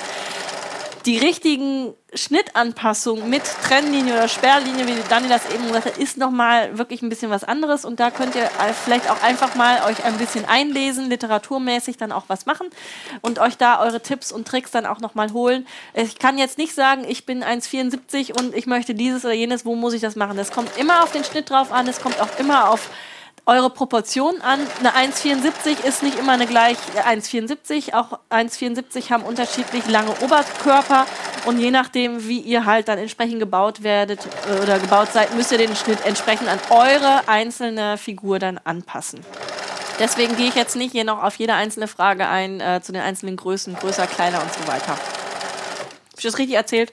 Speaker 1: Die richtigen Schnittanpassungen mit Trennlinie oder Sperrlinie, wie Dani das eben gesagt hat, ist nochmal wirklich ein bisschen was anderes. Und da könnt ihr vielleicht auch einfach mal euch ein bisschen einlesen, literaturmäßig dann auch was machen und euch da eure Tipps und Tricks dann auch nochmal holen. Ich kann jetzt nicht sagen, ich bin 1,74 und ich möchte dieses oder jenes, wo muss ich das machen? Das kommt immer auf den Schnitt drauf an, es kommt auch immer auf eure Proportion an. Eine 1,74 ist nicht immer eine gleich 1,74. Auch 1,74 haben unterschiedlich lange Oberkörper und je nachdem, wie ihr halt dann entsprechend gebaut werdet äh, oder gebaut seid, müsst ihr den Schnitt entsprechend an eure einzelne Figur dann anpassen. Deswegen gehe ich jetzt nicht hier noch auf jede einzelne Frage ein, äh, zu den einzelnen Größen, größer, kleiner und so weiter. Hab ich das richtig erzählt?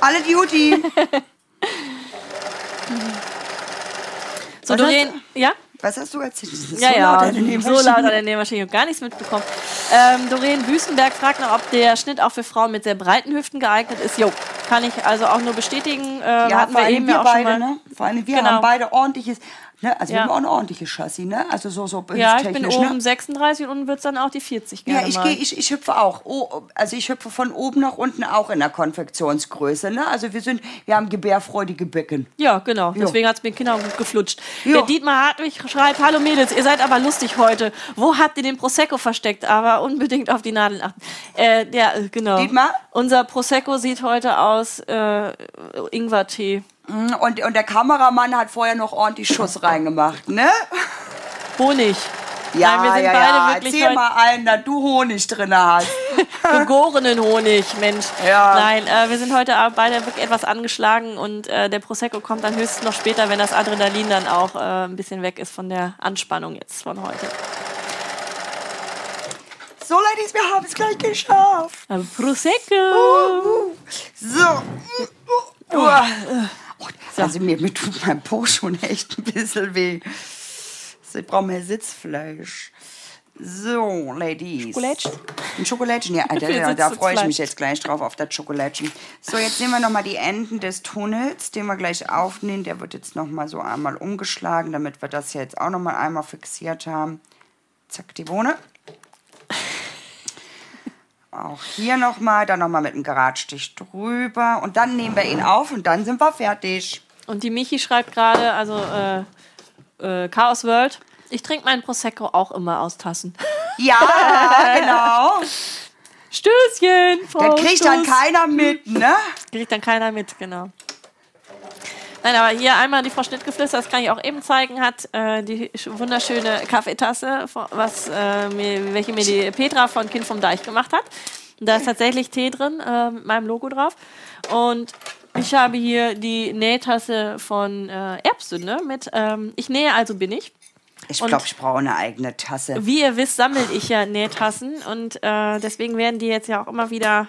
Speaker 2: Alle Duty! <laughs>
Speaker 1: so, Doreen, ja?
Speaker 2: Was hast du erzählt?
Speaker 1: Ja, so ja, laut so laut an der Nähmaschine. Ich habe gar nichts mitbekommen. Ähm, Doreen Wüstenberg fragt noch, ob der Schnitt auch für Frauen mit sehr breiten Hüften geeignet ist. Jo, kann ich also auch nur bestätigen. Äh,
Speaker 2: ja, hatten wir eben wir ja auch beide, schon mal. Ne? Vor allem wir genau. haben beide ordentliches Ne? Also ja. wir haben auch ein ordentliches Chassis, ne? Also so, so
Speaker 1: Ja, ich bin oben ne? 36 und unten wird es dann auch die 40
Speaker 2: gerne Ja, ich, geh, ich, ich hüpfe auch. Oh, also ich hüpfe von oben nach unten auch in der Konfektionsgröße, ne? Also wir sind, wir haben gebärfreudige Becken.
Speaker 1: Ja, genau. Jo. Deswegen hat es mir Kinder gut geflutscht. Jo. Der Dietmar Hartwig schreibt, hallo Mädels, ihr seid aber lustig heute. Wo habt ihr den Prosecco versteckt? Aber unbedingt auf die Nadeln achten. Äh, ja, genau. Dietmar? Unser Prosecco sieht heute aus äh, Ingwertee.
Speaker 2: Mhm, und, und der Kameramann hat vorher noch ordentlich Schuss reingemacht, ne?
Speaker 1: Honig.
Speaker 2: Ja, Nein, wir sind ja, beide ja. wirklich Erzähl mal allen, dass du Honig drin hast. <laughs>
Speaker 1: Gegorenen Honig, Mensch. Ja. Nein, äh, wir sind heute beide wirklich etwas angeschlagen und äh, der Prosecco kommt dann höchstens noch später, wenn das Adrenalin dann auch äh, ein bisschen weg ist von der Anspannung jetzt von heute.
Speaker 2: So, Ladies, wir haben es gleich geschafft.
Speaker 1: Prosecco.
Speaker 2: Uh, uh. So. Uh, uh. So. Also mir, mir tut mein Po schon echt ein bisschen weh. Ich brauche mehr Sitzfleisch. So, Ladies.
Speaker 1: Schokolädchen?
Speaker 2: Ein Schokolädchen, ja, <laughs> da, da, da freue ich mich jetzt gleich drauf, auf das Schokolädchen. So, jetzt nehmen wir nochmal die Enden des Tunnels, den wir gleich aufnehmen. Der wird jetzt nochmal so einmal umgeschlagen, damit wir das jetzt auch nochmal einmal fixiert haben. Zack, die Bohne. Auch hier nochmal, dann nochmal mit einem Geradstich drüber. Und dann nehmen wir ihn auf und dann sind wir fertig.
Speaker 1: Und die Michi schreibt gerade, also äh, äh, Chaos World, ich trinke meinen Prosecco auch immer aus Tassen. <laughs>
Speaker 2: Ja, genau.
Speaker 1: Stößchen,
Speaker 2: Frau Das kriegt Stoß. dann keiner mit, ne?
Speaker 1: Kriegt dann keiner mit, genau. Nein, aber hier einmal die Frau Schnittgeflüster, das kann ich auch eben zeigen, hat äh, die wunderschöne Kaffeetasse, was, äh, mir, welche mir die Petra von Kind vom Deich gemacht hat. Da ist tatsächlich Tee drin, äh, mit meinem Logo drauf. Und ich habe hier die Nähtasse von äh, Erbsünde mit ähm, Ich nähe, also bin ich.
Speaker 2: Ich glaube, ich brauche eine eigene Tasse.
Speaker 1: Wie ihr wisst, sammle ich ja Nähtassen und äh, deswegen werden die jetzt ja auch immer wieder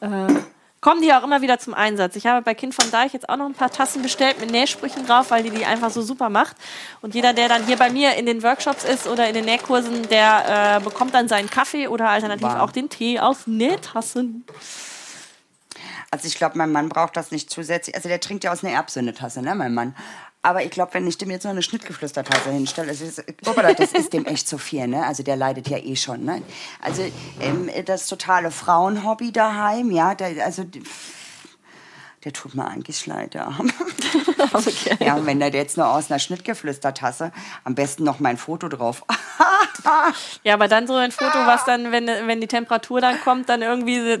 Speaker 1: äh, kommen die auch immer wieder zum Einsatz. Ich habe bei Kind vom Deich jetzt auch noch ein paar Tassen bestellt mit Nähsprüchen drauf, weil die die einfach so super macht. Und jeder, der dann hier bei mir in den Workshops ist oder in den Nähkursen, der äh, bekommt dann seinen Kaffee oder alternativ wow. auch den Tee aus Nähtassen.
Speaker 2: Also ich glaube, mein Mann braucht das nicht zusätzlich. Also der trinkt ja aus einer Erbsündetasse, ne, mein Mann. Aber ich glaube, wenn ich dem jetzt noch eine Schnittgeflüstertasse hinstelle, das ist, das ist dem echt zu viel, ne? Also der leidet ja eh schon, ne? Also ähm, das totale Frauenhobby daheim, ja, der, also der tut mir eigentlich leid, ja. <laughs> okay. Ja, wenn der jetzt nur aus einer Schnittgeflüstertasse, am besten noch mein Foto drauf.
Speaker 1: ja, aber dann so ein Foto, was dann, wenn, wenn die Temperatur dann kommt, dann irgendwie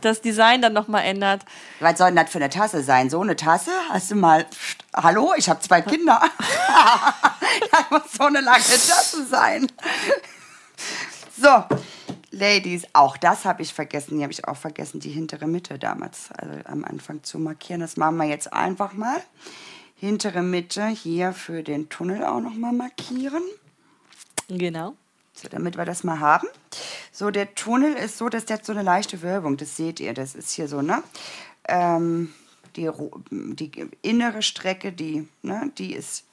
Speaker 1: das Design dann nochmal ändert.
Speaker 2: Was soll denn das für eine Tasse sein? So eine Tasse? Hast du mal, hallo, ich habe zwei Kinder. <laughs> das muss so eine lange Tasse sein. So, Ladies, auch das habe ich vergessen. Die habe ich auch vergessen, die hintere Mitte damals also am Anfang zu markieren. Das machen wir jetzt einfach mal. Hintere Mitte hier für den Tunnel auch noch mal markieren.
Speaker 1: Genau.
Speaker 2: So, damit wir das mal haben. So, der Tunnel ist so, dass der hat so eine leichte Wölbung. Das seht ihr. Das ist hier so, ne? Ähm, die, die innere Strecke, die, ne, die ist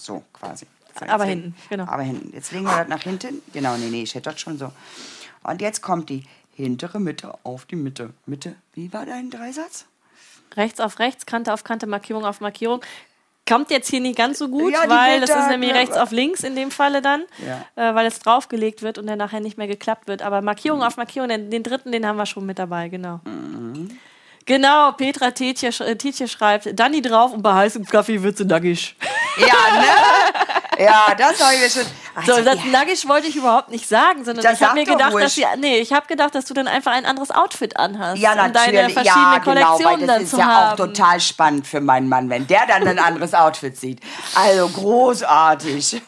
Speaker 2: so quasi.
Speaker 1: Aber hinten, genau.
Speaker 2: Aber hinten. Jetzt legen wir das nach hinten. Genau, nee, nee, ich hätte das schon so. Und jetzt kommt die hintere Mitte auf die Mitte. Mitte, wie war dein Dreisatz?
Speaker 1: Rechts auf rechts, Kante auf Kante, Markierung auf Markierung. Kommt jetzt hier nicht ganz so gut, ja, weil das ist nämlich rechts auf links in dem Falle dann, ja. äh, weil es draufgelegt wird und dann nachher nicht mehr geklappt wird. Aber Markierung mhm. auf Markierung, den, den, dritten, den haben wir schon mit dabei, genau. Mhm. Genau, Petra Tietje, Tietje schreibt, Danny drauf und bei heißem Kaffee wird sie nackig.
Speaker 2: Ja, ne? <laughs> Ja, das habe ich mir schon.
Speaker 1: Also, so, das ja. nackig wollte ich überhaupt nicht sagen, sondern das ich habe mir gedacht, dass sie, nee, ich habe gedacht, dass du dann einfach ein anderes Outfit anhast.
Speaker 2: Ja, natürlich. Um deine verschiedenen ja, genau, Kollektionen weil das ist ja haben. auch total spannend für meinen Mann, wenn der dann ein anderes Outfit sieht. Also großartig.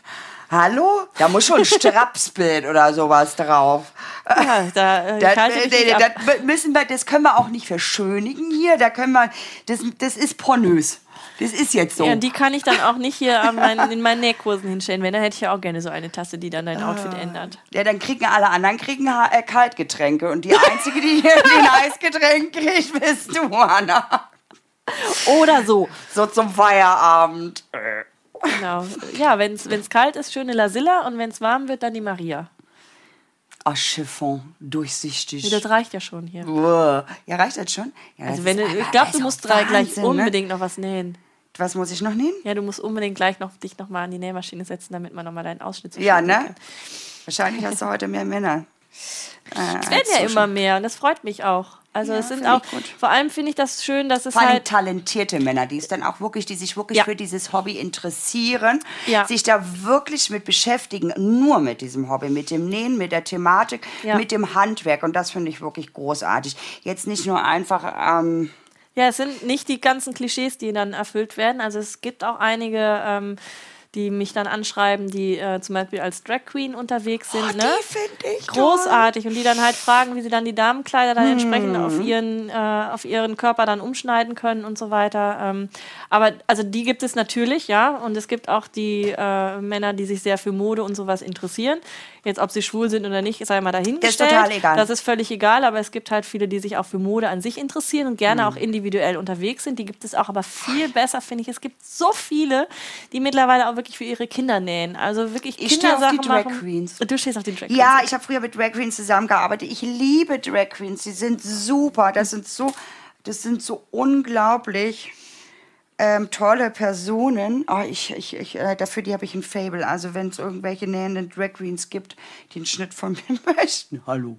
Speaker 2: Hallo? Da muss schon ein Strapsbild oder sowas drauf. Ja, da, äh, das, das, müssen wir, das können wir auch nicht verschönigen hier. Da können wir, das, das ist pornös. Das ist jetzt so.
Speaker 1: Ja, die kann ich dann auch nicht hier <laughs> meinen, in meinen Nähkursen hinstellen. Wenn, dann hätte ich ja auch gerne so eine Tasse, die dann dein Outfit ah. ändert.
Speaker 2: Ja, dann kriegen alle anderen kriegen äh, Kaltgetränke. Und die Einzige, die hier den Eisgetränk kriegt, bist du, Anna.
Speaker 1: Oder so.
Speaker 2: So zum Feierabend.
Speaker 1: Genau. Ja, wenn es kalt ist, schöne Lasilla und wenn es warm wird, dann die Maria.
Speaker 2: Ah, Chiffon, durchsichtig.
Speaker 1: Nee, das reicht ja schon hier.
Speaker 2: Ja, reicht das schon? Ja,
Speaker 1: also wenn du, ich glaube, du musst Wahnsinn, gleich ne? unbedingt ne? noch was nähen.
Speaker 2: Was muss ich noch nähen?
Speaker 1: Ja, du musst unbedingt gleich noch dich noch mal an die Nähmaschine setzen, damit man noch mal deinen Ausschnitt
Speaker 2: so Ja, ne? Kann. Wahrscheinlich hast du <laughs> heute mehr Männer.
Speaker 1: Äh, es werden ja so immer mehr und das freut mich auch. Also ja, es sind auch, vor allem finde ich das schön, dass es
Speaker 2: vor allem
Speaker 1: halt
Speaker 2: talentierte Männer, die es dann auch wirklich, die sich wirklich ja. für dieses Hobby interessieren, ja. sich da wirklich mit beschäftigen, nur mit diesem Hobby, mit dem Nähen, mit der Thematik, mit dem Handwerk und das finde ich wirklich großartig. Jetzt nicht nur einfach ähm,
Speaker 1: ja, es sind nicht die ganzen Klischees, die dann erfüllt werden. Also es gibt auch einige ähm, die mich dann anschreiben, die äh, zum Beispiel als Drag Queen unterwegs sind. Oh,
Speaker 2: ne? Die finde ich
Speaker 1: Großartig. Toll. Und die dann halt fragen, wie sie dann die Damenkleider dann hm. entsprechend auf ihren, äh, auf ihren Körper dann umschneiden können und so weiter. Ähm, aber also die gibt es natürlich, ja. Und es gibt auch die äh, Männer, die sich sehr für Mode und sowas interessieren. Jetzt, ob sie schwul sind oder nicht, sei mal dahingestellt. Das ist total egal. Das ist völlig egal, aber es gibt halt viele, die sich auch für Mode an sich interessieren und gerne hm. auch individuell unterwegs sind. Die gibt es auch, aber viel besser finde ich. Es gibt so viele, die mittlerweile auch wirklich für ihre Kinder nähen. Also wirklich
Speaker 2: ich Kindersachen auf die Drag machen. Queens.
Speaker 1: Du stehst auf die Drag Queens.
Speaker 2: Ja, ich habe früher mit Drag Queens zusammengearbeitet. Ich liebe Drag Queens. Sie sind super. Das sind so, das sind so unglaublich ähm, tolle Personen. Oh, ich, ich, ich, äh, dafür die habe ich ein Fable. Also wenn es irgendwelche nähenden Drag Queens gibt, die einen Schnitt von mir <laughs> möchten. Hallo.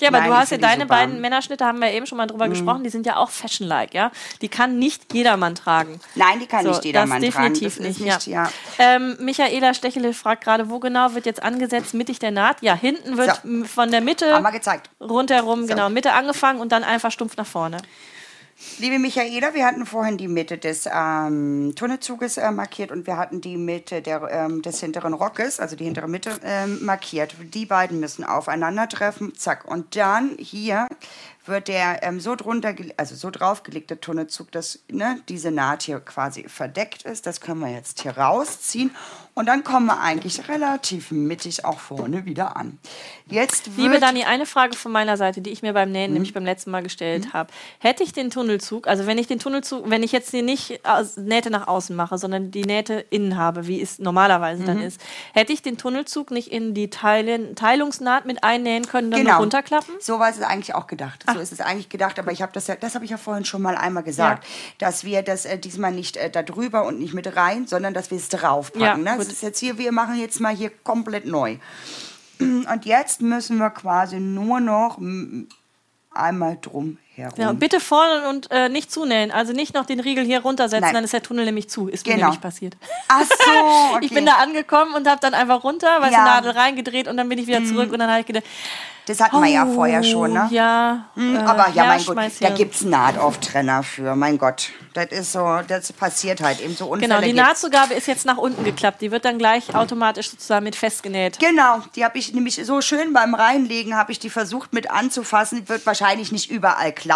Speaker 1: ja, aber Nein, du hast ja deine beiden Männerschnitte, haben wir eben schon mal drüber mhm. gesprochen, die sind ja auch fashion-like, ja. Die kann nicht jedermann tragen.
Speaker 2: Nein, die kann so, nicht jedermann
Speaker 1: das
Speaker 2: tragen.
Speaker 1: Definitiv nicht, nicht, ja. ja. Ähm, Michaela Stechele fragt gerade, wo genau wird jetzt angesetzt, mittig der Naht? Ja, hinten wird so. von der Mitte rundherum, so. genau, Mitte angefangen und dann einfach stumpf nach vorne.
Speaker 2: Liebe Michaela, wir hatten vorhin die Mitte des ähm, Tunnelzuges äh, markiert und wir hatten die Mitte der, ähm, des hinteren Rockes, also die hintere Mitte, ähm, markiert. Die beiden müssen aufeinandertreffen, zack. Und dann hier wird der ähm, so drunter, also so draufgelegte Tunnelzug, dass ne, diese Naht hier quasi verdeckt ist. Das können wir jetzt hier rausziehen Und dann kommen wir eigentlich relativ mittig auch vorne wieder an. Jetzt
Speaker 1: Liebe Dani, eine Frage von meiner Seite, die ich mir beim. Nähen nämlich beim letzten Mal gestellt habe. Hätte ich den Tunnelzug, also wenn ich den Tunnelzug, wenn ich jetzt hier nicht aus, Nähte nach außen mache, sondern die Nähte innen habe, wie es normalerweise
Speaker 2: Mhm.
Speaker 1: dann ist, hätte ich den Tunnelzug nicht in die Teilen, Teilungsnaht mit einnähen können, dann
Speaker 2: Genau.
Speaker 1: runterklappen?
Speaker 2: So war es eigentlich auch gedacht.
Speaker 1: Ah.
Speaker 2: So ist es eigentlich gedacht, aber ich habe das ja, das habe ich ja vorhin schon mal einmal gesagt, dass wir das äh, diesmal nicht äh, da drüber und nicht mit rein, sondern dass wir es draufpacken.
Speaker 1: Ja,
Speaker 2: ne? Ist jetzt hier, wir machen jetzt mal hier komplett neu. Und jetzt müssen wir quasi nur noch einmal drum herum.
Speaker 1: Ja, bitte vorne und äh, nicht zunähen. Also nicht noch den Riegel hier runtersetzen,
Speaker 2: Nein.
Speaker 1: dann ist der Tunnel nämlich zu. Ist mir
Speaker 2: Genau.
Speaker 1: nämlich passiert.
Speaker 2: Ach so, <laughs> okay.
Speaker 1: Ich bin da angekommen und habe dann einfach runter, weil
Speaker 2: Ja.
Speaker 1: die Nadel reingedreht und dann bin ich wieder zurück und dann habe ich gedacht,
Speaker 2: das hatten wir ja vorher schon, ne?
Speaker 1: Oh, Ja,
Speaker 2: Hm,
Speaker 1: äh,
Speaker 2: Aber ja, mein Gott, da gibt es Nahtauftrenner für. Mein Gott, das ist so, das passiert halt eben so Unfälle.
Speaker 1: Genau, die
Speaker 2: gibt's.
Speaker 1: Nahtzugabe ist jetzt nach unten geklappt. Die wird dann gleich automatisch sozusagen mit festgenäht.
Speaker 2: Genau, die habe ich nämlich so schön beim Reinlegen, habe ich die versucht mit anzufassen. Wird wahrscheinlich nicht überall klappen,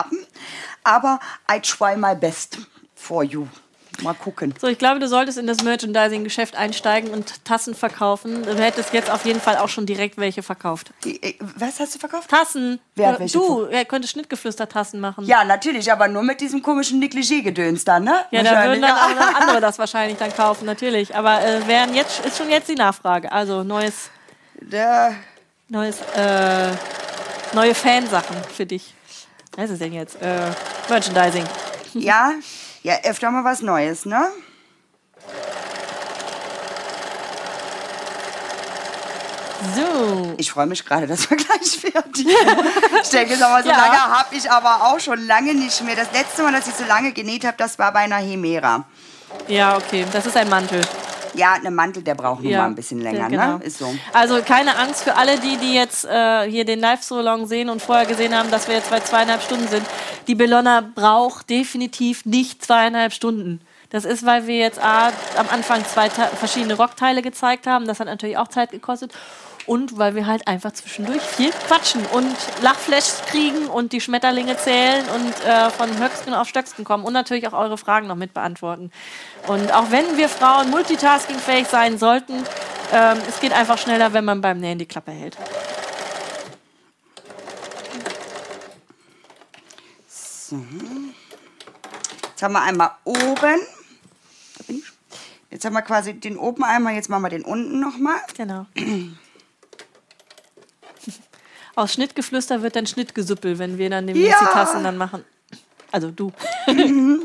Speaker 2: aber I try my best for you. Mal gucken.
Speaker 1: So, ich glaube, du solltest in das Merchandising-Geschäft einsteigen und Tassen verkaufen. Du hättest jetzt auf jeden Fall auch schon direkt welche verkauft.
Speaker 2: Äh, Was hast du verkauft?
Speaker 1: Tassen.
Speaker 2: Wer hat welche
Speaker 1: du, er könnte Schnittgeflüster-Tassen machen.
Speaker 2: Ja, natürlich, aber nur mit diesem komischen Negligé-Gedöns dann, ne?
Speaker 1: Ja, da würden dann auch noch andere das <laughs> wahrscheinlich dann kaufen, natürlich. Aber äh, wären jetzt, ist schon jetzt die Nachfrage. Also neues,
Speaker 2: Der-
Speaker 1: neues, äh, neue Fansachen für dich. Was ist es denn jetzt? Äh, Merchandising.
Speaker 2: Ja, ja, öfter mal was Neues, ne?
Speaker 1: So.
Speaker 2: Ich freue mich gerade, dass wir <laughs> gleich fertig sind. Ich denke, mal, so
Speaker 1: Ja.
Speaker 2: lange habe ich aber auch schon lange nicht mehr. Das letzte Mal, dass ich so lange genäht habe, das war bei einer Hemera.
Speaker 1: Ja, okay. Das ist ein Mantel.
Speaker 2: Ja, ein Mantel, der braucht nur
Speaker 1: Ja,
Speaker 2: mal ein bisschen länger,
Speaker 1: ja, genau.
Speaker 2: ne? Ist so.
Speaker 1: Also keine Angst für alle, die, die jetzt äh, hier den Live-Solong sehen und vorher gesehen haben, dass wir jetzt bei zweieinhalb Stunden sind. Die Bellona braucht definitiv nicht zweieinhalb Stunden. Das ist, weil wir jetzt A, am Anfang zwei verschiedene Rockteile gezeigt haben. Das hat natürlich auch Zeit gekostet. Und weil wir halt einfach zwischendurch viel quatschen und Lachflash kriegen und die Schmetterlinge zählen und äh, von Höchsten auf Stöcksken kommen und natürlich auch eure Fragen noch mit beantworten. Und auch wenn wir Frauen multitaskingfähig sein sollten, ähm, es geht einfach schneller, wenn man beim Nähen die Klappe hält.
Speaker 2: Jetzt haben wir einmal oben. Da bin ich. Jetzt haben wir quasi den oben einmal, jetzt machen wir den unten nochmal.
Speaker 1: Genau. <clears throat> Aus Schnittgeflüster wird dann Schnittgesüppel, wenn wir dann die
Speaker 2: Ja.
Speaker 1: Tassen dann machen. Also du. <laughs>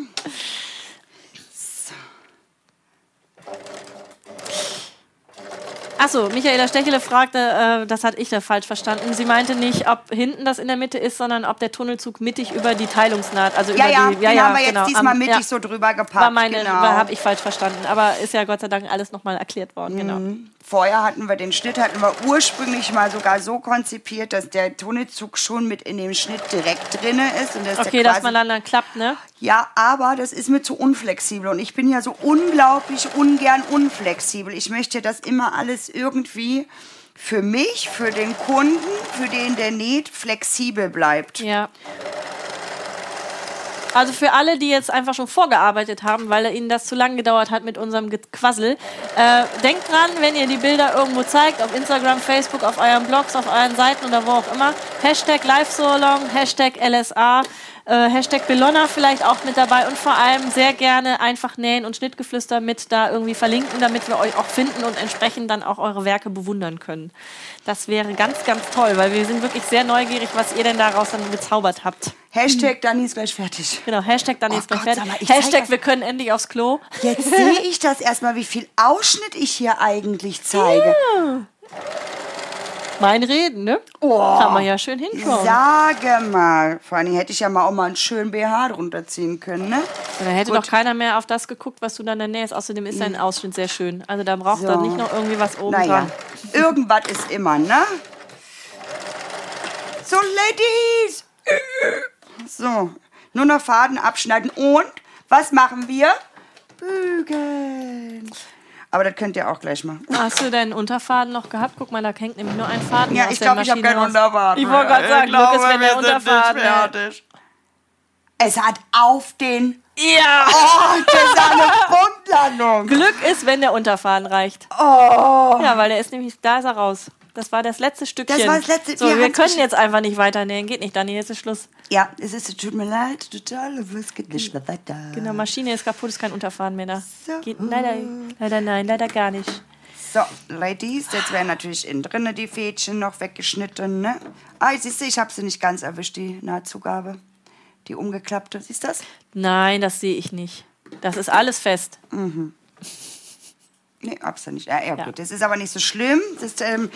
Speaker 1: Achso, Michaela Stechele fragte, äh, das hatte ich da falsch verstanden. Sie meinte nicht, ob hinten das in der Mitte ist, sondern ob der Tunnelzug mittig über die Teilungsnaht, also
Speaker 2: Ja,
Speaker 1: über
Speaker 2: ja,
Speaker 1: die.
Speaker 2: den haben wir jetzt diesmal
Speaker 1: am-
Speaker 2: mittig
Speaker 1: ja,
Speaker 2: so drüber gepackt.
Speaker 1: War meine,
Speaker 2: genau.
Speaker 1: habe ich falsch verstanden. Aber ist ja Gott sei Dank alles nochmal erklärt worden. Genau.
Speaker 2: Vorher hatten wir den Schnitt, hatten wir ursprünglich mal sogar so konzipiert, dass der Tunnelzug schon mit in dem Schnitt direkt drinne ist. Und dass
Speaker 1: Okay, dass man dann, dann klappt, ne?
Speaker 2: Ja, aber das ist mir zu unflexibel und ich bin ja so unglaublich ungern unflexibel. Ich möchte das immer alles irgendwie für mich, für den Kunden, für den der näht, flexibel bleibt.
Speaker 1: Ja. Also für alle, die jetzt einfach schon vorgearbeitet haben, weil ihnen das zu lang gedauert hat mit unserem Gequassel, äh, denkt dran, wenn ihr die Bilder irgendwo zeigt, auf Instagram, Facebook, auf euren Blogs, auf euren Seiten oder wo auch immer, Hashtag LiveSolong, Hashtag LSA, äh, Hashtag Bellona vielleicht auch mit dabei und vor allem sehr gerne einfach Nähen und Schnittgeflüster mit da irgendwie verlinken, damit wir euch auch finden und entsprechend dann auch eure Werke bewundern können. Das wäre ganz, ganz toll, weil wir sind wirklich sehr neugierig, was ihr denn daraus dann gezaubert habt.
Speaker 2: Hashtag Dani ist gleich fertig.
Speaker 1: Genau, Hashtag dann
Speaker 2: Oh
Speaker 1: ist gleich
Speaker 2: Gott,
Speaker 1: fertig.
Speaker 2: mal,
Speaker 1: Hashtag wir können endlich aufs Klo.
Speaker 2: Jetzt sehe ich das erstmal, wie viel Ausschnitt ich hier eigentlich zeige.
Speaker 1: Mein Reden, ne?
Speaker 2: Oh,
Speaker 1: Kann man ja schön hinschauen.
Speaker 2: sage mal. Vor allem hätte ich ja mal auch mal einen schönen BH drunter ziehen können, ne?
Speaker 1: Da hätte
Speaker 2: Gut.
Speaker 1: doch keiner mehr auf das geguckt, was du dann da nähst. Außerdem ist dein Ausschnitt sehr schön. Also da braucht
Speaker 2: So.
Speaker 1: er nicht noch irgendwie was oben
Speaker 2: Naja,
Speaker 1: dran.
Speaker 2: irgendwas ist immer, ne? So, Ladies! So, nur noch Faden abschneiden und was machen wir? Bügeln. Aber das könnt ihr auch gleich machen.
Speaker 1: Hast du deinen Unterfaden noch gehabt? Guck mal, da hängt nämlich nur ein Faden
Speaker 2: Ja,
Speaker 1: aus
Speaker 2: ich glaube, ich habe keinen. Unterfaden.
Speaker 1: Ich wollte gerade sagen, Glück ist, wenn der Unterfaden...
Speaker 2: fertig. Es hat auf den...
Speaker 1: Ja!
Speaker 2: Oh, das ist eine Punktlandung. <laughs>
Speaker 1: Glück ist, wenn der Unterfahren reicht.
Speaker 2: Oh.
Speaker 1: Ja, weil der ist nämlich, da ist er raus. Das war das letzte Stückchen.
Speaker 2: Das war das letzte-
Speaker 1: So,
Speaker 2: wir
Speaker 1: wir können jetzt einfach nicht weiternähen. Geht nicht, Dani, jetzt ist Schluss.
Speaker 2: Ja, es ist, tut mir leid, total, aber es geht nicht mehr weiter.
Speaker 1: Genau, Maschine ist kaputt, ist kein Unterfahren mehr da.
Speaker 2: So.
Speaker 1: Geht leider, leider nein, leider gar nicht.
Speaker 2: So, Ladies, jetzt werden natürlich innen drinnen die Fädchen noch weggeschnitten, ne? Ah, siehst du, ich habe sie nicht ganz erwischt, die Nahtzugabe. Die umgeklappte, siehst du das?
Speaker 1: Nein, das sehe ich nicht. Das ist alles fest.
Speaker 2: Nee, hab's ja nicht. Ja, ja,
Speaker 1: Ja.
Speaker 2: gut, das ist aber nicht so schlimm. Das ähm,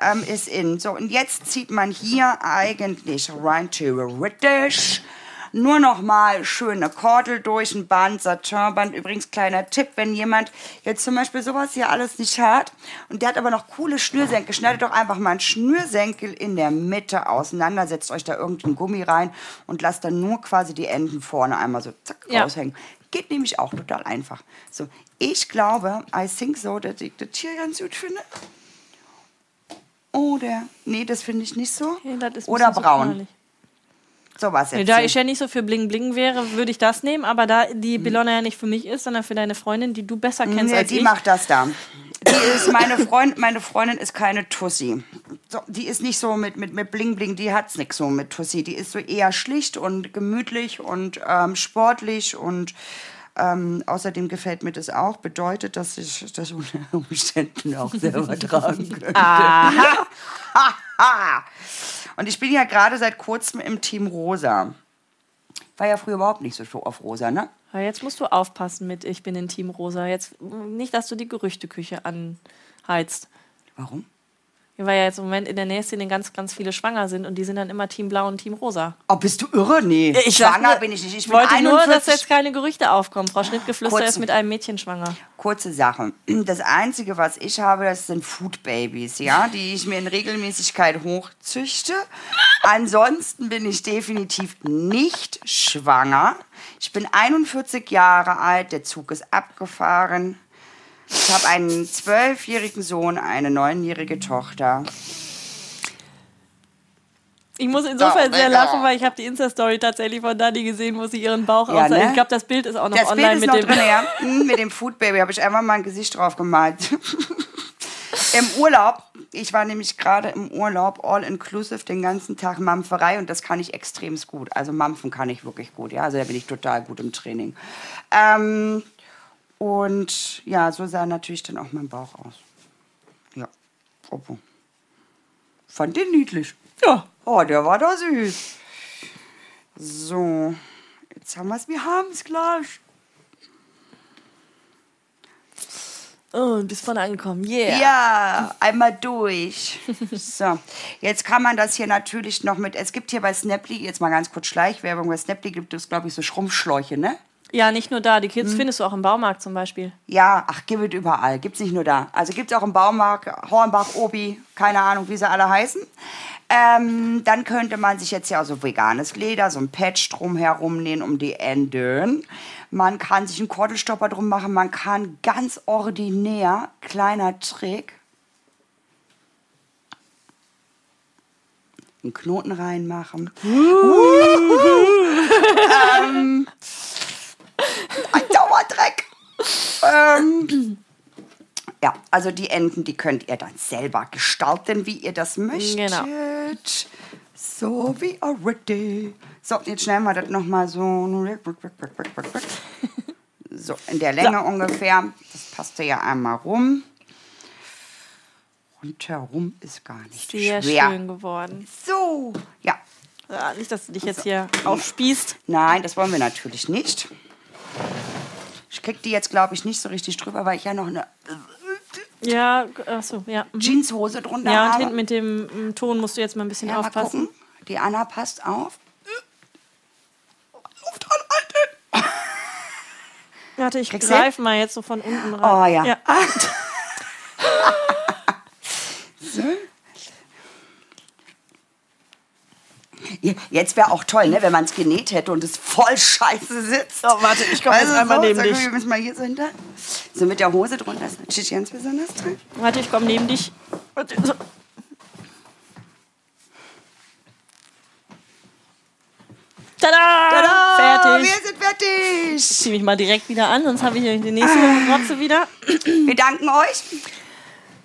Speaker 2: ähm, ist in. So, und jetzt zieht man hier eigentlich rein theoretisch nur noch mal schöne Kordel durch ein Band, Satinband. Übrigens, kleiner Tipp, wenn jemand jetzt zum Beispiel sowas hier alles nicht hat und der hat aber noch coole Schnürsenkel, schneidet doch einfach mal einen Schnürsenkel in der Mitte auseinander, setzt euch da irgendeinen Gummi rein und lasst dann nur quasi die Enden vorne einmal so zack
Speaker 1: Ja.
Speaker 2: raushängen. Geht nämlich auch total einfach. So, ich glaube, I think so, dass ich das hier ganz gut finde. Oder, nee, das finde ich nicht so.
Speaker 1: Ein
Speaker 2: Oder braun. So was jetzt.
Speaker 1: da ich ja nicht so für Bling Bling wäre, würde ich das nehmen. Aber da die Bellona ja nicht für mich ist, sondern für deine Freundin, die du besser kennst
Speaker 2: Nee,
Speaker 1: als
Speaker 2: die
Speaker 1: ich.
Speaker 2: macht das da. Die ist meine Freundin, meine Freundin ist keine Tussi. So, die ist nicht so mit, mit, mit Bling Bling, die hat's nix so mit Tussi. Die ist so eher schlicht und gemütlich und ähm, sportlich und ähm, außerdem gefällt mir das auch. Bedeutet, dass ich das unter <laughs> Umständen auch selber <laughs> tragen könnte.
Speaker 1: Aha.
Speaker 2: und ich bin ja gerade seit kurzem im Team Rosa. War ja früher überhaupt nicht so auf Rosa, ne?
Speaker 1: Aber jetzt musst du aufpassen mit Ich bin in Team Rosa. Jetzt mm, nicht, dass du die Gerüchteküche anheizt.
Speaker 2: Warum?
Speaker 1: Weil ja jetzt im Moment in der Nähszene ganz, ganz viele schwanger sind und die sind dann immer Team Blau und Team Rosa.
Speaker 2: Oh, bist du irre? Nee,
Speaker 1: Ich
Speaker 2: schwanger
Speaker 1: nur-
Speaker 2: bin ich nicht. Ich bin
Speaker 1: wollte nur,
Speaker 2: 41.
Speaker 1: dass jetzt keine Gerüchte aufkommen. Frau Schnittgeflüster ist mit einem Mädchen schwanger.
Speaker 2: Kurze Sache. Das Einzige, was ich habe, das sind Food Babies, ja, die ich mir in Regelmäßigkeit hochzüchte. Ansonsten bin ich definitiv nicht schwanger. Ich bin 41 Jahre alt, der Zug ist abgefahren. Ich habe einen zwölfjährigen Sohn, eine neunjährige Tochter.
Speaker 1: Ich muss insofern sehr lachen, weil ich habe die Insta-Story tatsächlich von Dani gesehen, wo sie ihren Bauch
Speaker 2: Ja, ne?
Speaker 1: Ich glaube, das Bild ist auch noch
Speaker 2: Das
Speaker 1: online
Speaker 2: Bild ist
Speaker 1: mit
Speaker 2: noch
Speaker 1: dem.
Speaker 2: drin, ja. Hm, Mit dem Food Baby habe ich einfach mal ein Gesicht drauf gemalt. Im Urlaub, ich war nämlich gerade im Urlaub, all inclusive, den ganzen Tag Mampferei und das kann ich extremst gut. Also Mampfen kann ich wirklich gut, ja. Also da bin ich total gut im Training. Ähm, und ja, so sah natürlich dann auch mein Bauch aus. Ja, Opo. Fand den niedlich.
Speaker 1: Ja.
Speaker 2: Oh, der war da süß. So, jetzt haben wir es, wir haben es gleich.
Speaker 1: Oh, du bist vorne angekommen. Yeah.
Speaker 2: Ja, einmal durch. <laughs> So, jetzt kann man das hier natürlich noch mit. Es gibt hier bei Snaply, jetzt mal ganz kurz Schleichwerbung, bei Snaply gibt es, glaube ich, so Schrumpfschläuche, ne?
Speaker 1: Ja, nicht nur da. Die Kids
Speaker 2: Hm.
Speaker 1: findest du auch im Baumarkt zum Beispiel.
Speaker 2: Ja, ach, gibt es überall. Gibt es nicht nur da. Also gibt es auch im Baumarkt, Hornbach, Obi, keine Ahnung, wie sie alle heißen. Ähm, dann könnte man sich jetzt ja so veganes Leder, so ein Patch drum herum nähen um die Enden. Man kann sich einen Kordelstopper drum machen. Man kann ganz ordinär, kleiner Trick, einen Knoten reinmachen. ähm, ein Dauerdreck. ähm, ja, also die Enden, die könnt ihr dann selber gestalten, wie ihr das möchtet.
Speaker 1: Genau.
Speaker 2: So wie already. So, jetzt schneiden wir das nochmal so. So, in der Länge ungefähr. Das passt ja einmal rum. Rundherum ist gar nicht
Speaker 1: Sehr
Speaker 2: schwer.
Speaker 1: schön geworden.
Speaker 2: So, ja.
Speaker 1: Ja, nicht, dass du dich jetzt hier aufspießt.
Speaker 2: Nein, das wollen wir natürlich nicht. Ich krieg die jetzt, glaube ich, nicht so richtig drüber, weil ich ja noch eine
Speaker 1: Ja, achso, ja. Mhm.
Speaker 2: Jeanshose drunter
Speaker 1: Ja, und
Speaker 2: habe.
Speaker 1: hinten mit dem mm, Ton musst du jetzt mal ein bisschen
Speaker 2: ja, mal
Speaker 1: aufpassen.
Speaker 2: gucken. Die Anna passt auf. Luft anhalten.
Speaker 1: Warte, ich greife mal jetzt so von unten rein.
Speaker 2: Oh ja.
Speaker 1: ja. <laughs>
Speaker 2: Jetzt wäre auch toll, ne, wenn man es genäht hätte und es voll scheiße sitzt.
Speaker 1: Oh, warte, ich komm jetzt einmal
Speaker 2: so,
Speaker 1: neben
Speaker 2: sag
Speaker 1: dich.
Speaker 2: Wir müssen mal hier so hinter. So mit der Hose drunter ist natürlich ganz besonders toll.
Speaker 1: Warte, ich komme neben dich. Warte, so. Tada!
Speaker 2: Tada!
Speaker 1: Fertig.
Speaker 2: Wir sind fertig.
Speaker 1: Ich ziehe mich mal direkt wieder an, sonst habe ich die nächste Rotze wieder.
Speaker 2: Wir danken euch.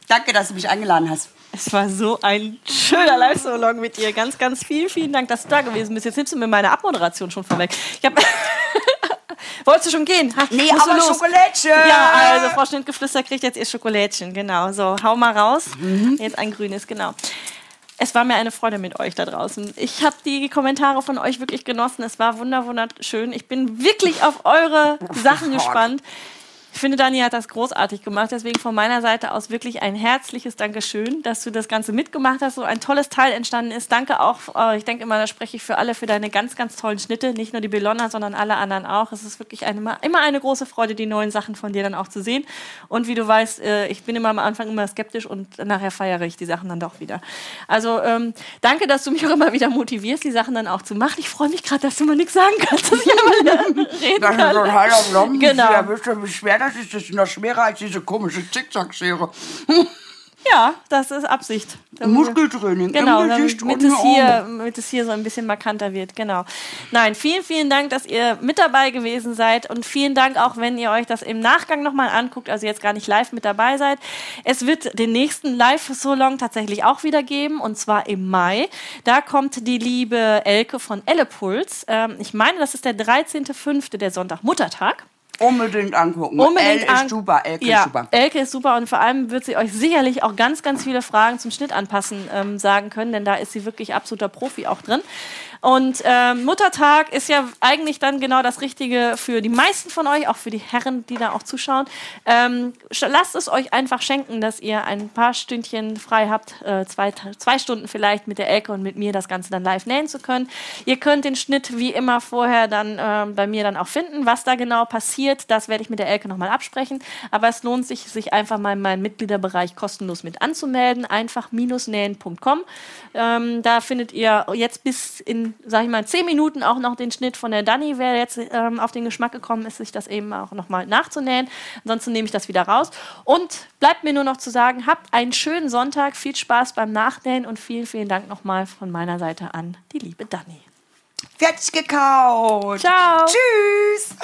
Speaker 2: Danke, dass du mich eingeladen hast.
Speaker 1: Es war so ein schöner Live-Salon mit dir. Ganz, ganz vielen, vielen Dank, dass du da gewesen bist. Jetzt nimmst du mir meine Abmoderation schon vorweg. Ich hab <laughs> Wolltest du schon gehen? Ha,
Speaker 2: Nee, aber
Speaker 1: los?
Speaker 2: Schokolädchen.
Speaker 1: Ja, also Frau Schnittgeflüster kriegt jetzt ihr Schokolädchen. Genau, so, hau mal raus.
Speaker 2: Mhm.
Speaker 1: Jetzt ein grünes, genau. Es war mir eine Freude mit euch da draußen. Ich habe die Kommentare von euch wirklich genossen. Es war wunder wunderschön. Ich bin wirklich auf eure Sachen gespannt. Ich finde, Dani hat das großartig gemacht. Deswegen von meiner Seite aus wirklich ein herzliches Dankeschön, dass du das Ganze mitgemacht hast. So ein tolles Teil entstanden ist. Danke auch, äh, ich denke immer, da spreche ich für alle, für deine ganz, ganz tollen Schnitte. Nicht nur die Bellona, sondern alle anderen auch. Es ist wirklich eine, immer eine große Freude, die neuen Sachen von dir dann auch zu sehen. Und wie du weißt, äh, ich bin immer am Anfang immer skeptisch und nachher feiere ich die Sachen dann doch wieder. Also ähm, danke, dass du mich auch immer wieder motivierst, die Sachen dann auch zu machen. Ich freue mich gerade, dass du mal nichts sagen kannst, dass ich <laughs> wieder reden
Speaker 2: Das ist
Speaker 1: kann.
Speaker 2: ein.
Speaker 1: Genau.
Speaker 2: Ja, wisst ihr, wie schwer das ist? Ist noch schwerer als diese komische Zickzackschere. <laughs>
Speaker 1: Ja, das ist Absicht.
Speaker 2: Muskeltraining
Speaker 1: Genau,
Speaker 2: im
Speaker 1: damit
Speaker 2: Gesicht und
Speaker 1: es, hier, damit es hier so ein bisschen markanter wird. Genau. Nein, vielen, vielen Dank, dass ihr mit dabei gewesen seid und vielen Dank auch, wenn ihr euch das im Nachgang nochmal anguckt, also jetzt gar nicht live mit dabei seid. Es wird den nächsten Live-Solong tatsächlich auch wieder geben und zwar im Mai. Da kommt die liebe Elke von Ellepuls. Ähm, ich meine, das ist der 13.05., der Sonntag, Muttertag.
Speaker 2: Unbedingt angucken.
Speaker 1: Unbedingt
Speaker 2: L
Speaker 1: an-
Speaker 2: ist super, Elke
Speaker 1: ja,
Speaker 2: ist super.
Speaker 1: Elke ist super und vor allem wird sie euch sicherlich auch ganz, ganz viele Fragen zum Schnitt anpassen ähm, sagen können, denn da ist sie wirklich absoluter Profi auch drin. Und ähm, Muttertag ist ja eigentlich dann genau das Richtige für die meisten von euch, auch für die Herren, die da auch zuschauen. Ähm, lasst es euch einfach schenken, dass ihr ein paar Stündchen frei habt, äh, zwei, zwei Stunden vielleicht mit der Elke und mit mir das Ganze dann live nähen zu können. Ihr könnt den Schnitt wie immer vorher dann ähm, bei mir dann auch finden. Was da genau passiert, das werde ich mit der Elke nochmal absprechen. Aber es lohnt sich, sich einfach mal in meinen Mitgliederbereich kostenlos mit anzumelden. Einfach-nähen.com. Ähm, da findet ihr jetzt bis in, sag ich mal, zehn Minuten auch noch den Schnitt von der Dani, wer jetzt ähm, auf den Geschmack gekommen ist, sich das eben auch nochmal nachzunähen. Ansonsten nehme ich das wieder raus. Und bleibt mir nur noch zu sagen, habt einen schönen Sonntag, viel Spaß beim Nachnähen und vielen, vielen Dank nochmal von meiner Seite an die liebe Dani.
Speaker 2: Fertig gekaut.
Speaker 1: Ciao.
Speaker 2: Tschüss.